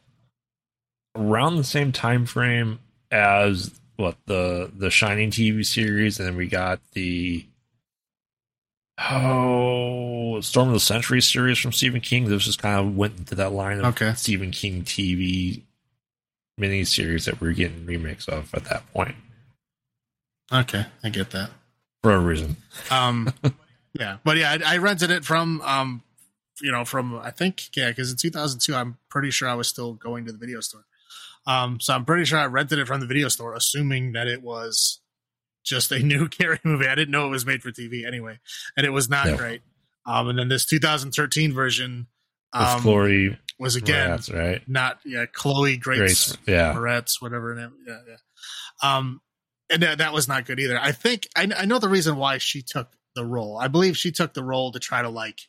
around the same time frame as what the the Shining TV series, and then we got the oh Storm of the Century series from Stephen King. This just kind of went into that line of Okay. Stephen King TV miniseries that we are getting remakes of at that point Okay, I get that. for a reason. Um, yeah, but yeah, I, I rented it from, um, you know, from I think yeah, because in 2002, I'm pretty sure I was still going to the video store. Um, so I'm pretty sure I rented it from the video store, assuming that it was just a new Carrie movie. I didn't know it was made for TV anyway, and it was not Yeah. great. Um, and then this 2013 version um, Chloe was again Moretz, right? not yeah Chloe Grace, Grace, yeah. Moretz, whatever. her name- Yeah, yeah. Um, and that, that was not good either. I think I, I know the reason why she took the role. I believe she took the role to try to like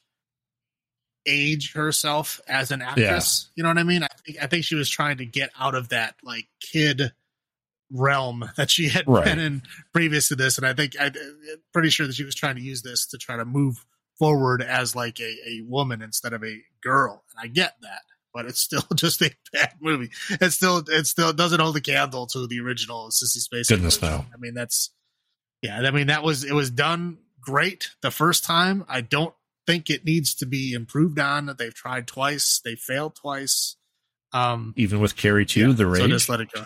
age herself as an actress. You know what I mean? I think I think she was trying to get out of that like kid realm that she had Right. been in previous to this, and I think I, I'm pretty sure that she was trying to use this to try to move forward as like a, a woman instead of a girl. And I get that, but it's still just a bad movie. It still it still doesn't hold a candle to the original Sissy Spacek. Goodness, no. I mean that's yeah. I mean that was it was done great the first time. I don't think it needs to be improved on. They've tried twice. They failed twice. Um, Even with Carrie too, yeah, the so just let it go.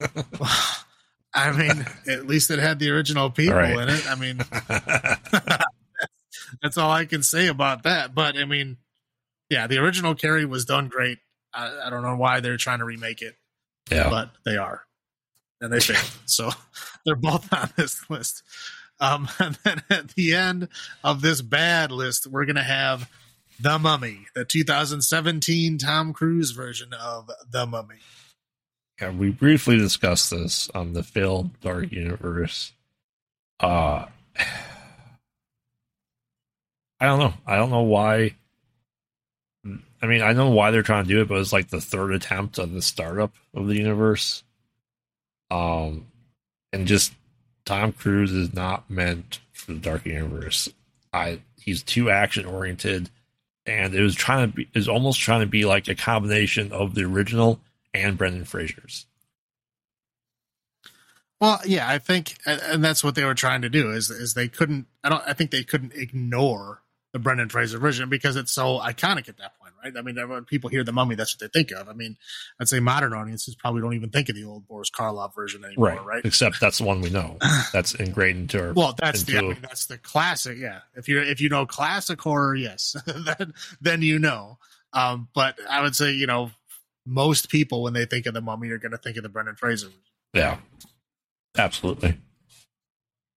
I mean, at least it had the original people Right. in it. I mean, that's all I can say about that. But I mean, yeah, the original Carrie was done great. I, I don't know why they're trying to remake it, yeah. but they are, and they failed. so they're both on this list. Um, and then at the end of this bad list, we're gonna have the Mummy, the 2017 Tom Cruise version of the Mummy. Yeah, we briefly discussed this on the Phil Dark Universe. Uh I don't know. I don't know why. I mean, I know why they're trying to do it, but it's like the third attempt of the startup of the universe. Um, and just Tom Cruise is not meant for the Dark Universe. I he's too action oriented, and it was trying to be is almost trying to be like a combination of the original and Brendan Fraser's. Well, yeah, I think, and that's what they were trying to do is is they couldn't. I don't. I think they couldn't ignore the Brendan Fraser version because it's so iconic at that point, right? I mean, when people hear the Mummy, that's what they think of. I mean, I'd say modern audiences probably don't even think of the old Boris Karloff version anymore, right? Except that's the one we know. That's ingrained into our. Well, that's the I mean, that's the classic. Yeah, if you if you know classic horror, yes, then then you know. Um, but I would say you know most people when they think of the Mummy are going to think of the Brendan Fraser. yeah, absolutely.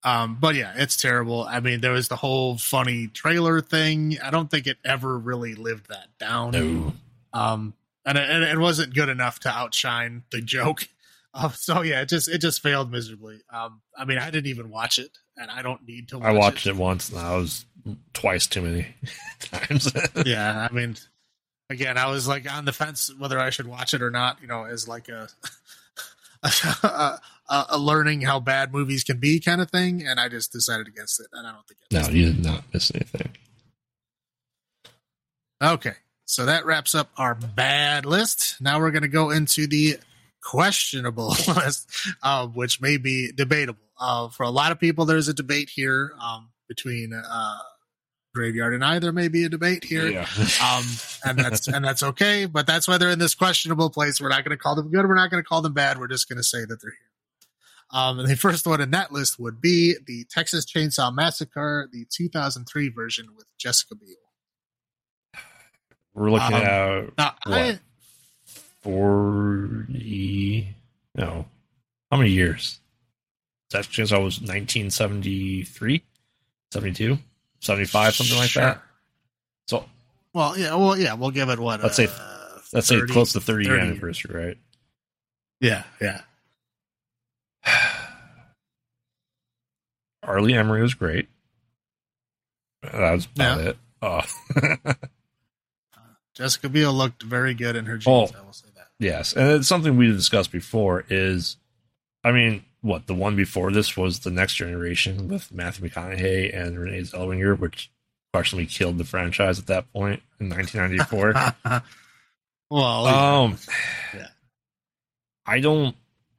Um, but yeah, it's terrible. I mean, there was the whole funny trailer thing. I don't think it ever really lived that down. No, Um, and it, and it wasn't good enough to outshine the joke. Uh, so yeah, it just it just failed miserably. Um, I mean, I didn't even watch it, and I don't need to. Watch I watched it once, and I was twice too many times. yeah, I mean, again, I was like on the fence whether I should watch it or not. You know, as like a a, a, a learning how bad movies can be kind of thing, and I just decided against it. And I don't think it No, you did not miss anything. Okay, so that wraps up our bad list. Now we're going to go into the questionable list, uh, which may be debatable. Uh, for a lot of people, there's a debate here um, between uh, Graveyard and I. There may be a debate here, Yeah. um, and that's and that's okay. But that's why they're in this questionable place. We're not going to call them good. We're not going to call them bad. We're just going to say that they're here. Um, and the first one in that list would be the Texas Chainsaw Massacre, the 2003 version with Jessica Biel. We're looking Um, at Now, I, What? 40. No. How many years? That Chainsaw was 1973, 72, 75, something like that. So well, yeah, well, yeah, we'll give it what. Let's say- uh, let's say close to 30 year 30. anniversary, right? Yeah, yeah. R. Lee Ermey was great. That was about Yeah. it. Uh, Jessica Biel looked very good in her jeans. Oh. I will say that. yes, and it's something we discussed before. Is I mean, what the one before this was the Next Generation with Matthew McConaughey and Renee Zellweger, which partially killed the franchise at that point in 1994. well, um, Yeah. I don't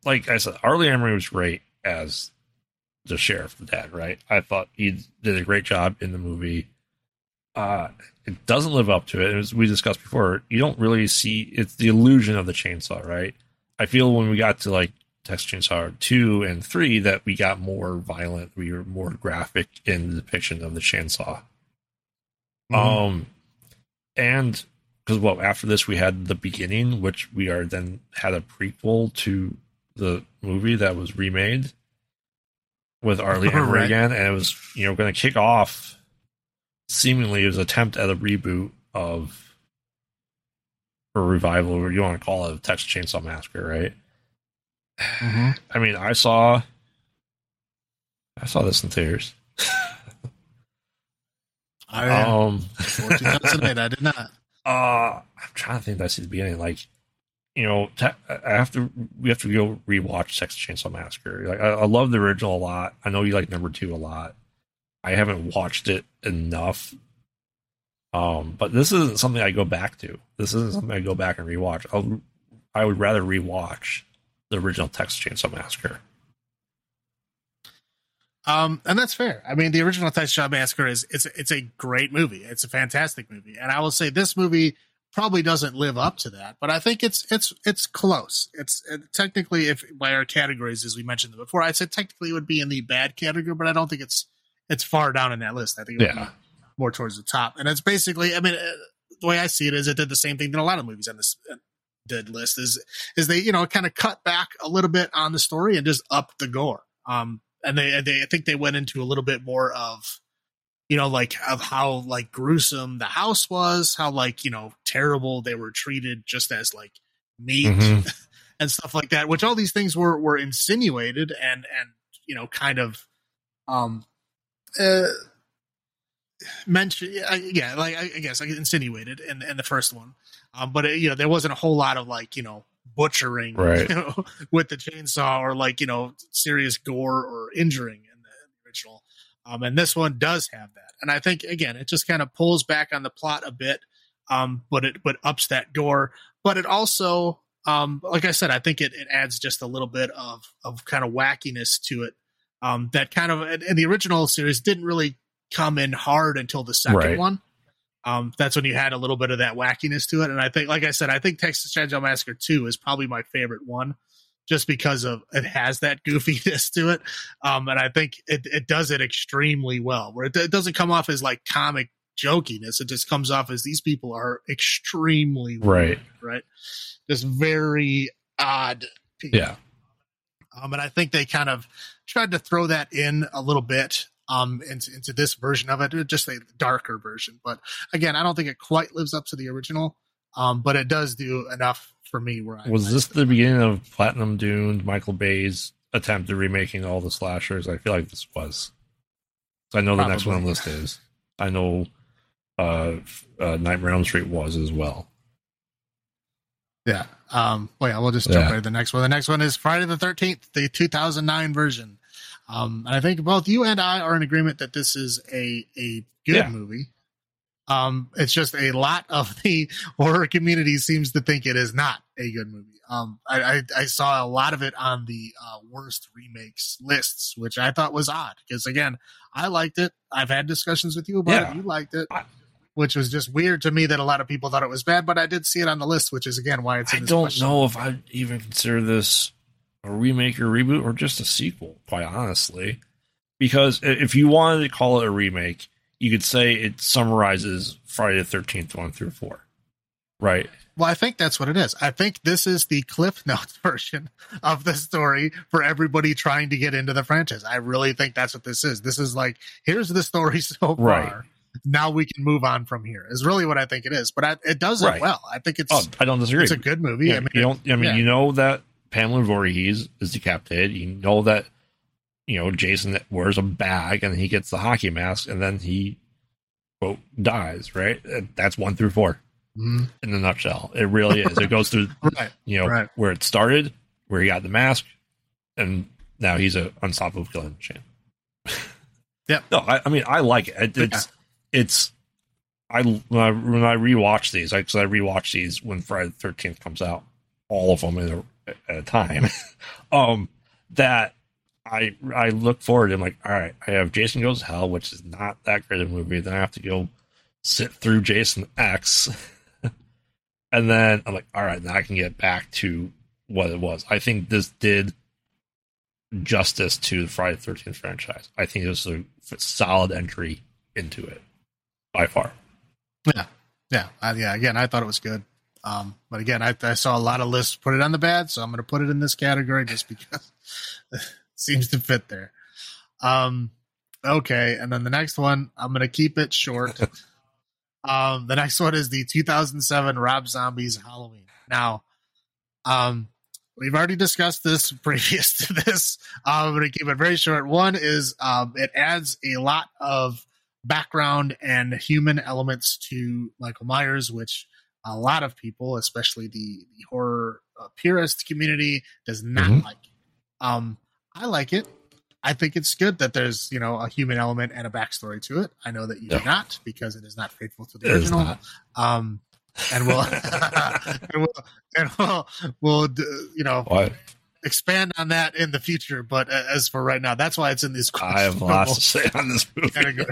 like I said. R. Lee Ermey was great as the sheriff, the dad. Right? I thought he did a great job in the movie. Uh, it doesn't live up to it. As we discussed before, you don't really see it's the illusion of the chainsaw, right? I feel when we got to like Texas Chainsaw two and three that we got more violent, we were more graphic in the depiction of the chainsaw. Mhm. Um, and because well, after this we had the beginning, which we are then had a prequel to the movie that was remade with R. Lee Ermey Right. again, and it was you know going to kick off. Seemingly, it was an attempt at a reboot of or revival, or you want to call it, of Texas Chainsaw Massacre, right? Mhm. I mean, I saw, I saw this in theaters. I, Um, 2008, I did not. Uh, I'm trying to think. That's the beginning. Like, you know, I have to. We have to go rewatch Texas Chainsaw Massacre. Like, I, I love the original a lot. I know you like number two a lot. I haven't watched it enough. Um, but this isn't something I go back to. This isn't something I go back and rewatch. I'll, I would rather rewatch the original Texas Chainsaw Massacre. Um, and that's fair. I mean, the original Texas Chainsaw Massacre is it's it's a great movie. It's a fantastic movie, and I will say this movie probably doesn't live up to that, but I think it's it's it's close. It's uh, technically, if by our categories as we mentioned before, I said technically it would be in the bad category, but I don't think it's it's far down in that list. I think it Yeah. be more towards the top, and it's basically, I mean, uh, the way I see it is it did the same thing that a lot of movies on this uh, did list is is they you know kind of cut back a little bit on the story and just up the gore. Um, and they they I think they went into a little bit more of you know like of how like gruesome the house was, how like you know terrible they were treated just as like meat Mhm. and stuff like that. Which all these things were were insinuated and and you know kind of um uh mentioned yeah, yeah like I, I guess like insinuated in in the first one um but it, you know there wasn't a whole lot of like you know butchering Right. you know, with the chainsaw or like you know serious gore or injuring in the original um and this one does have that and i think again it just kind of pulls back on the plot a bit um but it but ups that door. but it also um like i said i think it, it adds just a little bit of of kind of wackiness to it um that kind of in the original series didn't really come in hard until the second Right. one um, that's when you had a little bit of that wackiness to it. And I think, like I said, I think Texas Chainsaw Massacre 2 is probably my favorite one just because of it has that goofiness to it. Um, and I think it, it does it extremely well, where it, it doesn't come off as like comic jokiness. It just comes off as these people are extremely Right. weird, right? Just very odd people. Yeah. Um, and I think they kind of tried to throw that in a little bit um, into, into this version of it, just a darker version. But again, I don't think it quite lives up to the original, um, but it does do enough for me. Where I Was this the beginning of Platinum Dune, Michael Bay's attempt at remaking all the slashers? I feel like this was. So I know the next one on the list is. I know uh, uh, Nightmare on Elm Street was as well. Yeah. Um, well, yeah, we'll just jump Yeah. right to the next one. The next one is Friday the 13th, the 2009 version. Um, and I think both you and I are in agreement that this is a, a good Yeah. movie. Um, it's just a lot of the horror community seems to think it is not a good movie. Um, I, I, I saw a lot of it on the uh, worst remakes lists, which I thought was odd because again, I liked it. I've had discussions with you about Yeah. it. You liked it, I- which was just weird to me that a lot of people thought it was bad, but I did see it on the list, which is again why it's in I don't question. know if I'd even consider this a remake or reboot or just a sequel, quite honestly. Because if you wanted to call it a remake, you could say it summarizes Friday the 13th 1 through 4. Right? Well, I think that's what it is. I think this is the Cliff Notes version of the story for everybody trying to get into the franchise. I really think that's what this is. This is like, here's the story so far. Right. Now we can move on from here. Is really what I think it is. But I, it does it well. I think it's Oh, I don't disagree. it's a good movie. Yeah, I mean, you don't. I mean, yeah. you know that Pamela Voorhees is decapitated. You know that you know Jason wears a bag and he gets the hockey mask and then he quote dies. Right. That's one through four Mhm. in a nutshell. It really is. It goes through right. you know Right. where it started, where he got the mask, and now he's a unstoppable killing machine. yeah. No, I, I mean I like it. It- It's it's I when I when I rewatch these, because I, rewatch these when Friday the Thirteenth comes out, all of them in a, at a time. um, that I I look forward. I'm like, all right, I have Jason Goes to Hell, which is not that great a movie. Then I have to go sit through Jason X, and then I'm like, all right, now I can get back to what it was. I think this did justice to the Friday Thirteenth franchise. I think this is a solid entry into it by far. Yeah. I, yeah. Again, I thought it was good. Um, but again, I, I saw a lot of lists put it on the bad, so I'm going to put it in this category just because seems to fit there. Um, okay, and then the next one, I'm going to keep it short. um, the next one is the 2007 Rob Zombies Halloween. Now, um, we've already discussed this previous to this. Uh, I'm going to keep it very short. One is um, it adds a lot of background and human elements to Michael Myers, which a lot of people, especially the, the horror uh, purist community, does not Mhm. like. Um, I like it. I think it's good that there's you know a human element and a backstory to it. I know that you do not because it is not faithful to the It original. Um, and we'll and we'll and we'll, we'll you know What? expand on that in the future. But as for right now, that's why it's in this. I have lots to say on this movie.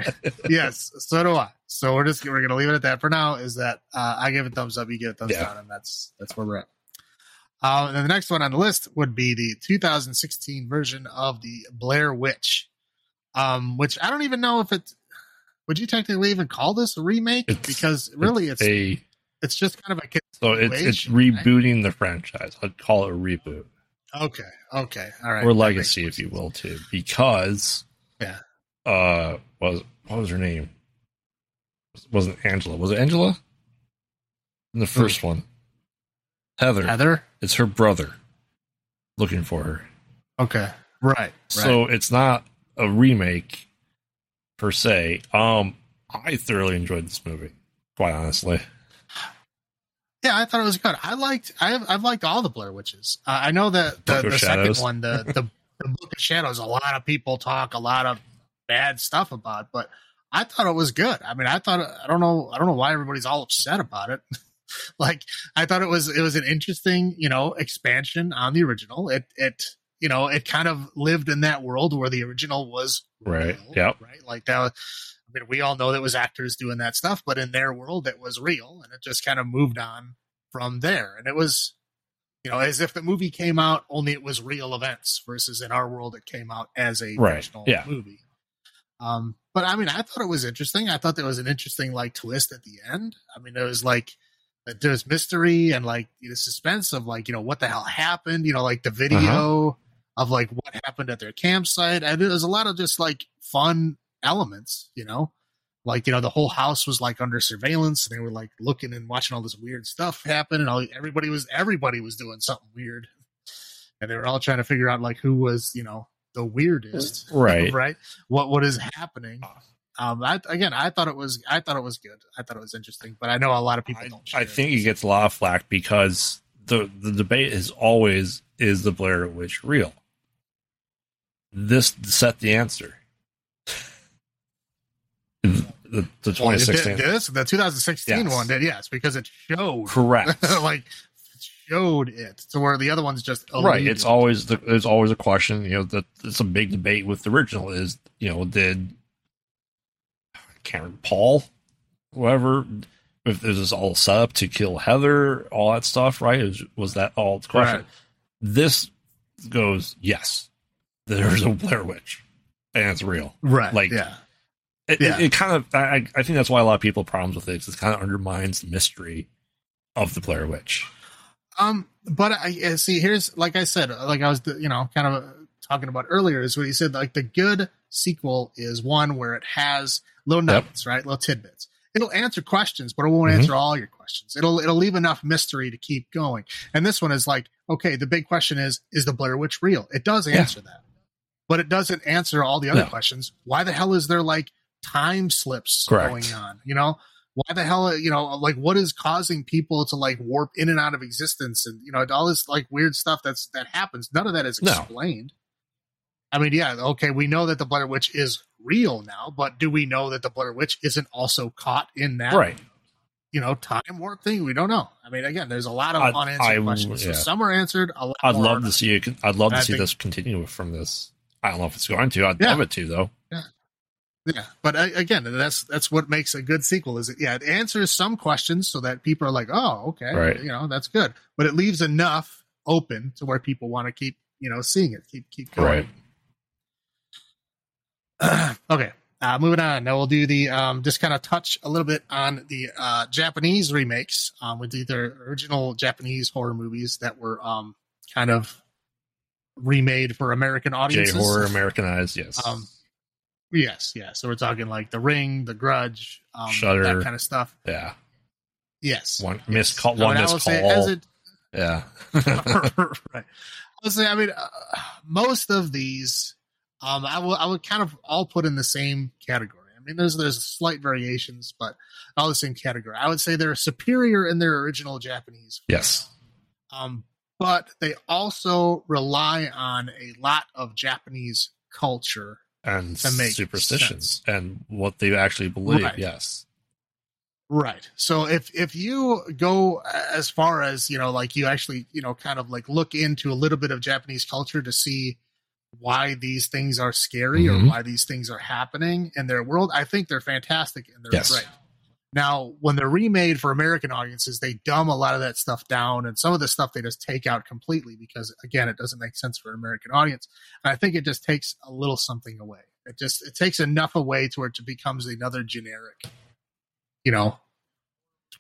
yes, so do I. So we're just we're gonna leave it at that for now. Is that uh, I give it thumbs up, you give it thumbs Yeah. down, and that's that's where we're at. Uh, and then the next one on the list would be the 2016 version of the Blair Witch, um, which I don't even know if it would you technically even call this a remake It's- because really it's a it's just kind of a so it's it's continuation, right? rebooting the franchise. I'd call it a reboot okay okay all right or legacy, if you will, too, because Yeah. uh, was what was her name? Wasn't Angela? Was it Angela? In the first one, Heather. Heather It's her brother looking for her. okay right right So it's not a remake per se. Um, I thoroughly enjoyed this movie, quite honestly. Yeah, I thought it was good. I liked I've I've liked all the Blair Witches. Uh, I know that the, of the second one, the, the the Book of Shadows, a lot of people talk a lot of bad stuff about, but I thought it was good. I mean, I thought I don't know I don't know why everybody's all upset about it. like I thought it was it was an interesting you know expansion on the original. It it you know it kind of lived in that world where the original was Right. Yeah, Right. Like that. I mean, we all know that was actors doing that stuff, but in their world, it was real, and it just kind of moved on from there. And it was, you know, as if the movie came out only it was real events versus in our world it came out as a Right, fictional yeah. movie. Um, but I mean, I thought it was interesting. I thought there was an interesting like twist at the end. I mean, it was like there's mystery and like the suspense of like you know what the hell happened. You know, like the video uh-huh. of like what happened at their campsite. And there's a lot of just like fun elements. You know, like you know the whole house was like under surveillance and they were like looking and watching all this weird stuff happen and all everybody was everybody was doing something weird and they were all trying to figure out like who was you know the weirdest Right. right what what is happening um I, again i thought it was i thought it was good i thought it was interesting but i know a lot of people I, don't I think this. he gets a lot of flack because the the debate is always is the Blair Witch real? This set the answer. The, the, the Well, 2016. did- this the 2016 Yes. one did yes because it showed Correct. like it showed it to where the other ones just right. It's always the, there's always a question. You know that it's a big debate with the original. Is you know did Karen Paul, whoever, if this is all set up to kill Heather, all that stuff, right? Is, was that all the question? Right. This goes yes. There's a Blair Witch, and it's real. right like- yeah It, Yeah. it, it kind of I, I think that's why a lot of people have problems with it. 'cause It kind of undermines the mystery of the Blair Witch. Um, but I see. Here's like I said, like I was, you know, kind of talking about earlier, is what he said. Like the good sequel is one where it has little Yep. nuggets, right? Little tidbits. It'll answer questions, but it won't Mhm. answer all your questions. It'll it'll leave enough mystery to keep going. And this one is like, okay, the big question is, is the Blair Witch real? It does Yeah. answer that, but it doesn't answer all the other No. questions. Why the hell is there like time slips Correct. going on? You know, why the hell you know like what is causing people to like warp in and out of existence and you know all this like weird stuff that's that happens none of that is explained i mean yeah okay we know that the blair witch is real now but do we know that the blair witch isn't also caught in that Right. you know time warp thing we don't know i mean again there's a lot of I- unanswered I- questions yeah. so some are answered a lot I'd love to see it. I'd love to I see this continue from this. I don't know if it's going to. I'd Yeah. love it to though. Yeah, but uh, again, that's that's what makes a good sequel. Is it? Yeah, it answers some questions so that people are like, "Oh, okay, Right. you know, that's good." But it leaves enough open to where people want to keep, you know, seeing it, keep keep going. okay, uh, moving on. Now we'll do the um, just kind of touch a little bit on the uh, Japanese remakes um, with either original Japanese horror movies that were um, kind of remade for American J audiences. horror Americanized. Yes. Um, yes, yes. So we're talking like The Ring, The Grudge, um, Shutter. that kind of stuff. yeah. Yes. One yes. missed call. One I missed would call. say as it- yeah. right. Say, I mean, uh, most of these, um, I will, I would kind of all put in the same category. I mean, there's there's slight variations, but all the same category. I would say they're superior in their original Japanese yes. um, but they also rely on a lot of Japanese culture. And superstitions and what they actually believe. Right. Yes. Right. So if if you go as far as you know, like you actually you know kind of like look into a little bit of Japanese culture to see why these things are scary Mhm. or why these things are happening in their world, I think they're fantastic and they're Yes. great. Now, when they're remade for American audiences, they dumb a lot of that stuff down, and some of the stuff they just take out completely because, again, it doesn't make sense for an American audience. And I think it just takes a little something away. It just it takes enough away to where it becomes another generic, you know,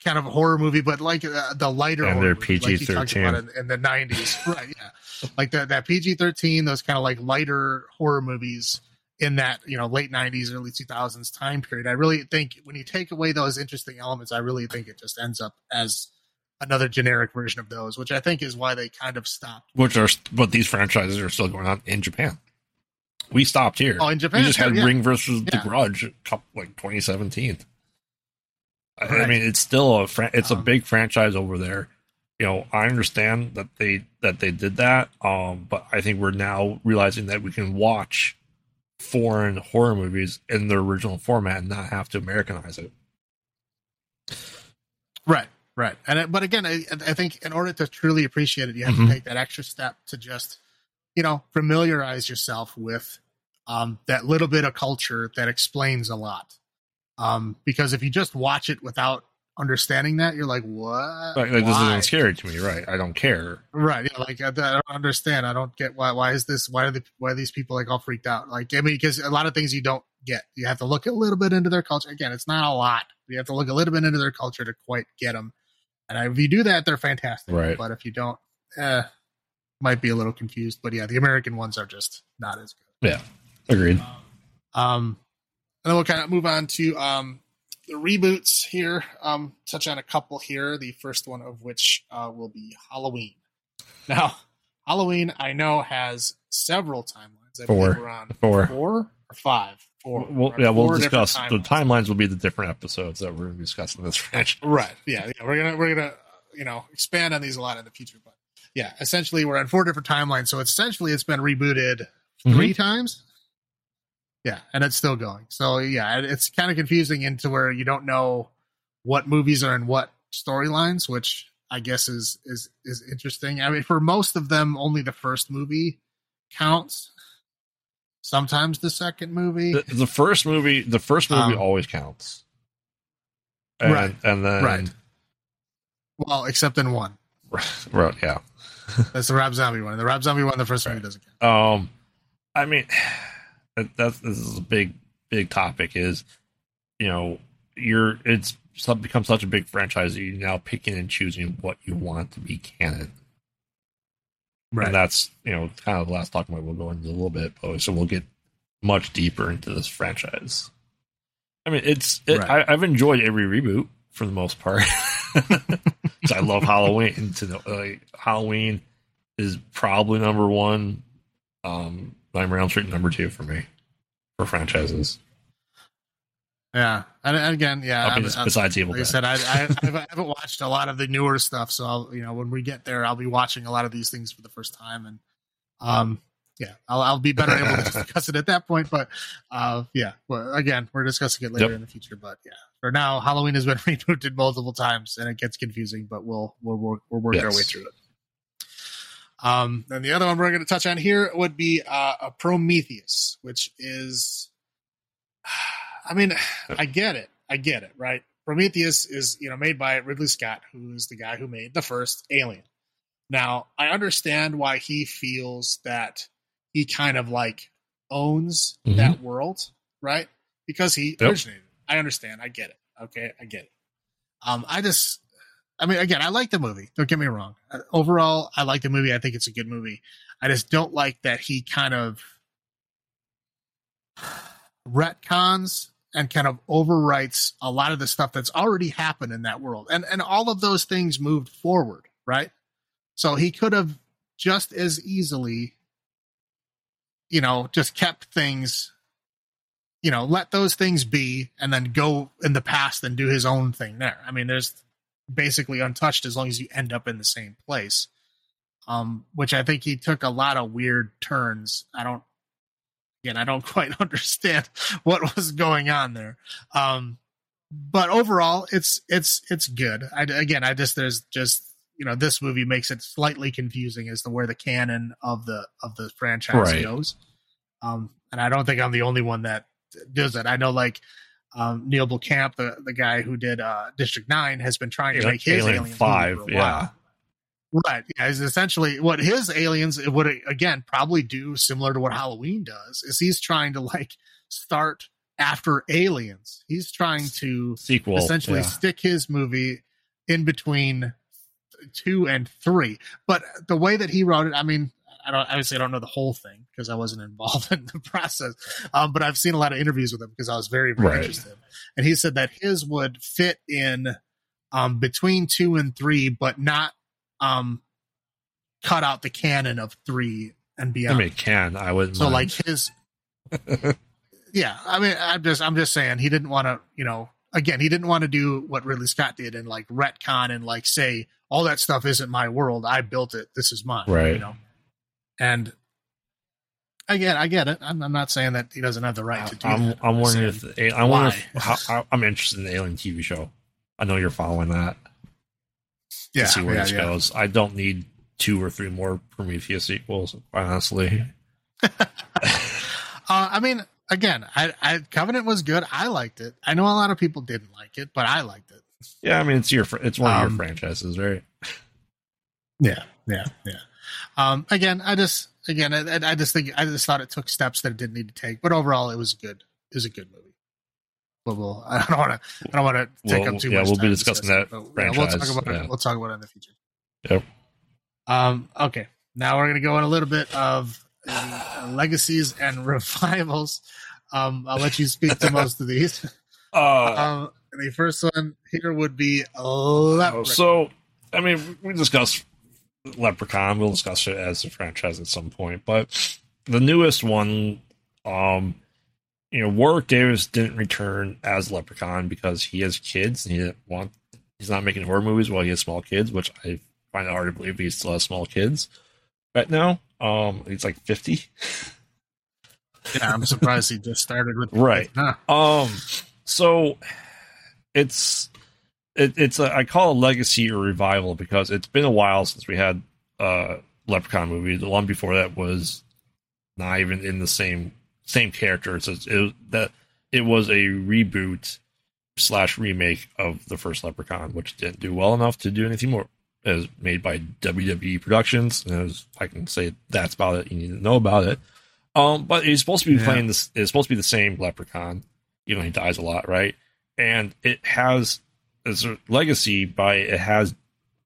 kind of a horror movie, but like uh, the lighter And horror they're like talked PG-13. about in, in the nineties, right? Yeah, like that that PG thirteen, those kind of like lighter horror movies in that you know late nineties, early two thousands time period. I really think when you take away those interesting elements, I really think it just ends up as another generic version of those, which I think is why they kind of stopped. Which are, but these franchises are still going on in Japan. We stopped here. Oh, in Japan, we just had yeah. Ring versus Yeah. The Grudge, like 2017. I- I mean, it's still a fran- it's a Um, big franchise over there. You know, I understand that they that they did that, um, but I think we're now realizing that we can watch foreign horror movies in their original format and not have to Americanize it. Right, right. And it- but again, I, I think in order to truly appreciate it, you have Mhm. to take that extra step to just, you know, familiarize yourself with um, that little bit of culture that explains a lot. Um, because if you just watch it without understanding that, you're like, what? Like, Why? isn't scary to me, right? I don't care. Right. Yeah. Like I, I don't understand. I don't get why. Why is this? Why are the why are these people like all freaked out? Like I mean, because a lot of things you don't get. You have to look a little bit into their culture. Again, it's not a lot. You have to look a little bit into their culture to quite get them. And if you do that, they're fantastic. Right. But if you don't, eh, might be a little confused. But yeah, the American ones are just not as good. Yeah. Agreed. Um, and then we'll kind of move on to um, the reboots here. Um, touch on a couple here. The first one of which uh, will be Halloween. Now, Halloween, I know has several timelines. I Four. we're on Four. four or five. Four. We'll, yeah, we'll four different discuss the timelines. timelines. Will be the different episodes that we're discussing this franchise. Right. Yeah. Yeah. We're gonna we're gonna you know expand on these a lot in the future, but yeah, essentially we're on four different timelines. So essentially, it's been rebooted Mhm. 3 times. Yeah, and it's still going. So yeah, it's kind of confusing into where you don't know what movies are in what storylines, which I guess is is is interesting. I mean, for most of them, only the first movie counts. Sometimes the second movie. the, the first movie the first movie Um, always counts and, Right. and then Right. well, except in one. right yeah That's the Rob Zombie one. The Rob Zombie one, the first movie doesn't count. um i mean that's this is a big big topic is you know you're it's become such a big franchise that you're now picking and choosing what you want to be canon. Right. and that's you know kind of the last talking about we'll go into a little bit but so we'll get much deeper into this franchise. I mean it's it, Right. I, i've enjoyed every reboot for the most part. 'Cause i love halloween. To know like halloween is probably number one. Um nightmare on elm street number two for me for franchises Yeah, and, and again, yeah. I mean, I'm- I'm- besides evil like I Dead. said, I, I, I haven't watched a lot of the newer stuff, so I'll, you know, when we get there, I'll be watching a lot of these things for the first time, and um, yeah, I'll, I'll be better able to discuss it at that point. But uh, yeah, well, again, we're discussing it later Yep. in the future. But yeah, for now, Halloween has been rebooted multiple times, and it gets confusing, but we'll we'll work we'll work our way through it. Um, and the other one we're going to touch on here would be uh, a Prometheus, which is, I mean, I get it, I get it, right? Prometheus is you know made by Ridley Scott, who is the guy who made the first Alien. Now, I understand why he feels that he kind of like owns Mhm. that world, right? Because he Yep. originated. I understand. I get it. Okay, I get it. Um, I just, I mean, again, I like the movie. Don't get me wrong. Uh, Overall, I like the movie. I think it's a good movie. I just don't like that he kind of retcons and kind of overwrites a lot of the stuff that's already happened in that world. And and all of those things moved forward, right? So he could have just as easily you know, just kept things you know, let those things be and then go in the past and do his own thing there. I mean, there's basically untouched as long as you end up in the same place. Um, which I think he took a lot of weird turns. I don't again, I don't quite understand what was going on there. Um, but overall, it's it's it's good. I, again, I just there's just you know this movie makes it slightly confusing as to where the canon of the of the franchise Right. goes. Um, and I don't think I'm the only one that does it. I know like um, Neil Blomkamp, the the guy who did uh, District Nine, has been trying to Yeah, make his Alien Five, movie for a yeah. Right. Yeah. Is essentially what his aliens would again probably do similar to what Halloween does is he's trying to like start after aliens. He's trying to sequel essentially yeah. stick his movie in between two and three. But the way that he wrote it, I mean, I don't obviously I don't know the whole thing because I wasn't involved in the process. Um, but I've seen a lot of interviews with him because I was very, very Right. interested. And he said that his would fit in um between two and three, but not um cut out the canon of three and I beyond. mean, can I wouldn't so mind. like his yeah i mean i'm just i'm just saying he didn't want to you know again he didn't want to do what ridley scott did and like retcon and like say all that stuff isn't my world i built it this is mine Right. you know and again i get it i'm, I'm not saying that he doesn't have the right to do I'm, that I'm wondering if the, I wonder if, how, I'm interested in the Alien TV show. I know you're following that yeah, to see where yeah, this yeah. goes. I don't need two or three more Prometheus sequels, honestly. uh, i mean again I, I covenant was good i liked it i know a lot of people didn't like it but i liked it Yeah, I mean it's your it's one of Um, your franchises, right? Yeah, yeah, yeah. Um, again, I just again, I, I just think I just thought it took steps that it didn't need to take, but overall, it was good. It was a good movie. But we'll, I don't want to, I don't want to take We'll- up too yeah, much. we'll be time discussing discussing that but, yeah, we'll talk about yeah. it. We'll talk about it in the future. Yep. Um. Okay. Now we're gonna go in a little bit of uh, legacies and revivals. Um. I'll let you speak to most of these. Uh, Um. The first one here would be Leprechaun. so I mean, we discussed Leprechaun. We'll discuss it as a franchise at some point, but the newest one, um, you know, Warwick Davis didn't return as Leprechaun because he has kids and he didn't want he's not making horror movies while he has small kids, which I find it hard to believe he still has small kids right now. Um, he's like fifty. Yeah, I'm surprised he just started with Right. Huh. Um, so it's it, it's a, I call it a legacy or revival because it's been a while since we had a Leprechaun movie. The one before that was not even in the same same character. So it's, it that it was a reboot slash remake of the first Leprechaun, which didn't do well enough to do anything more. It was made by WWE Productions, and as I can say that's about it. You need to know about it. Um, but he's supposed to be Yeah. playing this. It's supposed to be the same Leprechaun, even though he dies a lot, right? And it has it's a legacy by it has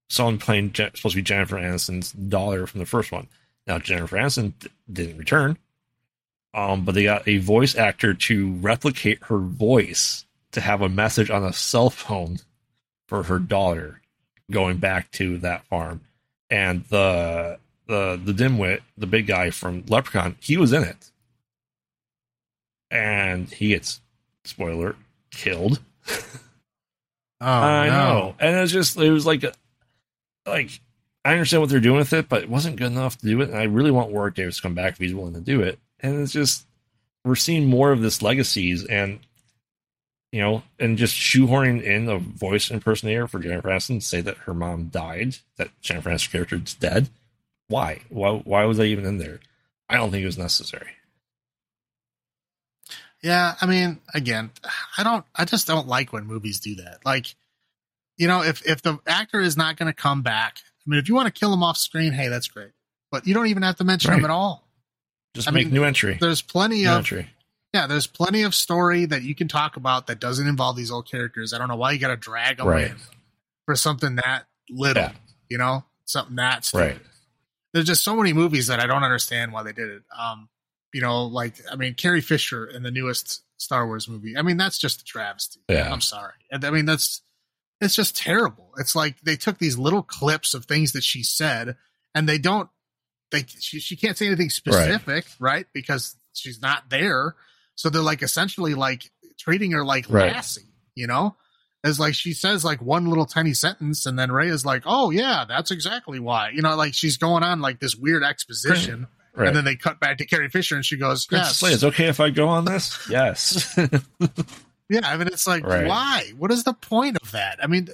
someone playing supposed to be Jennifer Aniston's daughter from the first one. Now Jennifer Aniston didn't return, um, but they got a voice actor to replicate her voice to have a message on a cell phone for her daughter going back to that farm, and the the the dimwit, the big guy from Leprechaun, he was in it, and he gets spoiler killed. Oh, I no. know, and it's just it was like, a, like I understand what they're doing with it, but it wasn't good enough to do it. And I really want Warwick Davis to come back if he's willing to do it. And it's just we're seeing more of this legacies, and you know, and just shoehorning in a voice impersonator for Jennifer Aniston to say that her mom died, that Jennifer Aniston's character is dead. Why? Why? Why was I even in there? I don't think it was necessary. Yeah, I mean, again, I don't. I just don't like when movies do that. Like, you know, if if the actor is not going to come back, I mean, if you want to kill him off screen, hey, that's great. But you don't even have to mention him at all. Just I make mean, new entry. There's plenty New of entry. yeah. There's plenty of story that you can talk about that doesn't involve these old characters. I don't know why you got to drag them Right. in for something that little. Yeah. You know, something that stupid. Right. there's just so many movies that I don't understand why they did it. Um, you know, like I mean, Carrie Fisher in the newest Star Wars movie. I mean, that's just a travesty. Yeah. I'm sorry. I mean, that's it's just terrible. It's like they took these little clips of things that she said, and they don't. They she, she can't say anything specific, right? Because she's not there. So they're like essentially like treating her like Right. Lassie, you know? As like she says like one little tiny sentence, and then Rey is like, "Oh yeah, that's exactly why." You know, like she's going on like this weird exposition, Right. and then they cut back to Carrie Fisher, and she goes, "Yes, it's okay if I go on this? Yes. yeah." I mean, it's like, Right. why? What is the point of that? I mean,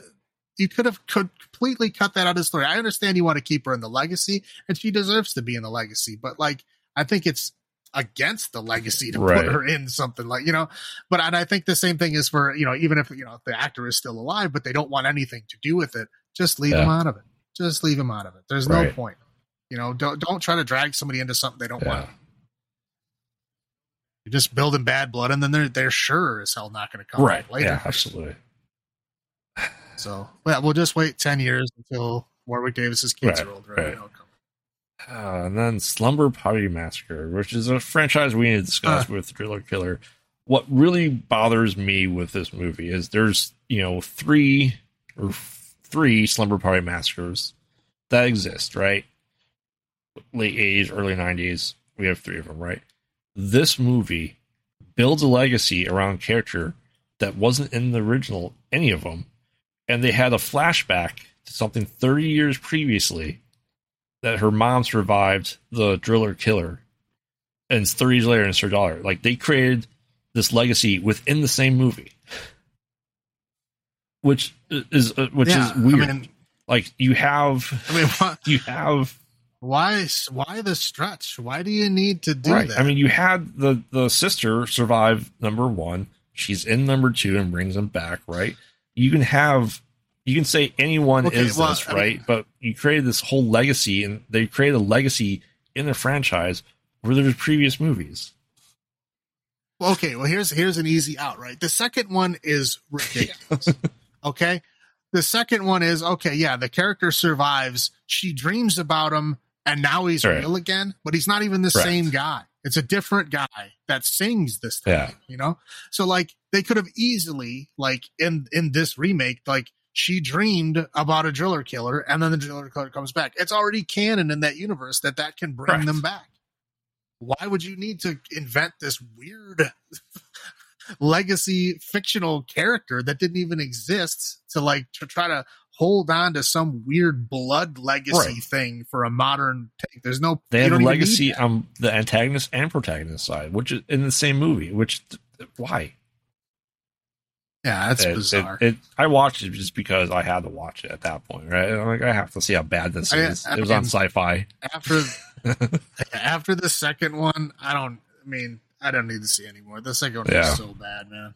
you could have could completely cut that out of the story. I understand you want to keep her in the legacy, and she deserves to be in the legacy, but like, I think it's against the legacy to Right. put her in something like you know. But and I think the same thing is for you know, even if you know the actor is still alive, but they don't want anything to do with it, just leave him out of it. Just leave him out of it. There's no point. You know, don't don't try to drag somebody into something they don't want. You're just building bad blood, and then they're they're sure as hell not going to come Right. later. Yeah, absolutely. So yeah, we'll just wait ten years until Warwick Davis's kids Right, are older. right. You know, come. Uh, and then Slumber Party Massacre, which is a franchise we need to discuss with Driller Killer. What really bothers me with this movie is there's, you know, three or f- three Slumber Party Massacres that exist, right? Late 80s, early 90s. We have three of them, right? This movie builds a legacy around character that wasn't in the original, any of them. And they had a flashback to something 30 years previously that her mom survived the driller killer and it's 30 years later and it's her daughter like they created this legacy within the same movie which is uh, which Yeah, is weird I mean, like you have I mean, why, you have why why the stretch? Why do you need to do right that? i mean you had the the sister survive number one she's in number two and brings him back right you can have you can say anyone Okay, is well, this I right mean- but you created this whole legacy and they created a legacy in the franchise where there's previous movies okay, well here's here's an easy out, right? The second one is ridiculous. okay? The second one is okay, yeah, the character survives, she dreams about him, and now he's Right. real again, but he's not even the same guy. It's a different guy that sings this time, Yeah. you know? So like they could have easily, like in in this remake, like she dreamed about a driller killer and then the driller killer comes back. It's already canon in that universe that that can bring Correct. them back. Why would you need to invent this weird legacy fictional character that didn't even exist to like to try to hold on to some weird blood legacy Right. thing for a modern take. There's no They have don't even need legacy on the antagonist and protagonist side, which is in the same movie. Which why? Yeah, that's It- it- bizarre. It, I watched it just because I had to watch it at that point, right? I'm like, I have to see how bad this I- is. I it was on Syfy. after after the second one, I don't. I mean, I don't need to see anymore. The second one Yeah. was so bad, man.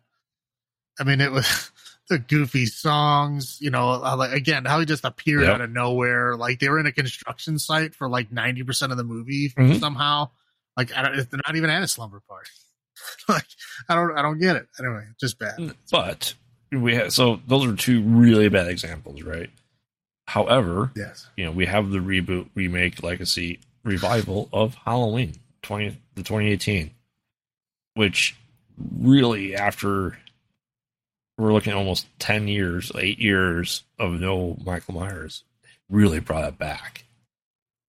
I mean, it was the goofy songs. You know, like again, how he just appeared Yep. out of nowhere. Like they were in a construction site for like ninety percent of the movie Mhm. somehow. Like I don't, they're not even at a slumber party. like I don't, I don't get it. Anyway, just bad. But we have so those are two really bad examples, right? However, Yes. you know, we have the reboot, remake, legacy, revival of Halloween 20 the 2018, which really after we're looking at almost 10 years, 8 years of no Michael Myers, really brought it back.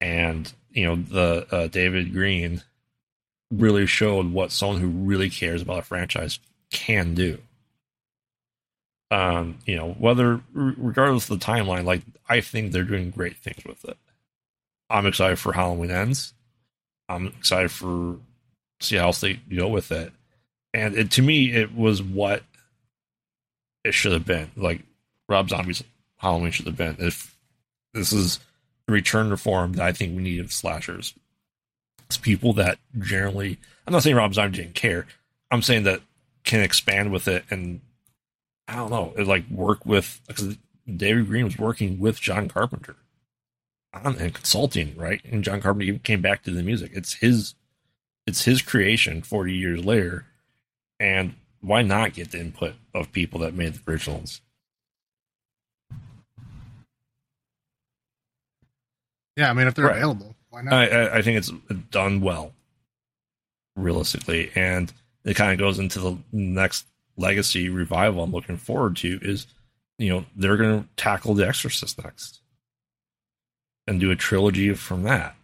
And, you know, the uh, David Green really showed what someone who really cares about a franchise can do. Um, you know, whether regardless of the timeline, like I think they're doing great things with it. I'm excited for Halloween ends. I'm excited for see how else they go with it. And it, to me, it was what it should have been. Like Rob Zombie's Halloween should have been. If this is return to form that I think we need of slashers, it's people that generally. I'm not saying Rob Zombie didn't care. I'm saying that can expand with it and I don't know, it like work with because David Green was working with John Carpenter on and consulting, right? And John Carpenter even came back to the music. It's his, it's his creation. Forty years later, and why not get the input of people that made the originals? Yeah, I mean, if they're Right. available, why not? I, I, think it's done well, realistically, and it kind of goes into the next legacy revival I'm looking forward to is, you know, they're going to tackle The Exorcist next and do a trilogy from that.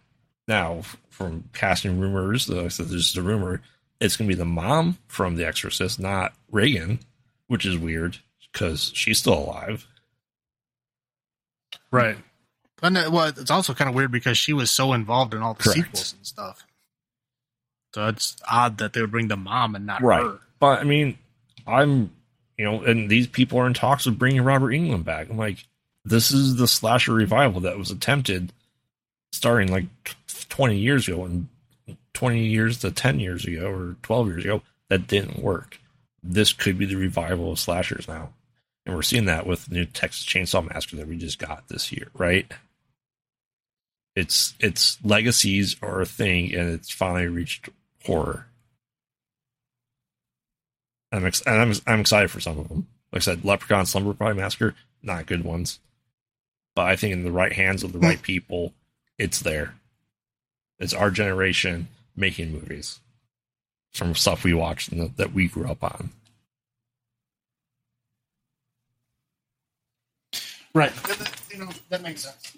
Now, from casting rumors, like I said, there's a rumor, it's going to be the mom from The Exorcist, not Regan, which is weird because she's still alive. Right. And it, well, it's also kind of weird because she was so involved in all the Correct. sequels and stuff. So it's odd that they would bring the mom and not Right. her. But I mean, I'm, you know, and these people are in talks of bringing Robert Englund back. I'm like, this is the slasher revival that was attempted starting like 20 years ago and 20 years to 10 years ago or 12 years ago that didn't work. This could be the revival of slashers now. And we're seeing that with the new Texas Chainsaw Massacre that we just got this year, right? It's it's legacies are a thing and it's finally reached horror. I'm ex- and I'm I'm excited for some of them. Like I said, Leprechaun Slumber Party Massacre, not good ones, but I think in the right hands of the right hmm. people, it's there. It's our generation making movies from stuff we watched and that, that we grew up on. Right. You know, that makes sense.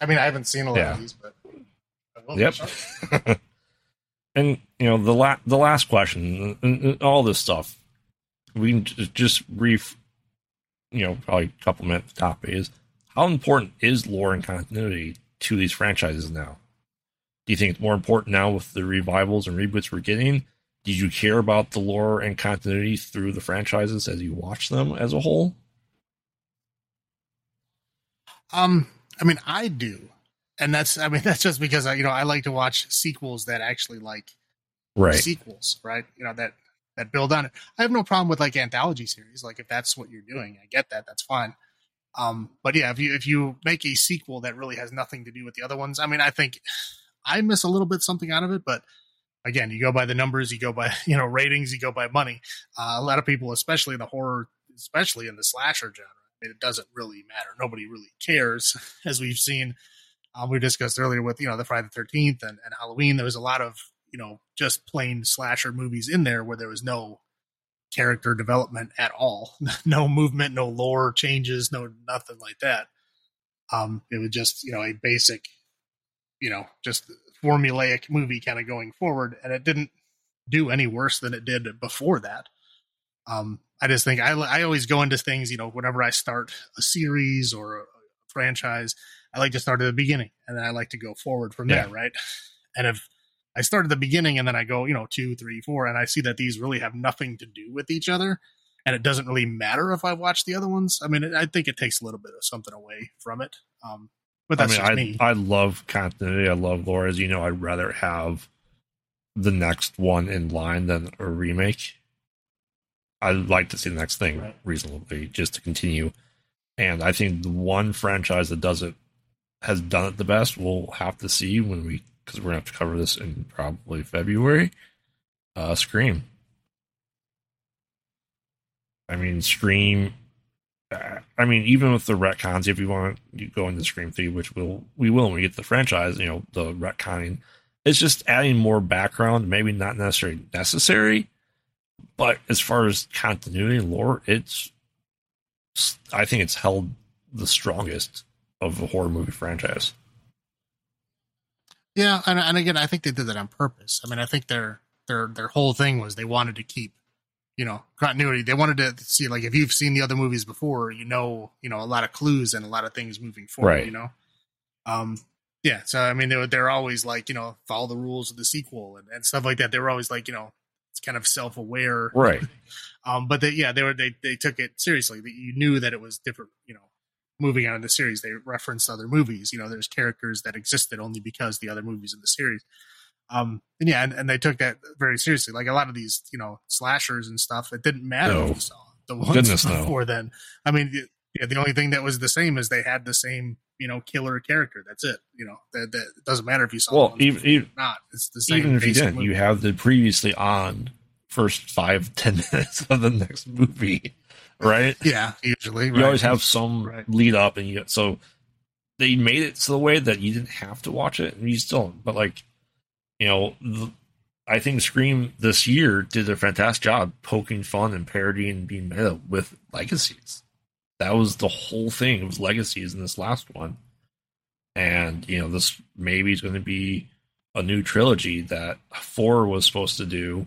I mean, I haven't seen a lot Yeah. of these, but. Yep. and you know the la- the last question and, and all this stuff we can j- just brief you know probably a couple minutes copy is how important is lore and continuity to these franchises now do you think it's more important now with the revivals and reboots we're getting did you care about the lore and continuity through the franchises as you watch them as a whole Um, I mean, I do, and that's I mean that's just because I you know I like to watch sequels that actually like sequels, right? You know that that build on it. I have no problem with like anthology series, like if that's what you're doing, I get that, that's fine. Um, but yeah, if you if you make a sequel that really has nothing to do with the other ones, I mean, I think I miss a little bit something out of it, but again, you go by the numbers, you go by you know ratings, you go by money. Uh, a lot of people, especially in the horror, especially in the slasher genre, it doesn't really matter. Nobody really cares, as we've seen. Um, we discussed earlier with you know the Friday the Thirteenth and, and Halloween. There was a lot of you know just plain slasher movies in there where there was no character development at all, no movement, no lore changes, no nothing like that. Um, it was just you know a basic, you know, just formulaic movie kind of going forward, and it didn't do any worse than it did before that. Um, I just think I I always go into things, you know, whenever I start a series or a franchise, I like to start at the beginning and then I like to go forward from Yeah. there, right? And if I start at the beginning and then I go, you know, two, three, four, and I see that these really have nothing to do with each other, and it doesn't really matter if I watch the other ones. I mean, it, I think it takes a little bit of something away from it. Um, but I that's mean, just I. I love continuity. I love lore. As you know, I'd rather have the next one in line than a remake. I'd like to see the next thing Right. reasonably just to continue. And I think the one franchise that does it has done it the best. We'll have to see when we because we're gonna have to cover this in probably February. Uh, Scream. I mean, Scream. I mean, even with the retcons, if you want to go into Scream Three, which we'll we will when we get the franchise, you know, the retconning, it's just adding more background. Maybe not necessarily necessary, but as far as continuity and lore, it's I think it's held the strongest of a horror movie franchise. Yeah, and, and again, I think they did that on purpose. I mean, I think their their their whole thing was they wanted to keep, you know, continuity. They wanted to see like if you've seen the other movies before, you know, you know, a lot of clues and a lot of things moving forward. Right. You know, um, yeah. So I mean, they were they're always like you know follow the rules of the sequel and, and stuff like that. They were always like you know it's kind of self aware, Right. um, but they, yeah, they were they they took it seriously. That you knew that it was different. You know, moving on in the series, they referenced other movies. You know, there's characters that existed only because the other movies in the series. Um, and yeah, and, and they took that very seriously. Like a lot of these, you know, slashers and stuff. It didn't matter No. if you saw the ones Goodness, no. before then. I mean, the- yeah, the only thing that was the same is they had the same, you know, killer character. That's it. You know, that, that it doesn't matter if you saw. Well, even, even or not. It's the same. even if you didn't, movie. you have the previously on first five ten minutes of the next movie, right? yeah, usually You right. always have some Right. lead up, and you so they made it so the way that you didn't have to watch it, and you still. But like, you know, I think Scream this year did a fantastic job poking fun and parodying and being meta with legacies. That was the whole thing. It was legacies in this last one, and you know, this maybe is going to be a new trilogy that four was supposed to do,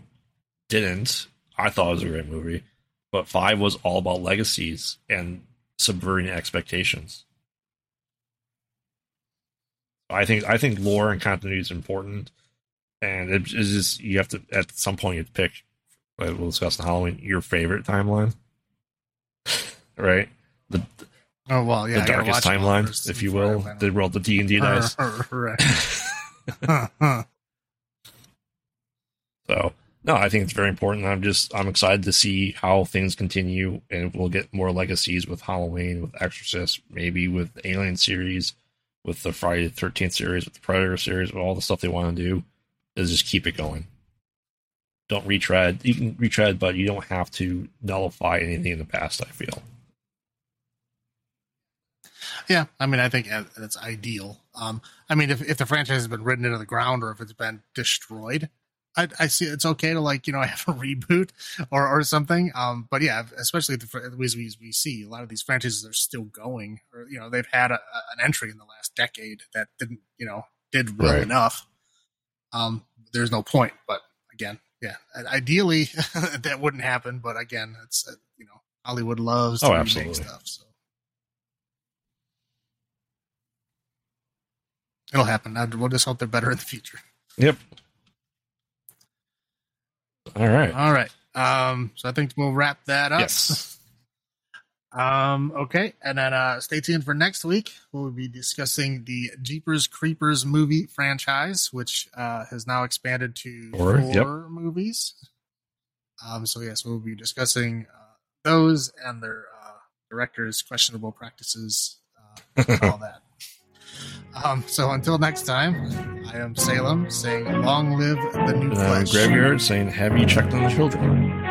didn't. I thought it was a great movie but five was all about legacies and subverting expectations. I think I think lore and continuity is important, and it is just you have to at some point you have to pick. We'll discuss in Halloween your favorite timeline, right? The, Oh well, yeah, the darkest timeline, if you will, the world the D and D dice. right. Huh, huh. So no, I think it's very important. I'm just I'm excited to see how things continue, and we'll get more legacies with Halloween, with Exorcist, maybe with the Alien series, with the Friday the Thirteenth series, with the Predator series, with all the stuff they want to do, is just keep it going. Don't retread. You can retread, but you don't have to nullify anything in the past. I feel. Yeah, I mean, I think that's ideal. Um, I mean, if, if the franchise has been ridden into the ground or if it's been destroyed, I, I see it's okay to like you know have a reboot or or something. Um, but yeah, especially the fr- as we we see a lot of these franchises are still going, or you know they've had a- an entry in the last decade that didn't you know did well Right. enough. Um, there's no point. But again, yeah, ideally that wouldn't happen. But again, it's uh, you know Hollywood loves to Oh, remake stuff. So. It'll happen. We'll just hope they're better in the future. Yep. All right. All right. Um, so I think we'll wrap that up. Yes. Um, okay. And then uh, stay tuned for next week. We'll be discussing the Jeepers Creepers movie franchise, which uh, has now expanded to Four, four yep. movies. Um, so, yes, we'll be discussing uh, those and their uh, directors' questionable practices, uh, and all that. Um, so until next time, I am Salem saying, long live the new And I'm. Graveyard saying, "Have you checked on the children?"